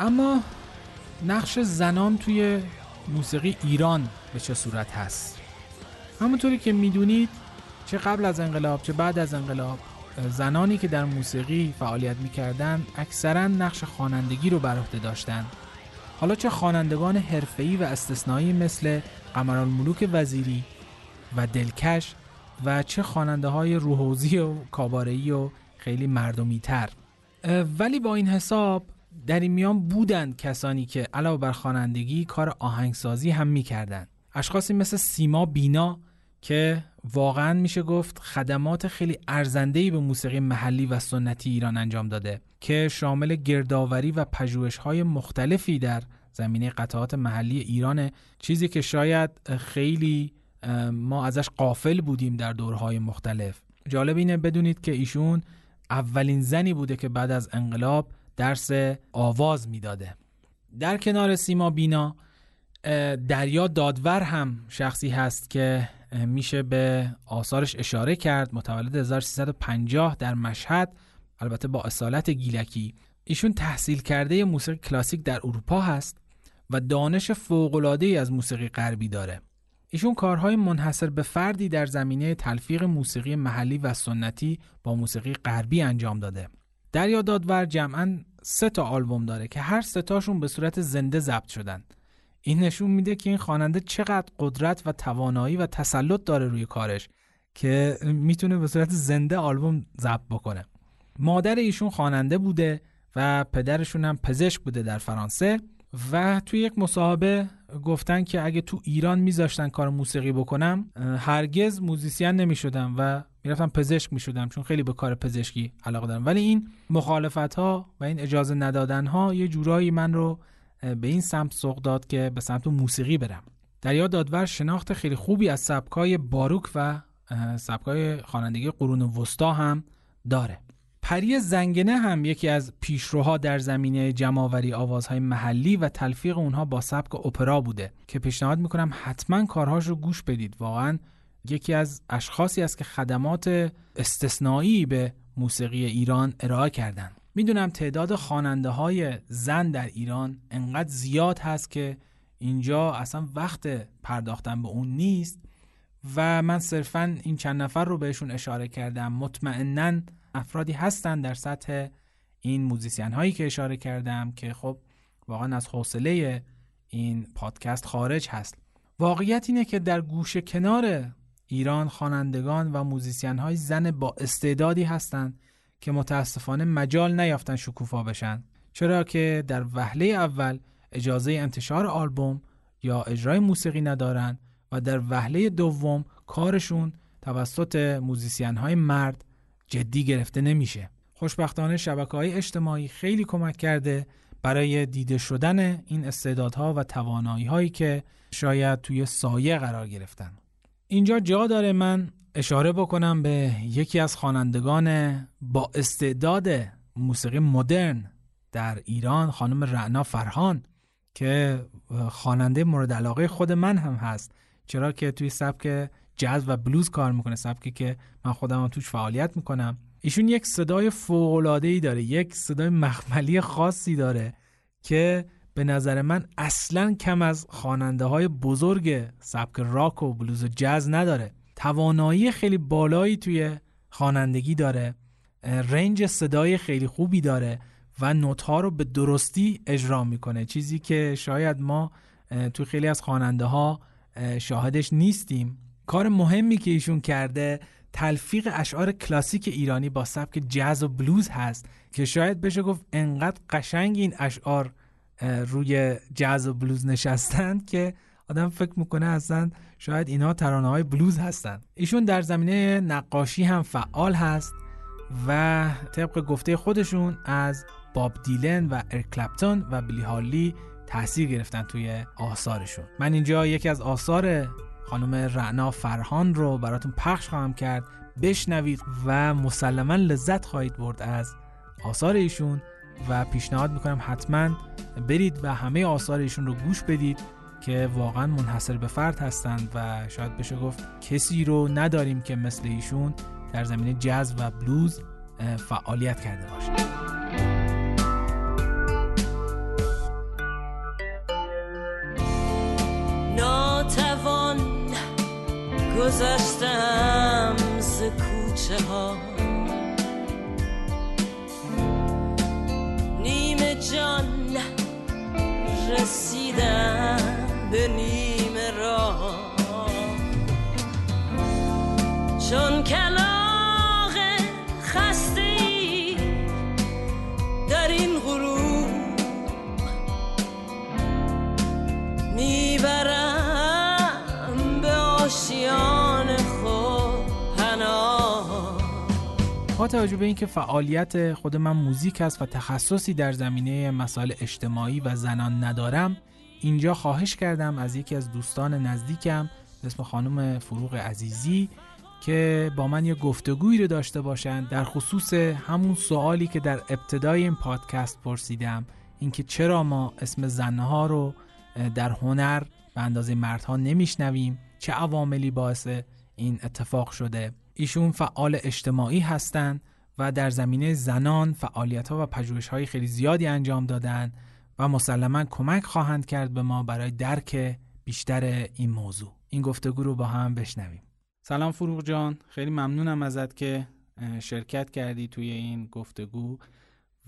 اما نقش زنان توی موسیقی ایران به چه صورت هست؟ همونطوری که می‌دونید چه قبل از انقلاب چه بعد از انقلاب زنانی که در موسیقی فعالیت می‌کردن اکثرا نقش خوانندگی رو بر عهده داشتن. حالا چه خوانندگان حرفه‌ای و استثنایی مثل قمرالملوک وزیری و دلکش و چه خواننده های روحوزی و کاباره‌ای و خیلی مردمی تر ولی با این حساب در این میان بودند کسانی که علاوه بر خوانندگی کار آهنگسازی هم می‌کردند اشخاصی مثل سیما بینا که واقعا میشه گفت خدمات خیلی ارزندهی به موسیقی محلی و سنتی ایران انجام داده که شامل گردآوری و پژوهش‌های مختلفی در زمینه قطعات محلی ایرانه چیزی که شاید خیلی ما ازش قافل بودیم در دورهای مختلف. جالب اینه بدونید که ایشون اولین زنی بوده که بعد از انقلاب درس آواز می‌داده. در کنار سیما بینا دریا دادور هم شخصی هست که میشه به آثارش اشاره کرد. متولد 1350 در مشهد البته با اصالت گیلکی. ایشون تحصیل کرده موسیقی کلاسیک در اروپا هست و دانش فوق‌العاده‌ای از موسیقی غربی داره. ایشون کارهای منحصر به فردی در زمینه تلفیق موسیقی محلی و سنتی با موسیقی غربی انجام داده. دریا دادور جمعا سه تا آلبوم داره که هر سه تاشون به صورت زنده ضبط شدن. این نشون میده که این خواننده چقدر قدرت و توانایی و تسلط داره روی کارش که می‌تونه به صورت زنده آلبوم ضبط بکنه. مادر ایشون خواننده بوده و پدرشون هم پزشک بوده در فرانسه. و توی یک مصاحبه گفتن که اگه تو ایران میذاشتن کار موسیقی بکنم هرگز موزیسین نمی‌شدم و می‌رفتم پزشک می‌شدم چون خیلی به کار پزشکی علاقه دارم. ولی این مخالفت ها و این اجازه ندادن ها یه جورایی من رو به این سمت سوق داد که به سمت موسیقی برم. دریا دادور شناخت خیلی خوبی از سبکای باروک و سبکای خوانندگی قرون وسطا هم داره. پری زنگنه هم یکی از پیشروها در زمینه جمعآوری آوازهای محلی و تلفیق اونها با سبک اپرا بوده که پیشنهاد می‌کنم حتما کارهاش رو گوش بدید واقعا یکی از اشخاصی است که خدمات استثنایی به موسیقی ایران ارائه کردند. می‌دونم تعداد خواننده های زن در ایران انقدر زیاد هست که اینجا اصلا وقت پرداختن به اون نیست و من صرفا این چند نفر رو بهشون اشاره کردم مطمئنا افرادی هستن در سطح این موزیسین هایی که اشاره کردم که خب واقعا از حوصله این پادکست خارج هست. واقعیت اینه که در گوشه کنار ایران خوانندگان و موزیسین های زن با استعدادی هستند که متاسفانه مجال نیافتن شکوفا بشن. چرا که در وهله اول اجازه انتشار آلبوم یا اجرای موسیقی ندارن و در وهله دوم کارشون توسط موزیسین های مرد جدی گرفته نمیشه. خوشبختانه شبکه های اجتماعی خیلی کمک کرده برای دیده شدن این استعدادها و توانایی هایی که شاید توی سایه قرار گرفتن. اینجا جا داره من اشاره بکنم به یکی از خوانندگان با استعداد موسیقی مدرن در ایران خانم رعنا فرهان که خواننده مورد علاقه خود من هم هست. چرا که توی سبک جاز و بلوز کار می‌کنه سبکی که من خودم توش فعالیت می‌کنم. ایشون یک صدای فوق ای داره یک صدای مخملی خاصی داره که به نظر من اصلا کم از خواننده های بزرگ سبک راک و بلوز و جاز نداره. توانایی خیلی بالایی توی خوانندگی داره رنج صدای خیلی خوبی داره و نوت ها رو به درستی اجرا می‌کنه چیزی که شاید ما توی خیلی از خواننده ها شاهدش نیستیم. کار مهمی که ایشون کرده تلفیق اشعار کلاسیک ایرانی با سبک جاز و بلوز هست که شاید بشه گفت انقدر قشنگ این اشعار روی جاز و بلوز نشستند که آدم فکر می‌کنه اصلا شاید اینا ترانه های بلوز هستند. ایشون در زمینه نقاشی هم فعال هست و طبق گفته خودشون از باب دیلن و ارکلپتون و بلی هالی تاثیر گرفتن توی آثارشون. من اینجا یکی از آثار خانم رعنا فرهان رو براتون پخش خواهم کرد. بشنوید و مسلما لذت خواهید برد از آثار ایشون و پیشنهاد می‌کنم حتما برید و همه آثار ایشون رو گوش بدید که واقعا منحصر به فرد هستند و شاید بشه گفت کسی رو نداریم که مثل ایشون در زمینه جاز و بلوز فعالیت کرده باشه. گذشتم ز کوچه ها. نیمه جان رسیدم به نیمه راه. چون کلاغ خسته ای در این غروب می‌برم. با توجه به اینکه فعالیت خود من موزیک است و تخصصی در زمینه مسائل اجتماعی و زنان ندارم اینجا خواهش کردم از یکی از دوستان نزدیکم به اسم خانم فروغ عزیزی که با من یه گفتگویی رو داشته باشند. در خصوص همون سوالی که در ابتدای این پادکست پرسیدم اینکه چرا ما اسم زنها رو در هنر به اندازه مردها نمیشنویم؟ چه عواملی باعث این اتفاق شده؟ ایشون فعال اجتماعی هستند و در زمینه زنان فعالیت ها و پژوهش های خیلی زیادی انجام دادن و مسلما کمک خواهند کرد به ما برای درک بیشتر این موضوع. این گفتگو رو با هم بشنویم. سلام فروغ جان. خیلی ممنونم ازت که شرکت کردی توی این گفتگو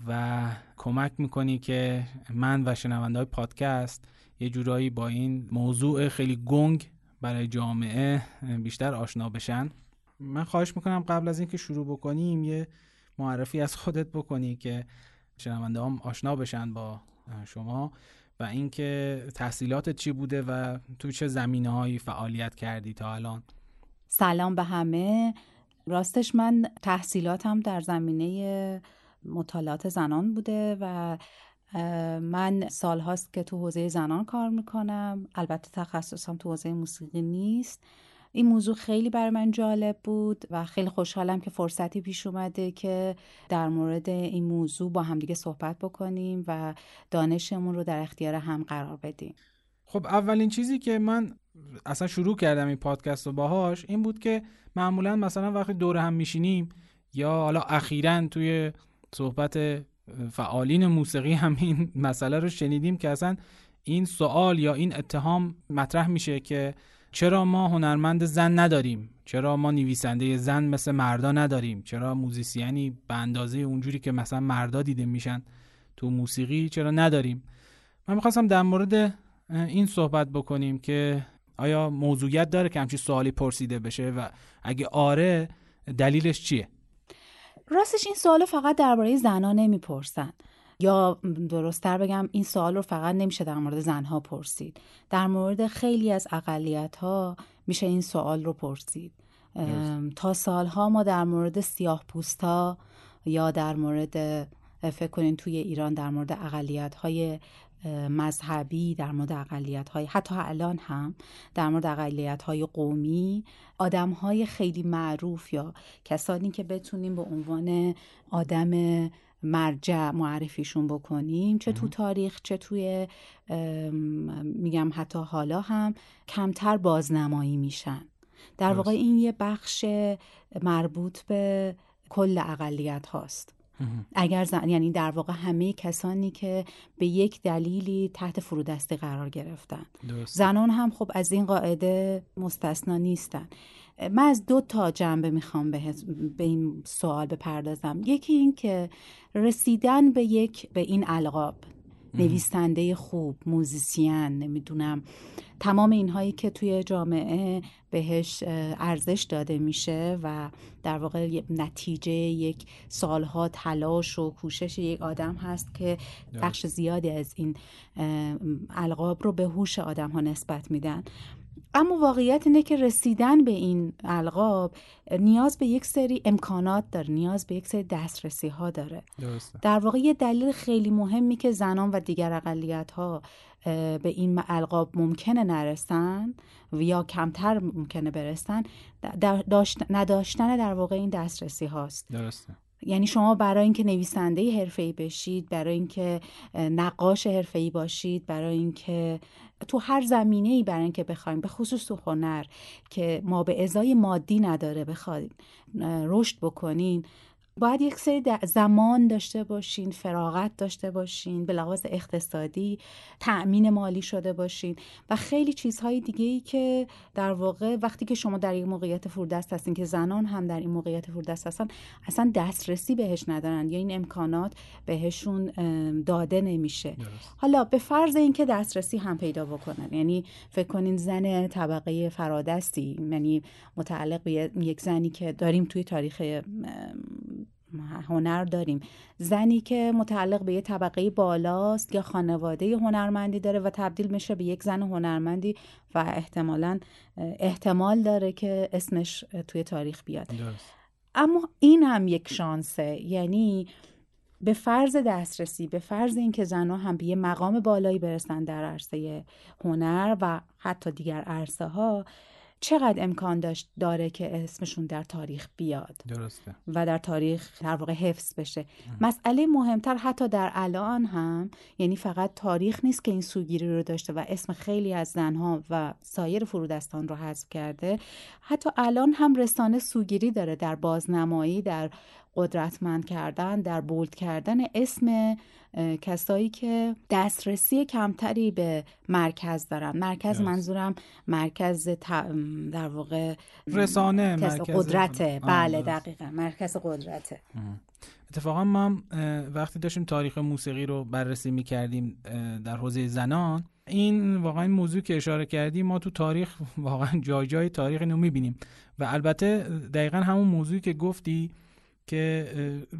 و کمک می‌کنی که من و شنونده های پادکست یه جورایی با این موضوع خیلی گنگ برای جامعه بیشتر آشنا بشن. من خواهش می‌کنم قبل از اینکه شروع بکنیم یه معرفی از خودت بکنی که شنونده هم آشنا بشن با شما و اینکه تحصیلاتت چی بوده و تو چه زمینه هایی فعالیت کردی تا الان. سلام به همه. راستش من تحصیلاتم در زمینه مطالعات زنان بوده و من سال هاست که تو حوزه زنان کار می‌کنم. البته تخصصم تو حوزه موسیقی نیست. این موضوع خیلی بر من جالب بود و خیلی خوشحالم که فرصتی پیش اومده که در مورد این موضوع با همدیگه صحبت بکنیم و دانشمون رو در اختیار هم قرار بدیم. خب اولین چیزی که من اصلا شروع کردم این پادکست رو باهاش این بود که معمولا مثلا وقتی دور هم میشینیم یا حالا اخیرا توی صحبت فعالین موسیقی هم این مسئله رو شنیدیم که اصلا این سوال یا این اتهام مطرح میشه که چرا ما هنرمند زن نداریم؟ چرا ما نویسنده زن مثل مردا نداریم؟ چرا موزیسیانی به اندازه اونجوری که مثلا مردا دیده میشن تو موسیقی چرا نداریم؟ من می‌خواستم در مورد این صحبت بکنیم که آیا موضوعیت داره که همچین سوالی پرسیده بشه و اگه آره دلیلش چیه؟ راستش این سوال فقط درباره زنها نمی‌پرسن. یا درستتر بگم این سوال رو فقط نمیشه در مورد زنها پرسید. در مورد خیلی از اقلیت ها میشه این سوال رو پرسید. تا سالها ما در مورد سیاه پوستا یا در مورد فکر کنین توی ایران در مورد اقلیت های مذهبی در مورد اقلیت های حتی الان هم در مورد اقلیت های قومی آدم های خیلی معروف یا کسانی که بتونیم به عنوان آدم مرجع معرفیشون بکنیم چه تو تاریخ چه توی میگم حتی حالا هم کمتر بازنمایی میشن. در واقع این یه بخش مربوط به کل اقلیت هاست. اگر زن... یعنی در واقع همه کسانی که به یک دلیلی تحت فرودستی قرار گرفتن. زنان هم خب از این قاعده مستثنا نیستن. من از دو تا جنبه می‌خوام به, به این سوال بپردازم. یکی این که رسیدن به یک به این القاب نویسنده خوب موزیسین نمی‌دونم. تمام اینهایی که توی جامعه بهش ارزش داده میشه و در واقع نتیجه یک سالها تلاش و کوشش یک آدم هست که بخش زیادی از این القاب رو به هوش آدم ها نسبت میدن. اما واقعیت اینه که رسیدن به این القاب نیاز به یک سری امکانات داره نیاز به یک سری دسترسی ها داره در واقع یه دلیل خیلی مهمی که زنان و دیگر اقلیت ها به این القاب ممکنه نرسن یا کمتر ممکنه برسن نداشتن در واقع این دسترسی هاست درسته. یعنی شما برای اینکه نویسنده حرفه‌ای بشید برای اینکه نقاش حرفه‌ای باشید برای اینکه تو هر زمینه ای برای اینکه بخوایم به خصوص تو هنر که ما به ازای مادی نداره بخواید رشد بکنین. باید یک سری زمان داشته باشین فراغت داشته باشین به لحاظ اقتصادی تأمین مالی شده باشین و خیلی چیزهای دیگه ای که در واقع وقتی که شما در یک موقعیت فردست هستین که زنان هم در این موقعیت فردست هستن اصلا دسترسی بهش ندارن یا این امکانات بهشون داده نمیشه. حالا به فرض اینکه دسترسی هم پیدا بکنن یعنی فکر کنین زن طبقه فرادستی یعنی متعلق به یک زنی که داریم توی تاریخ هنر داریم. زنی که متعلق به یه طبقه بالاست یا خانواده هنرمندی داره و تبدیل میشه به یک زن هنرمندی و احتمالا احتمال داره که اسمش توی تاریخ بیاد. اما این هم یک شانسه. یعنی به فرض دسترسی به فرض اینکه زنها هم به یه مقام بالایی برسن در عرصه هنر و حتی دیگر عرصه ها چقدر امکان داشت داره که اسمشون در تاریخ بیاد؟ درسته. و در تاریخ در واقع حفظ بشه. مسئله مهمتر حتی در الان هم یعنی فقط تاریخ نیست که این سوگیری رو داشته و اسم خیلی از زنها و سایر فرودستان رو حذف کرده حتی الان هم رسانه سوگیری داره در بازنمایی در قدرتمند کردن در بولد کردن اسم کسایی که دسترسی کمتری به مرکز دارن. مرکز منظورم مرکز در واقع رسانه مرکز قدرته. بله دقیقا. مرکز قدرته. اتفاقا ما وقتی داشتیم تاریخ موسیقی رو بررسی می کردیم در حوزه زنان این واقعا موضوع که اشاره کردیم ما تو تاریخ (laughs) واقعا جای جای تاریخ اینو می‌بینیم. و البته دقیقا همون موضوعی که گفتی که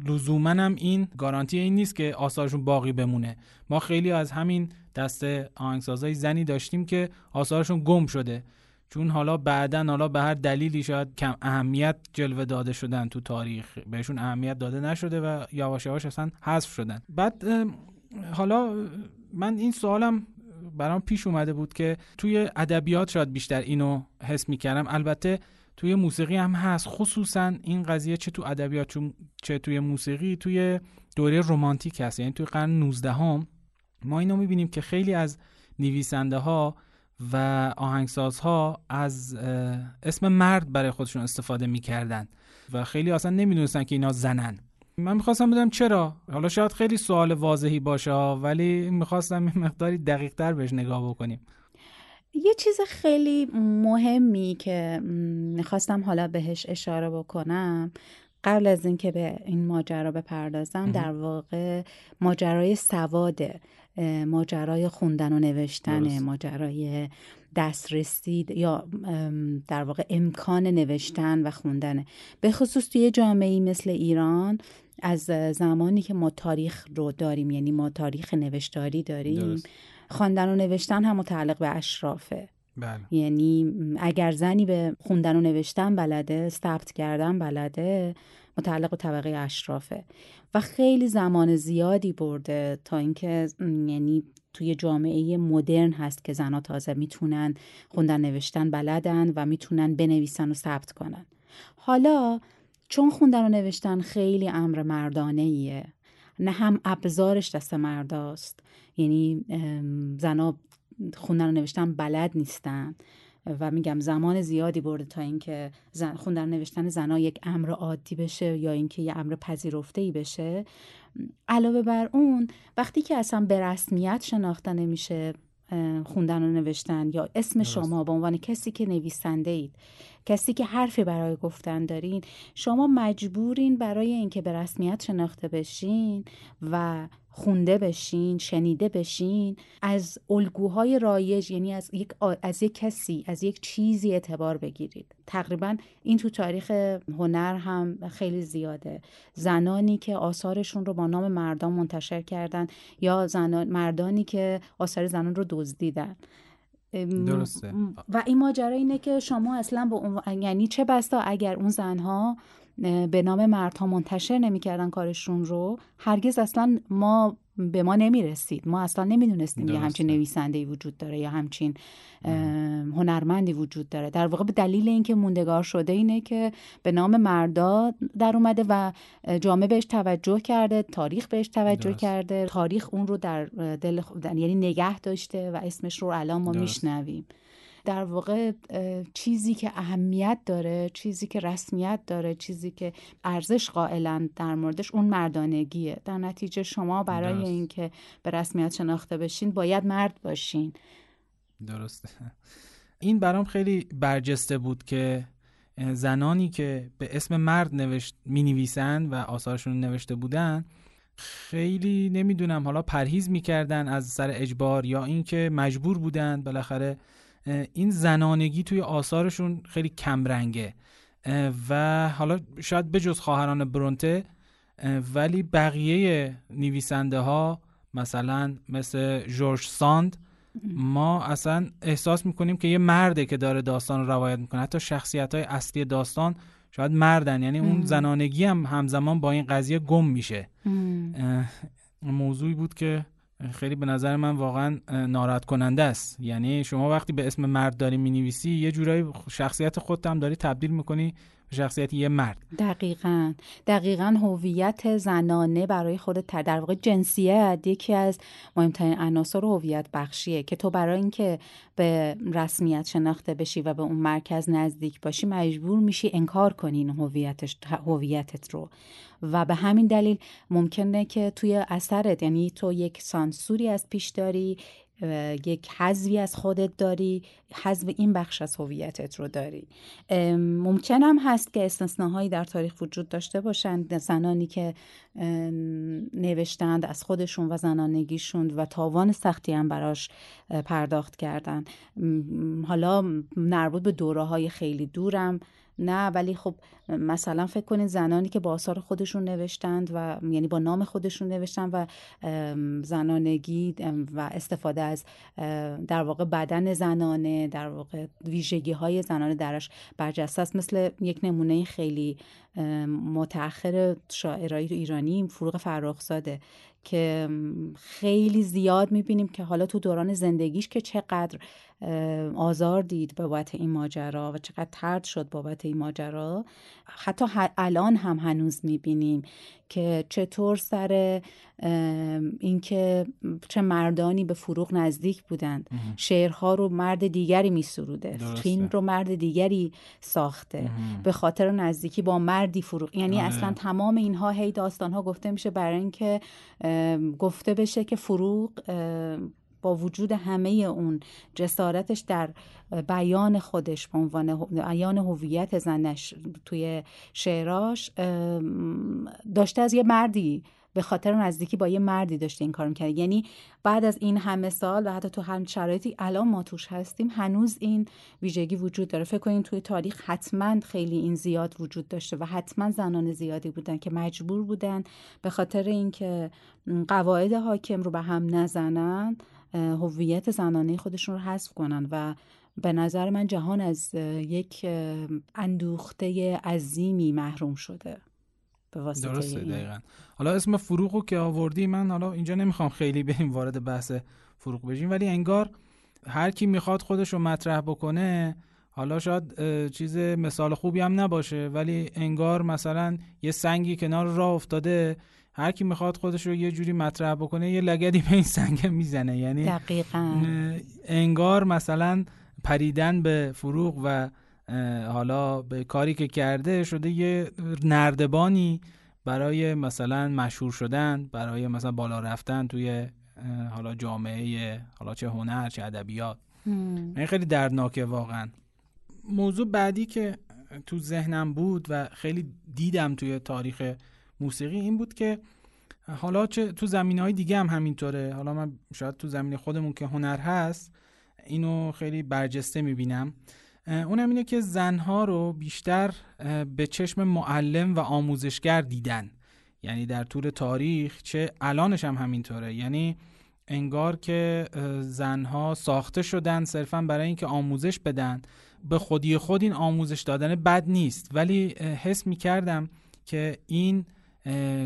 لزوما هم این گارانتی این نیست که آثارشون باقی بمونه. ما خیلی از همین دست آهنگسازای زنی داشتیم که آثارشون گم شده. چون حالا بعدا حالا به هر دلیلی شاید کم اهمیت جلوه داده شدن تو تاریخ. بهشون اهمیت داده نشده و یواش یواش اصلا حذف شدن. بعد حالا من این سوالم برام پیش اومده بود که توی ادبیات شاید بیشتر اینو حس می‌کردم. البته توی موسیقی هم هست. خصوصا این قضیه چه تو ادبیات چه توی موسیقی توی دوره رمانتیک هست. یعنی توی قرن 19 هم ما اینو می‌بینیم که خیلی از نویسنده ها و آهنگسازها از اسم مرد برای خودشون استفاده می‌کردن و خیلی اصلا نمی‌دونستن که اینا زنن. من می‌خواستم بدم چرا؟ حالا شاید خیلی سوال واضحی باشه ولی می‌خواستم این مقداری دقیق تر بهش نگاه بکنیم. یه چیز خیلی مهمی که می‌خواستم حالا بهش اشاره بکنم قبل از اینکه به این ماجرا بپردازم در واقع ماجرای سواده ماجرای خوندن و نوشتن ماجرای دسترسی یا در واقع امکان نوشتن و خوندن. به خصوص توی جامعه مثل ایران از زمانی که ما تاریخ رو داریم یعنی ما تاریخ نوشتاری داریم خواندن و نوشتن هم متعلق به اشرافه. بله. یعنی اگر زنی به خوندن و نوشتن بلده ثبت کردن بلده متعلق به طبقه اشرافه. و خیلی زمان زیادی برده تا اینکه یعنی توی جامعه مدرن هست که زنها تازه می‌تونن خوندن نوشتن بلدن و می‌تونن بنویسن و ثبت کنن. حالا چون خوندن و نوشتن خیلی امر مردانه ایه نه هم ابزارش دست مرداست. یعنی زنا خوندن و نوشتن بلد نیستن. و میگم زمان زیادی برده تا اینکه زن خوندن نوشتن زنا یک امر عادی بشه یا اینکه یه امر پذیرفته ای بشه. علاوه بر اون وقتی که اصلا به رسمیت شناخته نمیشه خوندن و نوشتن یا اسم شما به عنوان کسی که نویسنده اید کسی که حرفی برای گفتن دارین شما مجبورین برای اینکه به رسمیت شناخته بشین و خونده بشین شنیده بشین از الگوهای رایج یعنی از یک, از یک کسی از یک چیزی اعتبار بگیرید. تقریبا این تو تاریخ هنر هم خیلی زیاده. زنانی که آثارشون رو با نام مردان منتشر کردن یا زنان مردانی که آثار زنان رو دزدیدن. درسته. و این ماجرا اینه که شما اصلا با یعنی چه بستا اگر اون زنها به نام مردها منتشر نمی‌کردن کارشون رو هرگز اصلا ما به ما نمی‌رسید. ما اصلا نمی‌دونستیم یه همچین نویسنده وجود داره یا همچین هنرمندی وجود داره. در واقع به دلیل اینکه موندگار شده اینه که به نام مردا در اومده و جامعه بهش توجه کرده تاریخ بهش توجه کرده. تاریخ اون رو در دل یعنی نگه داشته و اسمش رو الان ما میشنویم. در واقع چیزی که اهمیت داره چیزی که رسمیت داره چیزی که ارزش قائلن در موردش اون مردانگیه. در نتیجه شما برای اینکه به رسمیت شناخته بشین باید مرد باشین. درسته. این برام خیلی برجسته بود که زنانی که به اسم مرد نوشت می نویسن و آثارشون نوشته بودن خیلی نمی‌دونم حالا پرهیز می‌کردن از سر اجبار یا اینکه مجبور بودن بالاخره این زنانگی توی آثارشون خیلی کمرنگه. و حالا شاید بجز خواهران برونته ولی بقیه نویسنده ها مثلا مثل جورج ساند ما اصلا احساس می‌کنیم که یه مرده که داره داستان رو روایت می‌کنه. حتی شخصیت های اصلی داستان شاید مردن. یعنی اون زنانگی هم همزمان با این قضیه گم میشه. موضوعی بود که خیلی به نظر من واقعا ناراحت کننده است. یعنی شما وقتی به اسم مرد داری می‌نویسی یه جورایی شخصیت خودت هم داری تبدیل می‌کنی شخصیت یه مرد. دقیقا. دقیقا هویت زنانه برای خودت در واقع جنسیت یکی از مهمترین عناصر هویت بخشیه که تو برای اینکه به رسمیت شناخته بشی و به اون مرکز نزدیک باشی مجبور میشی انکار کنی این هویتت رو. و به همین دلیل ممکنه که توی اثرت یعنی تو یک سانسوری از پیش داری یک حذوی از خودت داری حذف این بخش از هویتت رو داری. ممکن هم هست که استثناهایی در تاریخ وجود داشته باشند زنانی که نوشتند از خودشون و زنانگیشون و تاوان سختی هم براش پرداخت کردن. حالا مربوط به دوره های خیلی دورم. نه ولی خب مثلا فکر کنید زنانی که با آثار خودشون نوشتند و یعنی با نام خودشون نوشتن و زنانگی و استفاده از در واقع بدن زنانه در واقع ویژگی های زنانه درش برجسته است. مثل یک نمونه خیلی متأخر شاعرای ایرانی فروغ فرخزاده که خیلی زیاد می‌بینیم که حالا تو دوران زندگیش که چقدر آزار دید بابت این ماجرا و چقدر ترد شد بابت این ماجرا. حتی الان هم هنوز می‌بینیم که چطور سر اینکه چه مردانی به فروغ نزدیک بودند. شعرها رو مرد دیگری میسروده. فیلم رو مرد دیگری ساخته. به خاطر نزدیکی با مردی فروغ. یعنی آره. اصلا تمام اینها هی داستانها گفته میشه برای اینکه گفته بشه که فروغ با وجود همه اون جسارتش در بیان خودش به عنوان بیان هویت زنش توی شعراش داشته از یه مردی به خاطر نزدیکی با یه مردی داشته این کار می‌کرد. یعنی بعد از این همه سال و حتی تو هم شرایطی الان ما توش هستیم هنوز این ویژگی وجود داره. فکر کنید توی تاریخ حتما خیلی این زیاد وجود داشته و حتما زنان زیادی بودن که مجبور بودن به خاطر اینکه قواعد حاکم رو به هم نزنن هویت زنانه خودشون رو حذف کنن و به نظر من جهان از یک اندوخته عظیمی محروم شده به واسطه درسته دقیقا. حالا اسم فروغ رو که آوردی من حالا اینجا نمی‌خوام خیلی بریم وارد بحث فروغ بشیم ولی انگار هر کی می‌خواد خودش رو مطرح بکنه حالا شاید چیز مثال خوبی هم نباشه ولی انگار مثلا یه سنگی کنار راه افتاده هر کی می‌خواد خودش رو یه جوری مطرح بکنه یه لگدی به این سنگ می‌زنه. یعنی دقیقا. انگار مثلا پریدن به فروغ و حالا به کاری که کرده شده یه نردبانی برای مثلا مشهور شدن برای مثلا بالا رفتن توی حالا جامعه حالا چه هنر چه ادبیات. این خیلی دردناکه واقعا. موضوع بعدی که تو ذهنم بود و خیلی دیدم توی تاریخ موسیقی این بود که حالا چه تو زمین های دیگه هم همینطوره. حالا من شاید تو زمین خودمون که هنر هست اینو خیلی برجسته می‌بینم. اونم اینه که زنها رو بیشتر به چشم معلم و آموزشگر دیدن. یعنی در طول تاریخ چه الانش هم همینطوره. یعنی انگار که زنها ساخته شدن صرفا برای اینکه آموزش بدن. به خودی خود این آموزش دادن بد نیست. ولی حس می کردم که این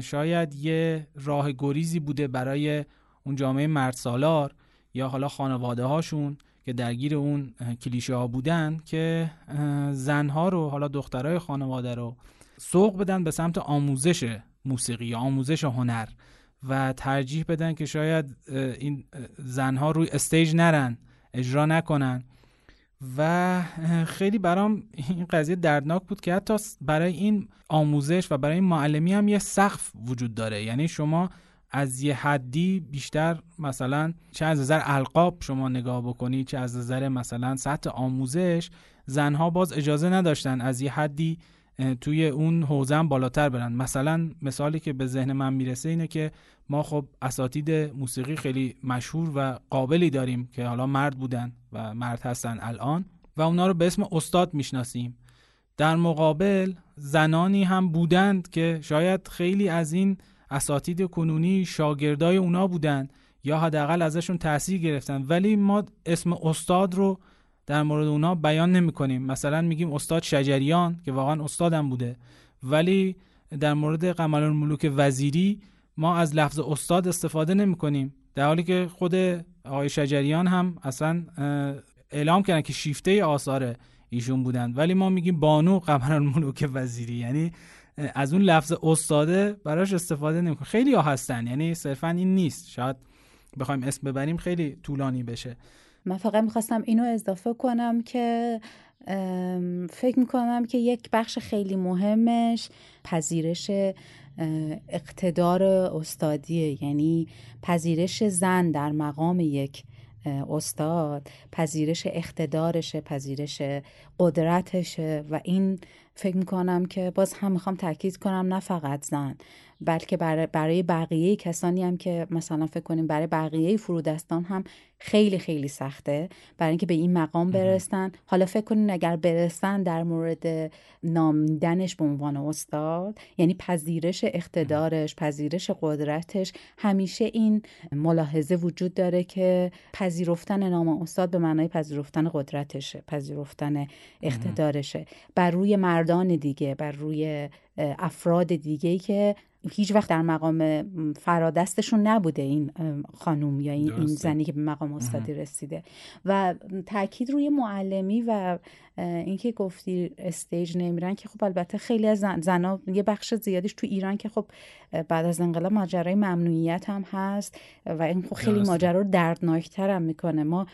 شاید یه راه گریزی بوده برای اون جامعه مرد سالار یا حالا خانواده هاشون که درگیر اون کلیشه ها بودن که زنها رو حالا دخترای خانواده رو سوق بدن به سمت آموزش موسیقی یا آموزش هنر و ترجیح بدن که شاید این زنها روی استیج نرن اجرا نکنن. و خیلی برام این قضیه دردناک بود که حتی برای این آموزش و برای این معلمی هم یه سقف وجود داره. یعنی شما از یه حدی بیشتر مثلا چه از نظر القاب شما نگاه بکنی چه از نظر مثلا سطح آموزش زنها باز اجازه نداشتن از یه حدی توی اون حوزه بالاتر برن. مثلا مثالی که به ذهن من می‌رسه اینه که ما خب اساتید موسیقی خیلی مشهور و قابلی داریم که حالا مرد بودن و مرد هستن الان و اونا رو به اسم استاد می‌شناسیم. در مقابل زنانی هم بودند که شاید خیلی از این اساتید کنونی شاگردای اونا بودن یا حداقل ازشون تاثیر گرفتن. ولی ما اسم استاد رو در مورد اونا بیان نمی کنیم مثلا میگیم استاد شجریان که واقعا استادم بوده. ولی در مورد قمر الملوک وزیری ما از لفظ استاد استفاده نمی کنیم در حالی که خود آقای شجریان هم اصلا اعلام کردن که شیفته آثار ایشون بودن. ولی ما میگیم بانو قمر ملوک وزیری. یعنی از اون لفظ استاده براش استفاده نمی‌کنه خیلی ها هستن. یعنی صرفا این نیست. شاید بخوایم اسم ببریم خیلی طولانی بشه. من فقط می‌خواستم اینو اضافه کنم که فکر می‌کنم که یک بخش خیلی مهمش پذیرش اقتدار استادیه یعنی پذیرش زن در مقام یک استاد پذیرش اقتدارشه پذیرش قدرتشه و این فکر می‌کنم که باز هم می‌خوام تاکید کنم نه فقط زن. بلکه برای بقیه کسانی هم که مثلا فکر کنیم برای بقیه فرودستان هم خیلی خیلی سخته. برای اینکه به این مقام برسن. حالا فکر کنین اگر برسن در مورد نامیدنش به عنوان استاد یعنی پذیرش اقتدارش پذیرش قدرتش همیشه این ملاحظه وجود داره که پذیرفتن نام استاد به معنای پذیرفتن قدرتشه پذیرفتن اقتدارشه. بر روی مردان دیگه بر روی افراد دیگه که هیچ وقت در مقام فرادستشون نبوده این خانوم یا این, این زنی که به مقام استادی رسیده. و تاکید روی معلمی و اینکه گفتی استیج نمیرن که خب البته خیلی از زن زنا یه بخش زیادیش تو ایران که خب بعد از انقلاب ماجرای ممنوعیت هم هست و این خب خیلی ماجرا رو دردناکتر هم می‌کنه. ما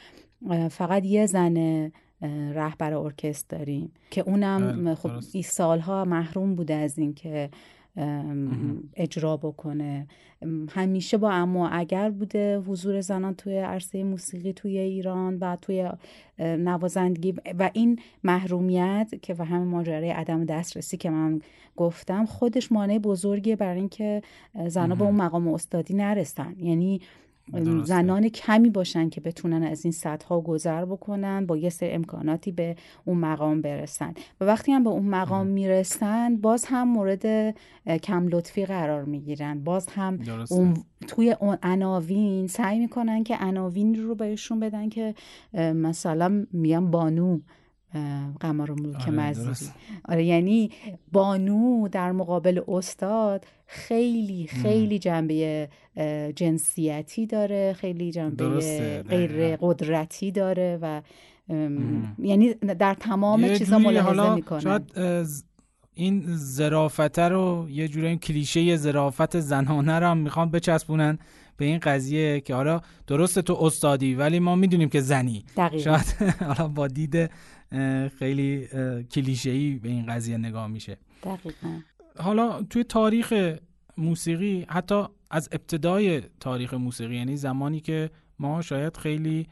فقط یه زن رهبر ارکستر داریم که اونم بله، خب این سالها محروم بوده از اینکه اجرا بکنه. همیشه با اما اگر بوده حضور زنان توی عرصه موسیقی توی ایران و توی نوازندگی و این محرومیت که و همه ماجرای عدم دسترسی که من گفتم خودش مانع بزرگیه برای اینکه زنها به اون مقام استادی نرسن. یعنی زنان کمی باشن که بتونن از این سطح ها گذر بکنن با یه سر امکاناتی به اون مقام برسن. و وقتی هم به اون مقام می‌رسن باز هم مورد کم لطفی قرار می‌گیرن. باز هم اون توی اون عناوین سعی می‌کنن که عناوین رو بهشون بدن که مثلا میان بانو قمر و ملوک آره آره یعنی بانو در مقابل استاد خیلی خیلی جنبه جنسیتی داره خیلی جنبه غیر قدرتی داره و یعنی در تمام چیزا ملاحظه می‌کنه شاید این زرافت رو یه جوری این کلیشه زرافت زنانه رو هم می‌خوان بچسبونن به این قضیه که حالا درسته تو استادی ولی ما می‌دونیم که زنی. دقیقا. شاید (laughs) حالا با دید خیلی کلیشه‌ای به این قضیه نگاه میشه. دقیقا. حالا توی تاریخ موسیقی حتی از ابتدای تاریخ موسیقی یعنی زمانی که ما شاید خیلی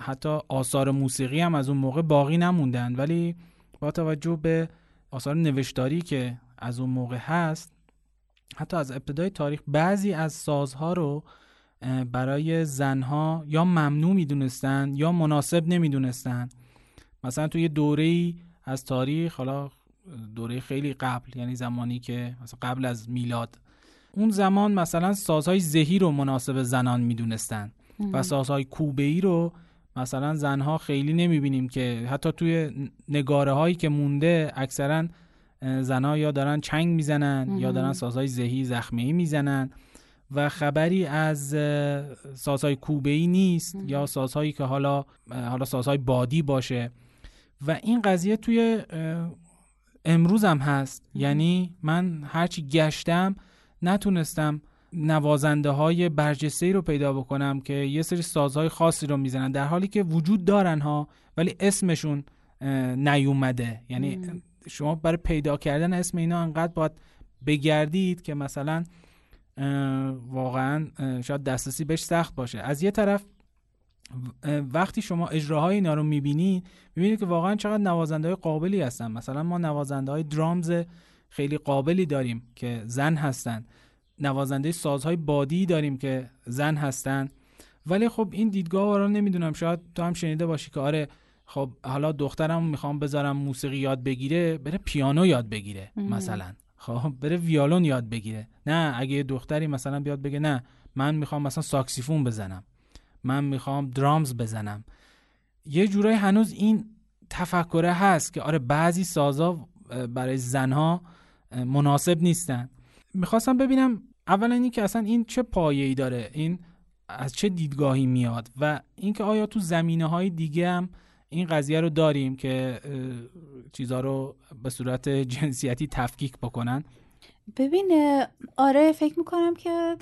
حتی آثار موسیقی هم از اون موقع باقی نموندن ولی با توجه به آثار نوشتاری که از اون موقع هست حتی از ابتدای تاریخ بعضی از سازها رو برای زنها یا ممنوع می‌دونستن یا مناسب نمی‌دونستن. مثلا توی دوره از تاریخ حالا دوره خیلی قبل یعنی زمانی که مثلا قبل از میلاد اون زمان مثلا سازهای زهی رو مناسب زنان می‌دونستن و سازهای کوبه ای رو مثلا زنها خیلی نمی‌بینیم که حتی توی نگاره هایی که مونده اکثرا زنها یا دارن چنگ می‌زنن یا دارن سازهای زهی زخمی می‌زنن و خبری از سازهای کوبه ای نیست یا سازهایی که حالا حالا سازهای بادی باشه. و این قضیه توی امروز هم هست. یعنی من هرچی گشتم نتونستم نوازنده های برجسته رو پیدا بکنم که یه سری سازهای خاصی رو می‌زنن در حالی که وجود دارن ها ولی اسمشون نیومده. یعنی شما برای پیدا کردن اسم اینا انقدر باید بگردید که مثلا واقعا شاید دسترسی بهش سخت باشه. از یه طرف وقتی شما اجراهای اینا رو می‌بینید می‌بینید که واقعا چقدر نوازنده های قابلی هستن. مثلا ما نوازنده های درامز خیلی قابلی داریم که زن هستن. نوازنده سازهای بادی داریم که زن هستن. ولی خب این دیدگاه رو نمی‌دونم. شاید تو هم شنیده باشی که آره خب حالا دخترم می‌خوام بذارم موسیقی یاد بگیره بره پیانو یاد بگیره مثلا. خب بره ویالون یاد بگیره. نه اگه دختری مثلا بیاد بگه نه من می‌خوام مثلا ساکسیفون بزنم. من می‌خوام درامز بزنم. یه جورایی هنوز این تفکره هست که آره بعضی سازا برای زنها مناسب نیستن. می‌خواستم ببینم اولا این که اصلا این چه پایه‌ای داره؟ این از چه دیدگاهی میاد؟ و اینکه آیا تو زمینه های دیگه هم این قضیه رو داریم که چیزها رو به صورت جنسیتی تفکیک بکنن؟ ببین آره فکر می‌کنم که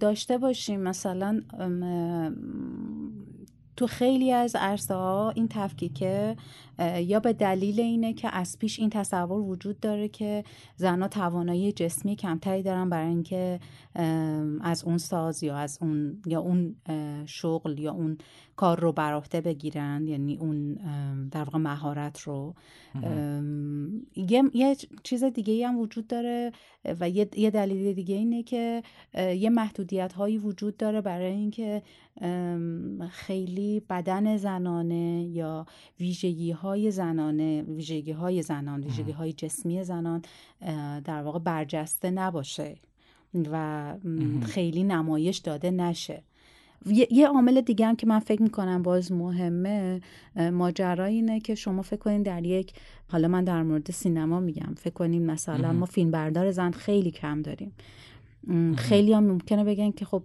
داشته باشیم. مثلا تو خیلی از عرصه ها این تفکیکه یا به دلیل اینه که از پیش این تصور وجود داره که زنها توانایی جسمی کمتری دارن برای اینکه از اون ساز یا از اون یا اون شغل یا اون کار رو بر عهده بگیرن یعنی اون در واقع مهارت رو. یه،, یه چیز دیگه هم وجود داره و یه دلیل دیگه اینه که یه محدودیت هایی وجود داره برای اینکه خیلی بدن زنانه یا ویژگی های زنانه ویژگی های زنان ویژگی های جسمی زنان در واقع برجسته نباشه و خیلی نمایش داده نشه. یه عامل دیگه هم که من فکر می‌کنم باز مهمه ماجرا اینه که شما فکر کنین در یک حالا من در مورد سینما میگم فکر کنین مثلا ما فیلم بردار زن خیلی کم داریم. خیلی هم ممکنه بگن که خب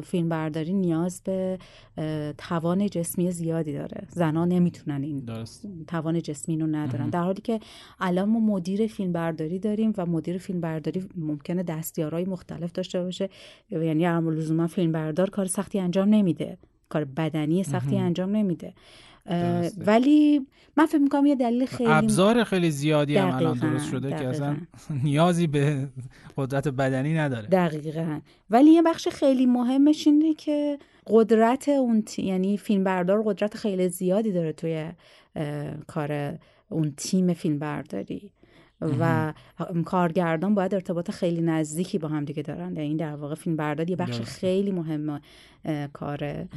فیلم برداری نیاز به توان جسمی زیادی داره. زنها نمی‌تونن این درست. توان جسمی رو ندارن. در حالی که الان ما مدیر فیلم برداری داریم و مدیر فیلم برداری ممکنه دستیارهای مختلف داشته باشه. یعنی لزوما فیلم بردار کار سختی انجام نمیده. کار بدنی سختی انجام نمیده. ولی من فکر می‌کنم یه دلیل خیلی ابزار خیلی زیادی هم الان درست شده که اصلا (laughs) نیازی به قدرت بدنی نداره. دقیقا. ولی یه بخش خیلی مهمش اینه که قدرت اون تی... یعنی فیلمبردار قدرت خیلی زیادی داره توی کار اون تیم فیلمبرداری. و کارگردان باید ارتباط خیلی نزدیکی با هم دیگه دارن. یعنی این در واقع فیلم برداری یه بخش خیلی مهم کاره.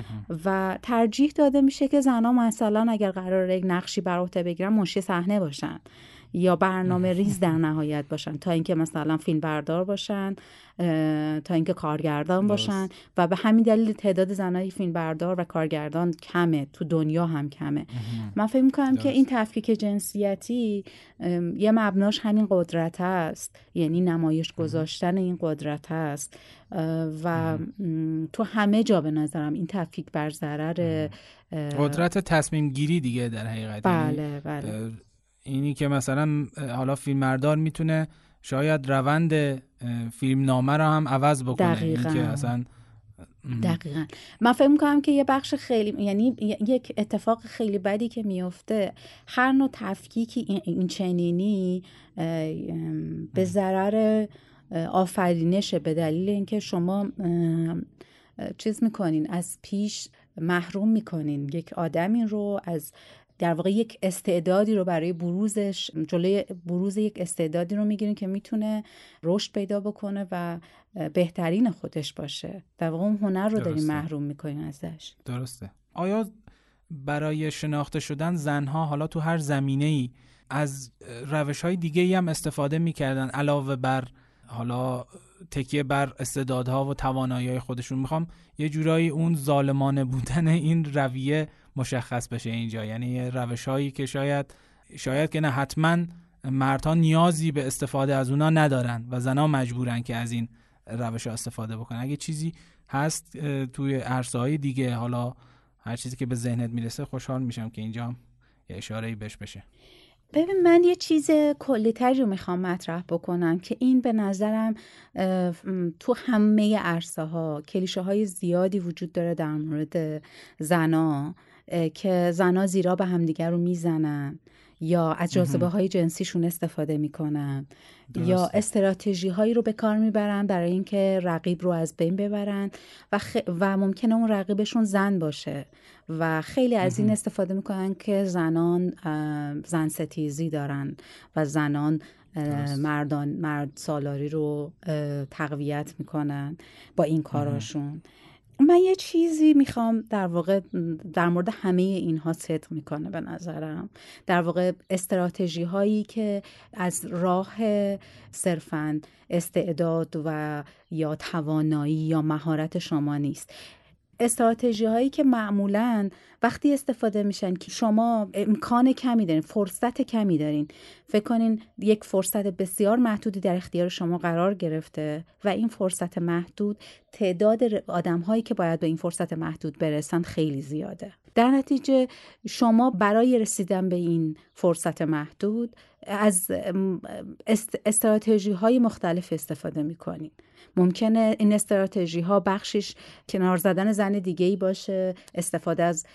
و ترجیح داده میشه که زنها مثلا اگر قرار یک نقشی بر عهده بگیرن منشی صحنه باشن. یا برنامه ریز در نهایت باشن تا اینکه مثلا فیلم بردار باشن تا اینکه کارگردان باشن و به همین دلیل تعداد زنای فیلم بردار و کارگردان کمه تو دنیا هم کمه. من فکر می‌کنم که این تفکیک جنسیتی یه مبناش همین قدرت است. یعنی نمایش گذاشتن این قدرت است. و تو همه جا به نظرم این تفکیک بر ضرر قدرت تصمیم گیری دیگه در حقیقت. یعنی بله بله. اینی که مثلا حالا فیلمبردار می‌تونه شاید روند فیلم نامه رو هم عوض بکنه. دقیقا. که اصلا دقیقا. من فکر می‌کنم که یه بخش خیلی یعنی یک اتفاق خیلی بدی که میفته هر نوع تفکیکی این چنینی به ضرر آفرینشه به دلیل اینکه شما چیز می‌کنین از پیش محروم می‌کنین. یک آدمی رو از در واقع یک استعدادی رو برای بروزش جلوی بروز یک استعدادی رو می‌گیرین که می‌تونه رشد پیدا بکنه و بهترین خودش باشه. در واقع اون هنر رو داریم محروم می‌کنین ازش. درسته. آیا برای شناخته شدن زنها حالا تو هر زمینه ای از روش های دیگه ای هم استفاده می‌کردن؟ علاوه بر حالا تکیه بر استعدادها و توانایی خودشون. می‌خوام یه جورایی اون ظالمانه بودن این رویه مشخص بشه اینجا. یعنی روش هایی که شاید شاید که نه حتما مردها نیازی به استفاده از اونا ندارن و زنها مجبورن که از این روش ها استفاده بکنن. اگه چیزی هست توی عرصه های دیگه حالا هر چیزی که به ذهنت می‌رسه خوشحال میشم که اینجا یه اشاره بهش بشه. ببین من یه چیز کلیتری رو می‌خوام مطرح بکنم که این به نظرم تو همه عرصه ها کلیشه های زیادی وجود داره در مورد زنا. که زنا زیرا به همدیگر رو می‌زنن یا از جاذبه های جنسیشون استفاده می‌کنن یا استراتژی هایی رو به کار می‌برن برای اینکه رقیب رو از بین ببرن و, و ممکنه اون رقیبشون زن باشه و خیلی از این استفاده می‌کنن که زنان زن ستیزی دارن و زنان مردان مرد سالاری رو تقویت می‌کنن با این کاراشون. من یه چیزی می‌خوام در واقع در مورد همه اینها صدق می‌کنه به نظرم. در واقع استراتژی هایی که از راه صرفا استعداد و یا توانایی یا مهارت شما نیست. استراتژی هایی که معمولا وقتی استفاده میشن که شما امکان کمی دارین فرصت کمی دارین فکر کنین یک فرصت بسیار محدودی در اختیار شما قرار گرفته و این فرصت محدود تعداد آدم هایی که باید به این فرصت محدود برسن خیلی زیاده. در نتیجه شما برای رسیدن به این فرصت محدود از استراتژی های مختلف استفاده می‌کنین. ممکنه این استراتژی ها بخشش کنار زدن زن دیگه ای باشه استفاده از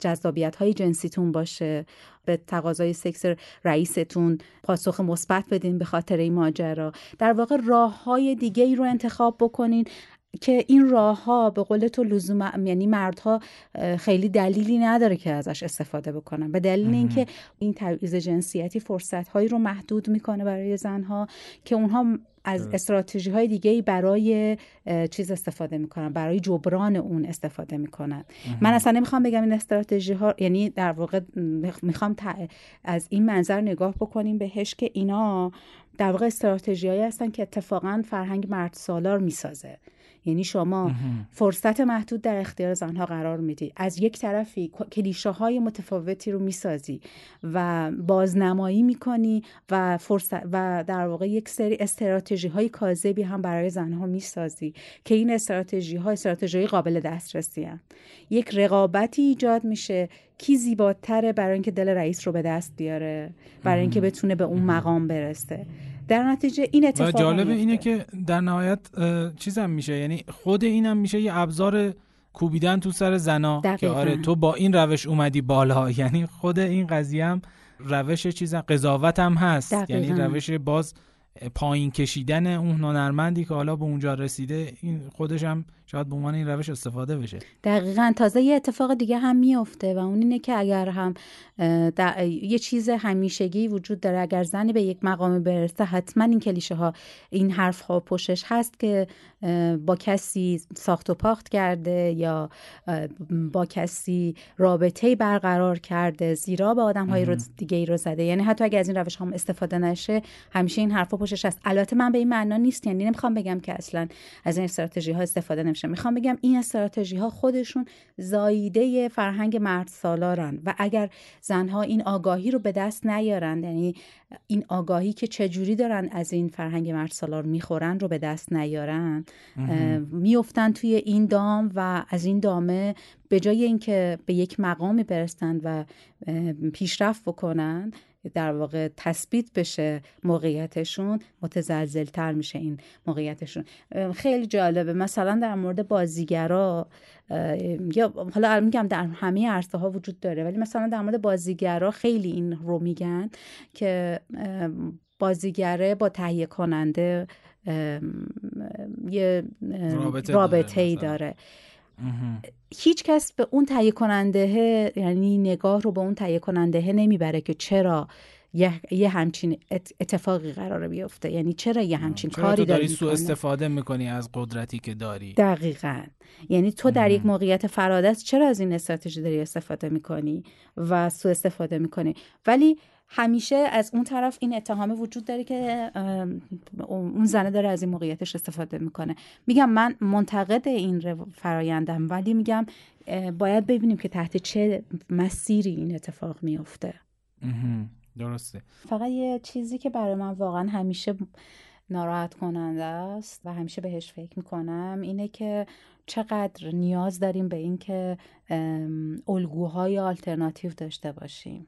جذابیت های جنسیتون باشه به تقاضای سکس رئیستون پاسخ مثبت بدین به خاطر این ماجرا. در واقع راه های دیگه ای رو انتخاب بکنین. که این راه ها به قول تو لزوم یعنی مردها خیلی دلیلی نداره که ازش استفاده بکنن. به دلیل اینکه این تبعیض جنسیتی فرصت هایی رو محدود می‌کنه برای زنها که اونها از استراتژی های دیگه برای چیز استفاده می‌کنن برای جبران اون استفاده می‌کنن. من اصلا نمی‌خوام بگم این استراتژی ها یعنی در واقع می‌خوام از این منظر نگاه بکنیم بهش که اینا در واقع استراتژی هایی هستن که اتفاقا فرهنگ مرد سالار می‌سازه. یعنی شما فرصت محدود در اختیار زنها قرار میدی. از یک طرفی کلیشه های متفاوتی رو می‌سازی و بازنمایی می‌کنی و فرصت و در واقع یک سری استراتژی های کاذبی هم برای زنها می‌سازی که این استراتژی ها استراتژی قابل دسترسی هم. یک رقابتی ایجاد میشه کی زیباتره برای اینکه دل رئیس رو به دست بیاره برای اینکه بتونه به اون مقام برسه. در نتیجه این اتفاق و جالب اینه که در نهایت چیزم میشه. یعنی خود اینم میشه یه ابزار کوبیدن تو سر زنا که آره تو با این روش اومدی بالا. (laughs) یعنی خود این قضیه هم روش چیز قضاوت هم هست. یعنی روش باز پایین کشیدن اون هنرمندی که حالا به اونجا رسیده این خودش هم شاید به عنوان این روش استفاده بشه. دقیقا. تازه یه اتفاق دیگه هم میفته و اون اینه که اگر هم یه چیز همیشگی وجود داره. اگر زنی به یک مقام برسه حتما این کلیشه ها این حرف ها پشش هست که با کسی ساخت و پاخت کرده یا با کسی رابطه برقرار کرده زیرا به آدم های رو دیگه ای رو زده. یعنی حتی اگر از این روش هم استفاده نشه همیشه این حرف پشش هست. البته من به این معنا نیست یعنی نمی‌خوام بگم که اصلا از این استراتژی ها استفاده نمیشه. می‌خوام بگم این استراتژی ها خودشون زاییده فرهنگ مرد سالارن و اگر زنها این آگاهی رو به دست نیارن یعنی این آگاهی که چجوری دارن از این فرهنگ مرد سالار می‌خورن رو به دست نیارن میفتن توی این دام و از این دامه به جای اینکه به یک مقامی برستن و پیشرفت بکنن در واقع تثبیت بشه موقعیتشون متزلزلتر میشه این موقعیتشون. خیلی جالبه. مثلا در مورد بازیگرا یا حالا میگم در همه عرصه ها وجود داره ولی مثلا در مورد بازیگرا خیلی این رو میگن که بازیگره با تهیه کننده یه رابطه, ای داره. هیچ کس به اون تهیه کننده یعنی نگاه رو به اون تهیه کننده نمی‌بره که چرا یه, یه همچین اتفاقی قراره بیفته. یعنی چرا یه همچین کاری تو داری سو استفاده می‌کنی از قدرتی که داری؟ دقیقا. یعنی تو در یک موقعیت فرادست چرا از این استراتژی داری استفاده می‌کنی و سو استفاده می‌کنی؟ ولی همیشه از اون طرف این اتهامه وجود داره که اون زنه داره از این موقعیتش استفاده می‌کنه. میگم من منتقد این فرایندم ولی میگم باید ببینیم که تحت چه مسیری این اتفاق میفته درسته. فقط یه چیزی که برای من واقعا همیشه ناراحت کننده است و همیشه بهش فکر می‌کنم اینه که چقدر نیاز داریم به اینکه الگوهای آلترناتیو داشته باشیم.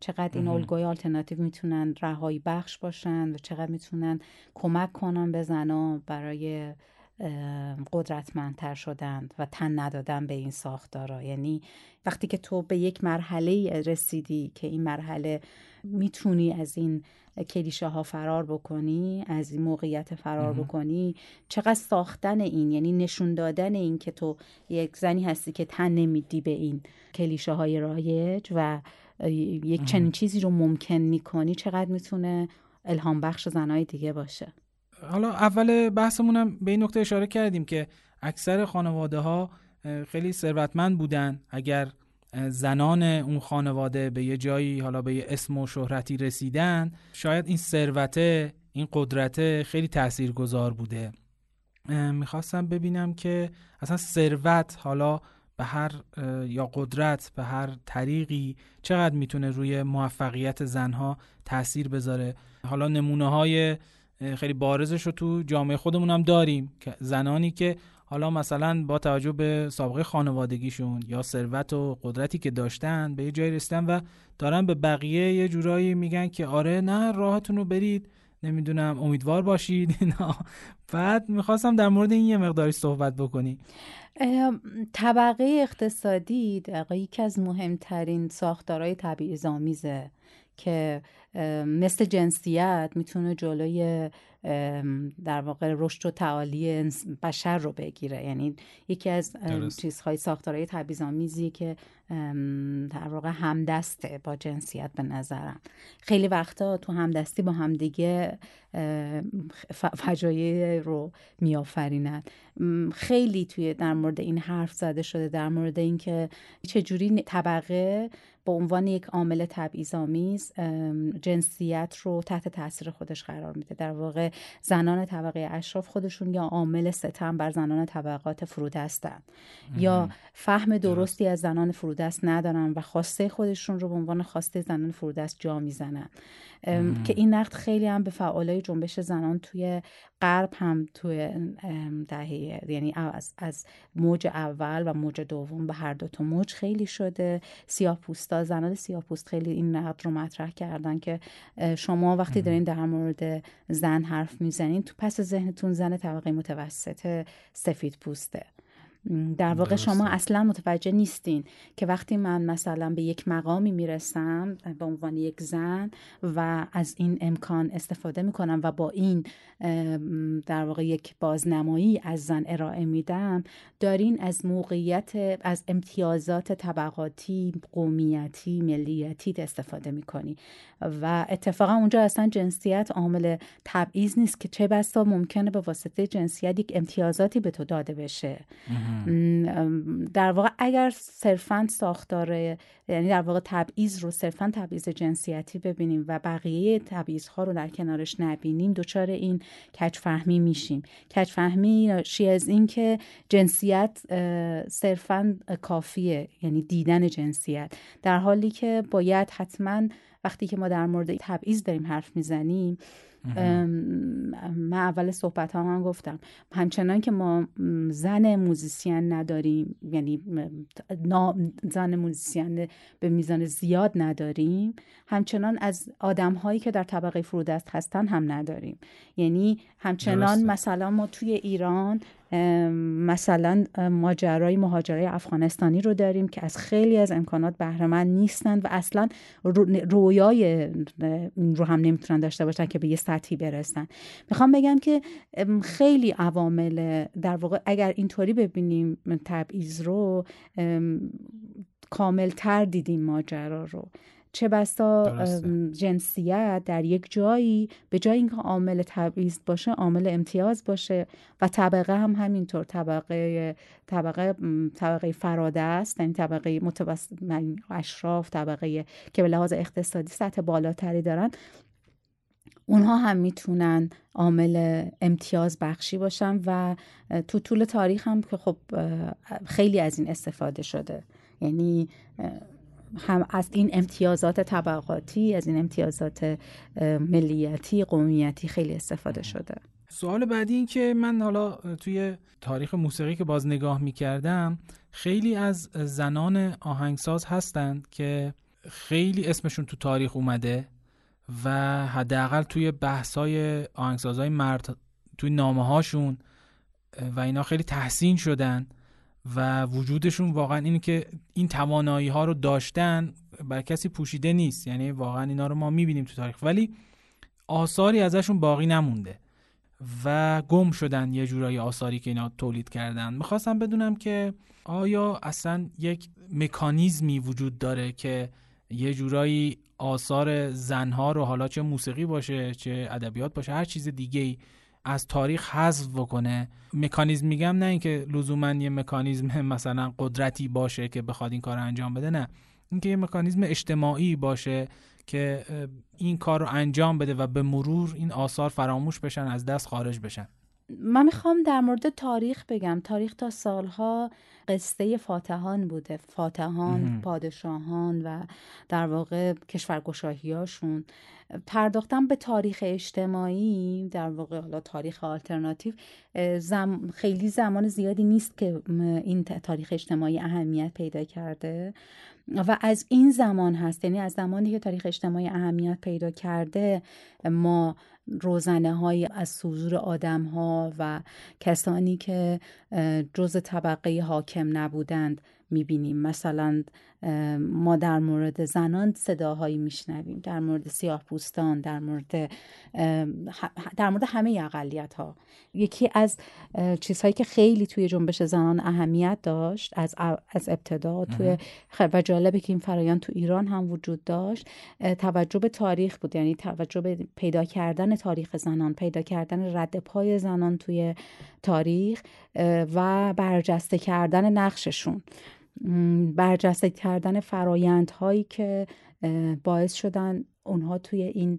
چقدر این الگوی آلترناتیو می‌تونن رهایی بخش باشن و چقدر می‌تونن کمک کنن به زنها برای قدرتمندتر شدن و تن ندادن به این ساختارا. یعنی وقتی که تو به یک مرحله رسیدی که این مرحله می‌تونی از این کلیشه ها فرار بکنی از این موقعیت فرار بکنی چقدر ساختن این یعنی نشون دادن این که تو یک زنی هستی که تن نمیدی به این کلیشه های رایج و یک چنین چیزی رو ممکن می‌کنی چقدر می‌تونه الهام بخش زنهای دیگه باشه؟ حالا اول بحثمونم به این نکته اشاره کردیم که اکثر خانواده ها خیلی ثروتمند بودن. اگر زنان اون خانواده به یه جایی حالا به یه اسم و شهرتی رسیدن شاید این ثروت این قدرت خیلی تاثیرگذار بوده. می‌خواستم ببینم که اصلا ثروت حالا به هر یا قدرت به هر طریقی چقدر می‌تونه روی موفقیت زنها تاثیر بذاره. حالا نمونه های خیلی بارزش رو تو جامعه خودمون هم داریم که زنانی که حالا مثلا با توجه به سابقه خانوادگیشون یا ثروت و قدرتی که داشتن به یه جایی رسیدن و دارن به بقیه یه جورایی میگن که آره نه راهتون رو برید. نمی‌دونم امیدوار باشید. بعد می‌خواستم در مورد این یه مقداری صحبت بکنی. طبقه اقتصادی یکی از مهمترین ساختارهای زامیزه که مثل جنسیت می‌تونه جلوی در واقع رشد و تعالی بشر رو بگیره. یعنی یکی از چیزهای ساختارهای تبعیض‌آمیزی که در واقع همدسته با جنسیت به نظرم. خیلی وقتا تو همدستی با همدیگه فجایع رو میآفرینن خیلی توی در مورد این حرف زده شده در مورد اینکه چجوری طبقه به عنوان یک عامل تبعیض‌آمیز جنسیت رو تحت تاثیر خودش قرار میده. در واقع زنان طبقه اشراف خودشون یا عامل ستم بر زنان طبقات فرودستن. یا فهم درستی از زنان فرودست ندارن و خواسته خودشون رو به عنوان خواسته زنان فرودست جا می‌زنن. که این نقد خیلی هم به فعالای جنبش زنان توی غرب هم توی دهه یعنی از, از موج اول و موج دوم به هر دو تا موج خیلی شده. سیاه پوستا زنان سیاه پوست خیلی این نقد رو مطرح کردن که شما وقتی دارین در مورد زن حرف می‌زنین تو پس ذهنتون زن طبقه متوسط سفید پوسته در واقع شما اصلا متوجه نیستین که وقتی من مثلا به یک مقامی می‌رسم به عنوان یک زن و از این امکان استفاده می‌کنم و با این در واقع یک بازنمایی از زن ارائه میدم دارین از موقعیت از امتیازات طبقاتی قومیتی ملیتی استفاده می‌کنی. و اتفاقا اونجا اصلا جنسیت عامل تبعیض نیست که چه بسا ممکنه به واسطه جنسیت یک امتیازاتی به تو داده بشه. در واقع اگر صرفا ساختار یعنی در واقع تبعیض رو صرفا تبعیض جنسیتی ببینیم و بقیه تبعیض ها رو در کنارش نبینیم دچار این کچفهمی میشیم. کچفهمی ناشی از این که جنسیت صرفا کافیه یعنی دیدن جنسیت. در حالی که باید حتما وقتی که ما در مورد تبعیض داریم حرف می‌زنیم من اول صحبت ها هم گفتم. همچنان که ما زن موزیسین نداریم یعنی زن موزیسین به میزان زیاد نداریم همچنان از آدم هایی که در طبقه فرودست هستن هم نداریم. یعنی همچنان مثلا ما توی ایران مثلا ماجرای مهاجرای افغانستانی رو داریم که از خیلی از امکانات بهره نیستند و اصلا رویای این رو هم نمی‌تونن داشته باشن که به یه سطحی برسن. می‌خوام بگم که خیلی عوامل در واقع اگر اینطوری ببینیم تبعیض رو کامل تر دیدیم ماجرا رو. چه بسا جنسیت در یک جایی به جای اینکه عامل تبعیض باشه عامل امتیاز باشه و طبقه هم همینطور طبقه طبقه طبقه فراده است یعنی طبقه متوسط اشراف طبقه که به لحاظ اقتصادی سطح بالاتری دارن اونها هم می‌تونن عامل امتیاز بخشی باشن و تو طول تاریخ هم که خب خیلی از این استفاده شده. یعنی هم از این امتیازات طبقاتی از این امتیازات ملیتی قومیتی خیلی استفاده شده. سوال بعدی این که من حالا توی تاریخ موسیقی که باز نگاه می کردم خیلی از زنان آهنگساز هستند که خیلی اسمشون تو تاریخ اومده و حداقل توی بحثای آهنگسازهای مرد توی نامه هاشون و اینا خیلی تحسین شدن. و وجودشون واقعا اینه که این توانایی ها رو داشتن بر کسی پوشیده نیست. یعنی واقعا اینا رو ما می‌بینیم تو تاریخ. ولی آثاری ازشون باقی نمونده و گم شدن یه جورایی آثاری که اینا تولید کردن. می‌خواستم بدونم که آیا اصلا یک مکانیزمی وجود داره که یه جورایی آثار زنها رو حالا چه موسیقی باشه چه ادبیات باشه هر چیز دیگه ای از تاریخ حذف بکنه. مکانیزم میگم نه اینکه لزوما یه مکانیزم (laughs) مثلا قدرتی باشه که بخواد این کار رو انجام بده نه. اینکه یه مکانیزم اجتماعی باشه که این کار رو انجام بده و به مرور این آثار فراموش بشن از دست خارج بشن. من می‌خوام در مورد تاریخ بگم. تاریخ تا سالها قصه فاتحان بوده. فاتحان پادشاهان و در واقع کشورگشاهیاشون پرداختم به تاریخ اجتماعی در واقع حالا تاریخ آلترناتیو زم خیلی زمان زیادی نیست که این تاریخ اجتماعی اهمیت پیدا کرده. و از این زمان هست. یعنی از زمانی که تاریخ اجتماعی اهمیت پیدا کرده ما روزنه های از سوزور آدم ها و کسانی که جز طبقه حاکم نبودند می‌بینیم. مثلا ما در مورد زنان صداهایی میشنویم در مورد سیاه پوستان در مورد در مورد همه اقلیت ها یکی از چیزهایی که خیلی توی جنبش زنان اهمیت داشت از از ابتدا توی و جالبه که این فرایند تو ایران هم وجود داشت توجه به تاریخ بود. یعنی توجه به پیدا کردن تاریخ زنان پیدا کردن رد پای زنان توی تاریخ و برجسته کردن نقششون. برجسته کردن فرایندهایی که باعث شدن اونها توی این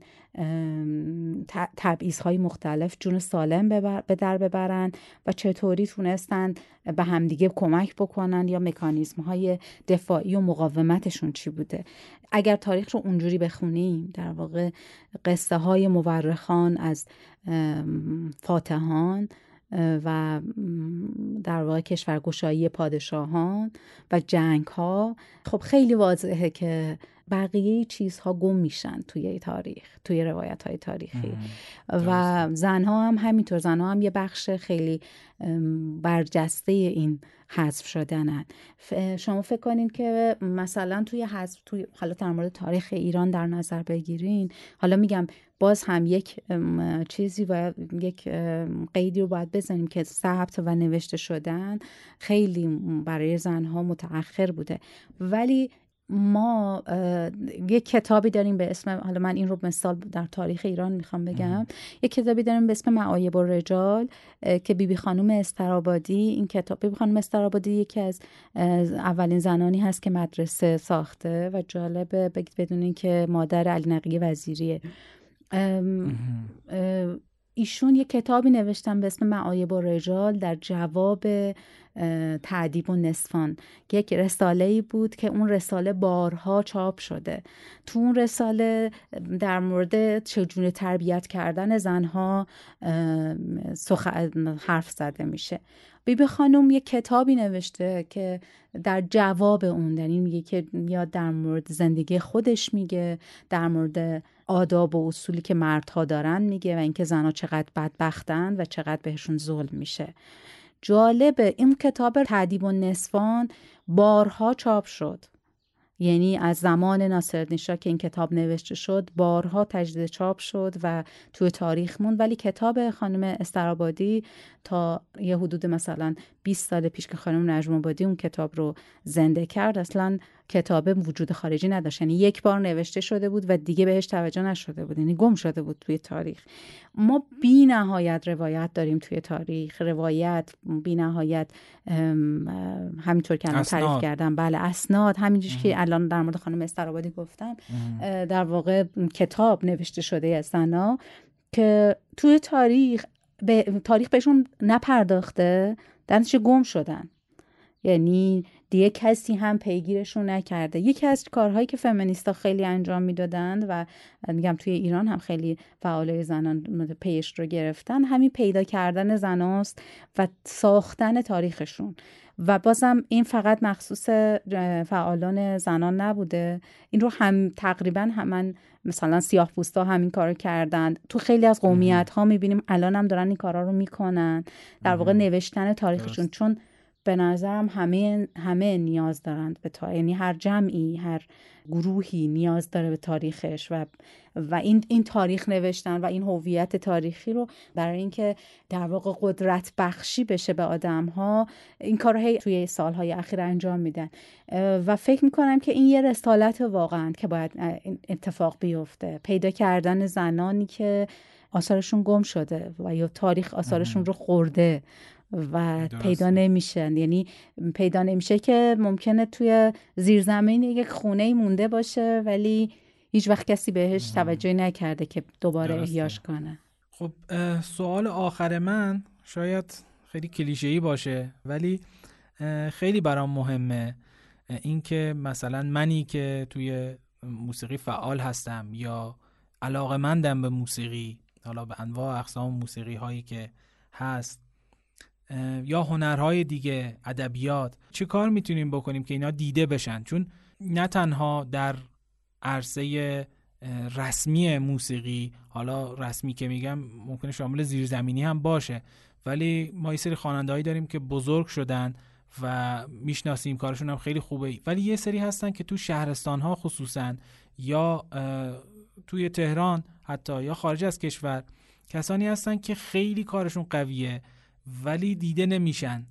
تبعیض های مختلف جون سالم به در ببرن و چطوری تونستن به همدیگه کمک بکنن یا مکانیزم های دفاعی و مقاومتشون چی بوده. اگر تاریخ رو اونجوری بخونیم در واقع قصه های مورخان از فاتحان و در واقع کشورگشایی پادشاهان و جنگ ها خب خیلی واضحه که بقیه چیزها گم میشن توی تاریخ توی روایت های تاریخی و زنها هم همینطور زنها هم یه بخش خیلی برجسته این حذف شدنن. شما فکر کنین که مثلا توی حذف توی حالا در مورد تاریخ ایران در نظر بگیرین. حالا میگم باز هم یک چیزی و یک قیدی رو باید بزنیم که ثبت و نوشته شدن خیلی برای زنها متأخر بوده. ولی ما یک کتابی داریم به اسم حالا من این رو مثال در تاریخ ایران می‌خوام بگم. یک کتابی داریم به اسم معایب و رجال که بیبی بی خانوم استرابادی این کتاب بیبی خانوم استرابادی یکی از اولین زنانی هست که مدرسه ساخته و جالبه بدونین که مادر علی نقی وزیریه. ایشون یه کتابی نوشتن به اسم معایب و رجال در جواب تعدیب و نصفان. یک رساله ای بود که اون رساله بارها چاپ شده. تو اون رساله در مورد چجونه تربیت کردن زنها سخ... حرف زده میشه. بیبی خانم یه کتابی نوشته که در جواب اون یعنی میگه که میاد در مورد زندگی خودش میگه در مورد آداب و اصولی که مردها دارن میگه و اینکه زنها چقدر بدبختن و چقدر بهشون ظلم میشه. جالبه این کتاب تعدیب و نصفان بارها چاپ شد. یعنی از زمان شاه که این کتاب نوشته شد بارها تجدید چاپ شد و توی تاریخ موند. ولی کتاب خانم استرابادی تا یه حدود مثلا 20 سال پیش که خانم نجم آبادی اون کتاب رو زنده کرد اصلا کتاب وجود خارجی نداشت. یعنی یک بار نوشته شده بود و دیگه بهش توجه نشده بود. یعنی گم شده بود توی تاریخ. ما بی نهایت روایت داریم توی تاریخ. روایت بی نهایت همینطور که الان تعریف کردم. بله اسناد. همینجوری که الان در مورد خانم استرابادی گفتم در واقع کتاب نوشته شده از زنا که توی تاریخ به تاریخ بهشون نپرداخته. در گم شدن. یعنی دیگه کسی هم پیگیرشون نکرده. یکی از کارهایی که فمینیستا خیلی انجام می‌دادند و میگم توی ایران هم خیلی فعالای زنان پیش رو گرفتن همین پیدا کردن زناست و ساختن تاریخشون. و بازم این فقط مخصوص فعالان زنان نبوده. این رو هم تقریبا همن مثلا سیاه پوستا همین کارو کردن تو خیلی از قومیت ها می‌بینیم الان هم دارن این کارا رو می‌کنن. در واقع نوشتن تاریخشون. چون به نظرم همه همه نیاز دارند به تا یعنی هر جمعی هر گروهی نیاز داره به تاریخش و و این این تاریخ نوشتن و این هویت تاریخی رو برای اینکه در واقع قدرت بخشی بشه به آدم ها این کارهای توی سالهای اخیر انجام میدن. و فکر می‌کنم که این یه رسالت واقعا که باید اتفاق بیفته. پیدا کردن زنانی که آثارشون گم شده و یا تاریخ آثارشون رو خورده. و پیدا نمیشن. یعنی پیدا نمیشه که ممکنه توی زیرزمین یک خونه مونده باشه ولی هیچ وقت کسی بهش توجه نکرده که دوباره احیاش کنه. خب سوال آخر من شاید خیلی کلیشه‌ای باشه ولی خیلی برام مهمه اینکه مثلا منی که توی موسیقی فعال هستم یا علاقه مندم به موسیقی حالا به انواع اقسام موسیقی هایی که هست یا هنرهای دیگه ادبیات چه کار می‌تونیم بکنیم که اینا دیده بشن؟ چون نه تنها در عرصه رسمی موسیقی حالا رسمی که میگم ممکنه شامل زیرزمینی هم باشه ولی ما یه سری خواننده‌ای داریم که بزرگ شدن و می‌شناسیم کارشون هم خیلی خوبه. ولی یه سری هستن که تو شهرستان ها خصوصا یا توی تهران حتی یا خارج از کشور کسانی هستن که خیلی کارشون قویه. ولی دیده نمیشن.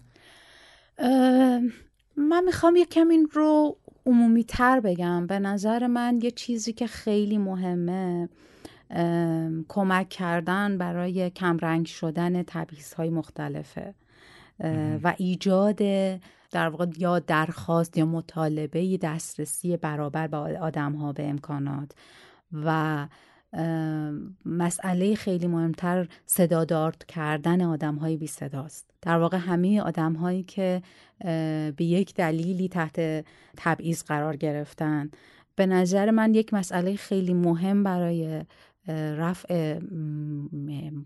من می‌خوام یه کم این رو عمومی تر بگم. به نظر من یه چیزی که خیلی مهمه کمک کردن برای کمرنگ شدن تبعیض های مختلفه و ایجاد در واقع یا درخواست یا مطالبه دسترسی برابر به آدم ها به امکانات. و مسئله خیلی مهمتر صدادار کردن آدم های بی صداست در واقع همه آدم هایی که به یک دلیلی تحت تبعیض قرار گرفتن به نظر من یک مسئله خیلی مهم برای رفع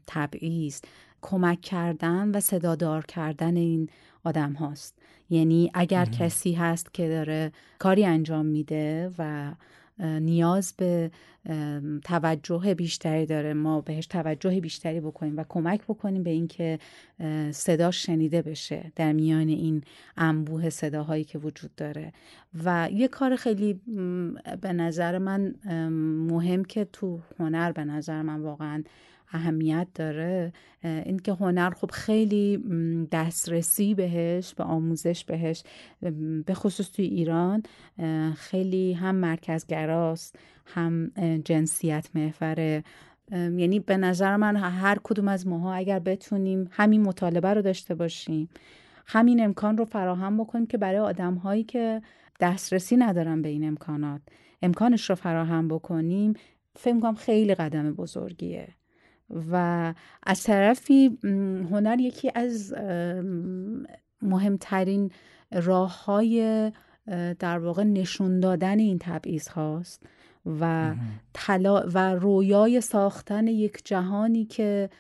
تبعیض کمک کردن و صدادار کردن این آدم هاست یعنی اگر کسی هست که داره کاری انجام میده و نیاز به توجه بیشتری داره. ما بهش توجه بیشتری بکنیم و کمک بکنیم به اینکه صدا شنیده بشه در میان این انبوه صداهایی که وجود داره. و یه کار خیلی به نظر من مهم که تو هنر به نظر من واقعا اهمیت داره این که هنر خب خیلی دسترسی بهش به آموزش بهش به خصوص توی ایران خیلی هم مرکزگراست هم جنسیت محوره یعنی به نظر من هر کدوم از ماها اگر بتونیم همین مطالبه رو داشته باشیم همین امکان رو فراهم بکنیم که برای آدم هایی که دسترسی ندارن به این امکانات امکانش رو فراهم بکنیم فکر کنم خیلی قدم بزرگیه. و از طرفی هنر یکی از مهمترین راه های در واقع نشون دادن این تبعیض هاست و طلا و رویای ساختن یک جهانی که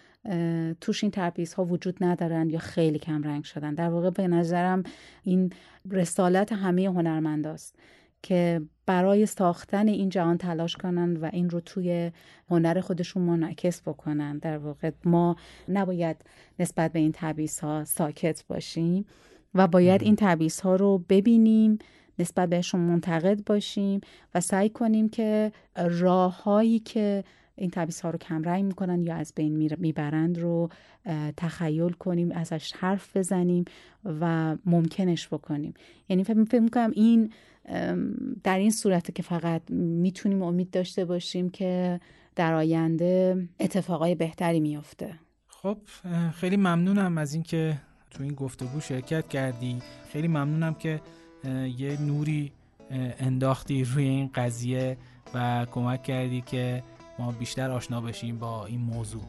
توش این تبعیض ها وجود ندارن یا خیلی کم رنگ شدن. در واقع به نظرم این رسالت همه هنرمنداست. که برای ساختن این جهان تلاش کنند و این رو توی هنر خودشون منعکس بکنن. در واقع ما نباید نسبت به این تبعیض ها ساکت باشیم و باید این تبعیض ها رو ببینیم نسبت بهشون منتقد باشیم و سعی کنیم که راههایی که این تبعیض ها رو کمرنگ می‌کنن یا از بین می‌برند رو تخیل کنیم ازش حرف بزنیم و ممکنش بکنیم. یعنی فکر می‌کنم این در این صورته که فقط می‌تونیم امید داشته باشیم که در آینده اتفاقای بهتری میافته. خب خیلی ممنونم از اینکه تو این گفتگو شرکت کردی. خیلی ممنونم که یه نوری انداختی روی این قضیه و کمک کردی که ما بیشتر آشنا بشیم با این موضوع.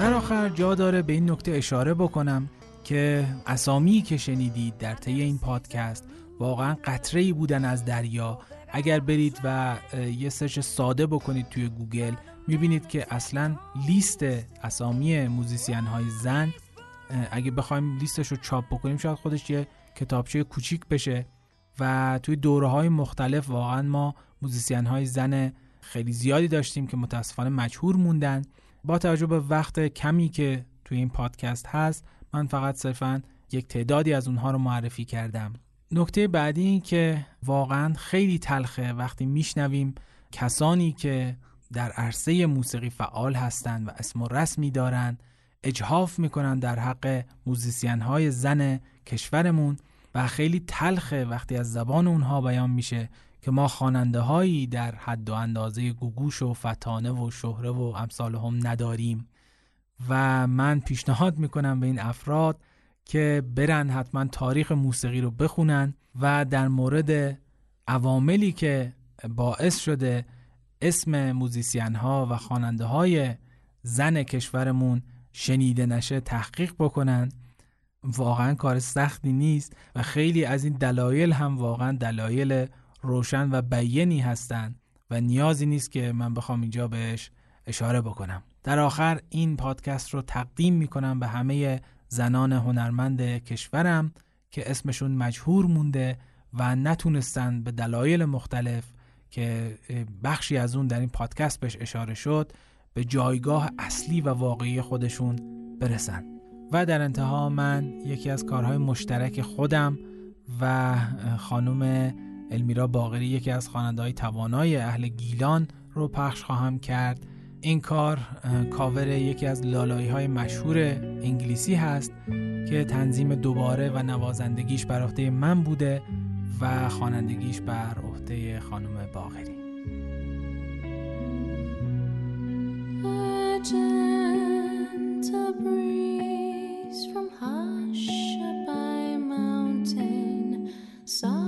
در آخر جا داره به این نکته اشاره بکنم که اسامی که شنیدید در طی این پادکست واقعا قطره ای بودن از دریا. اگر برید و یه search ساده بکنید توی گوگل می‌بینید که اصلا لیست اسامی موزیسین های زن اگه بخوایم لیستش رو چاپ بکنیم شاید خودش یه کتابچه کوچیک بشه و توی دوره های مختلف واقعا ما موزیسین های زن خیلی زیادی داشتیم که متاسفانه مجهور موندن. با توجه به وقت کمی که توی این پادکست هست من فقط صرفا یک تعدادی از اونها رو معرفی کردم. نکته بعدی این که واقعا خیلی تلخه وقتی میشنویم کسانی که در عرصه موسیقی فعال هستند و اسم و رسمی دارند اجهاف می‌کنن در حق موزیسین های زن کشورمون و خیلی تلخه وقتی از زبان اونها بیان میشه که ما خواننده هایی در حد و اندازه گوگوش و فتانه و شهره و امثال هم نداریم. و من پیشنهاد می‌کنم به این افراد که برن حتما تاریخ موسیقی رو بخونن و در مورد عواملی که باعث شده اسم موزیسین ها و خواننده های زن کشورمون شنیده نشه تحقیق بکنن. واقعا کار سختی نیست و خیلی از این دلایل هم واقعا دلایل روشن و بیینی هستند و نیازی نیست که من بخوام اینجا بهش اشاره بکنم. در آخر این پادکست رو تقدیم می‌کنم به همه زنان هنرمند کشورم که اسمشون مجهور مونده و نتونستن به دلایل مختلف که بخشی از اون در این پادکست بهش اشاره شد به جایگاه اصلی و واقعی خودشون برسن. و در انتها من یکی از کارهای مشترک خودم و خانم المیرا باغری یکی از خواننده های توانای اهل گیلان رو پخش خواهم کرد این کار کاور یکی از لالایی های مشهور انگلیسی هست که تنظیم دوباره و نوازندگیش بر عهده من بوده و خوانندگیش بر عهده خانم باغری down by the key.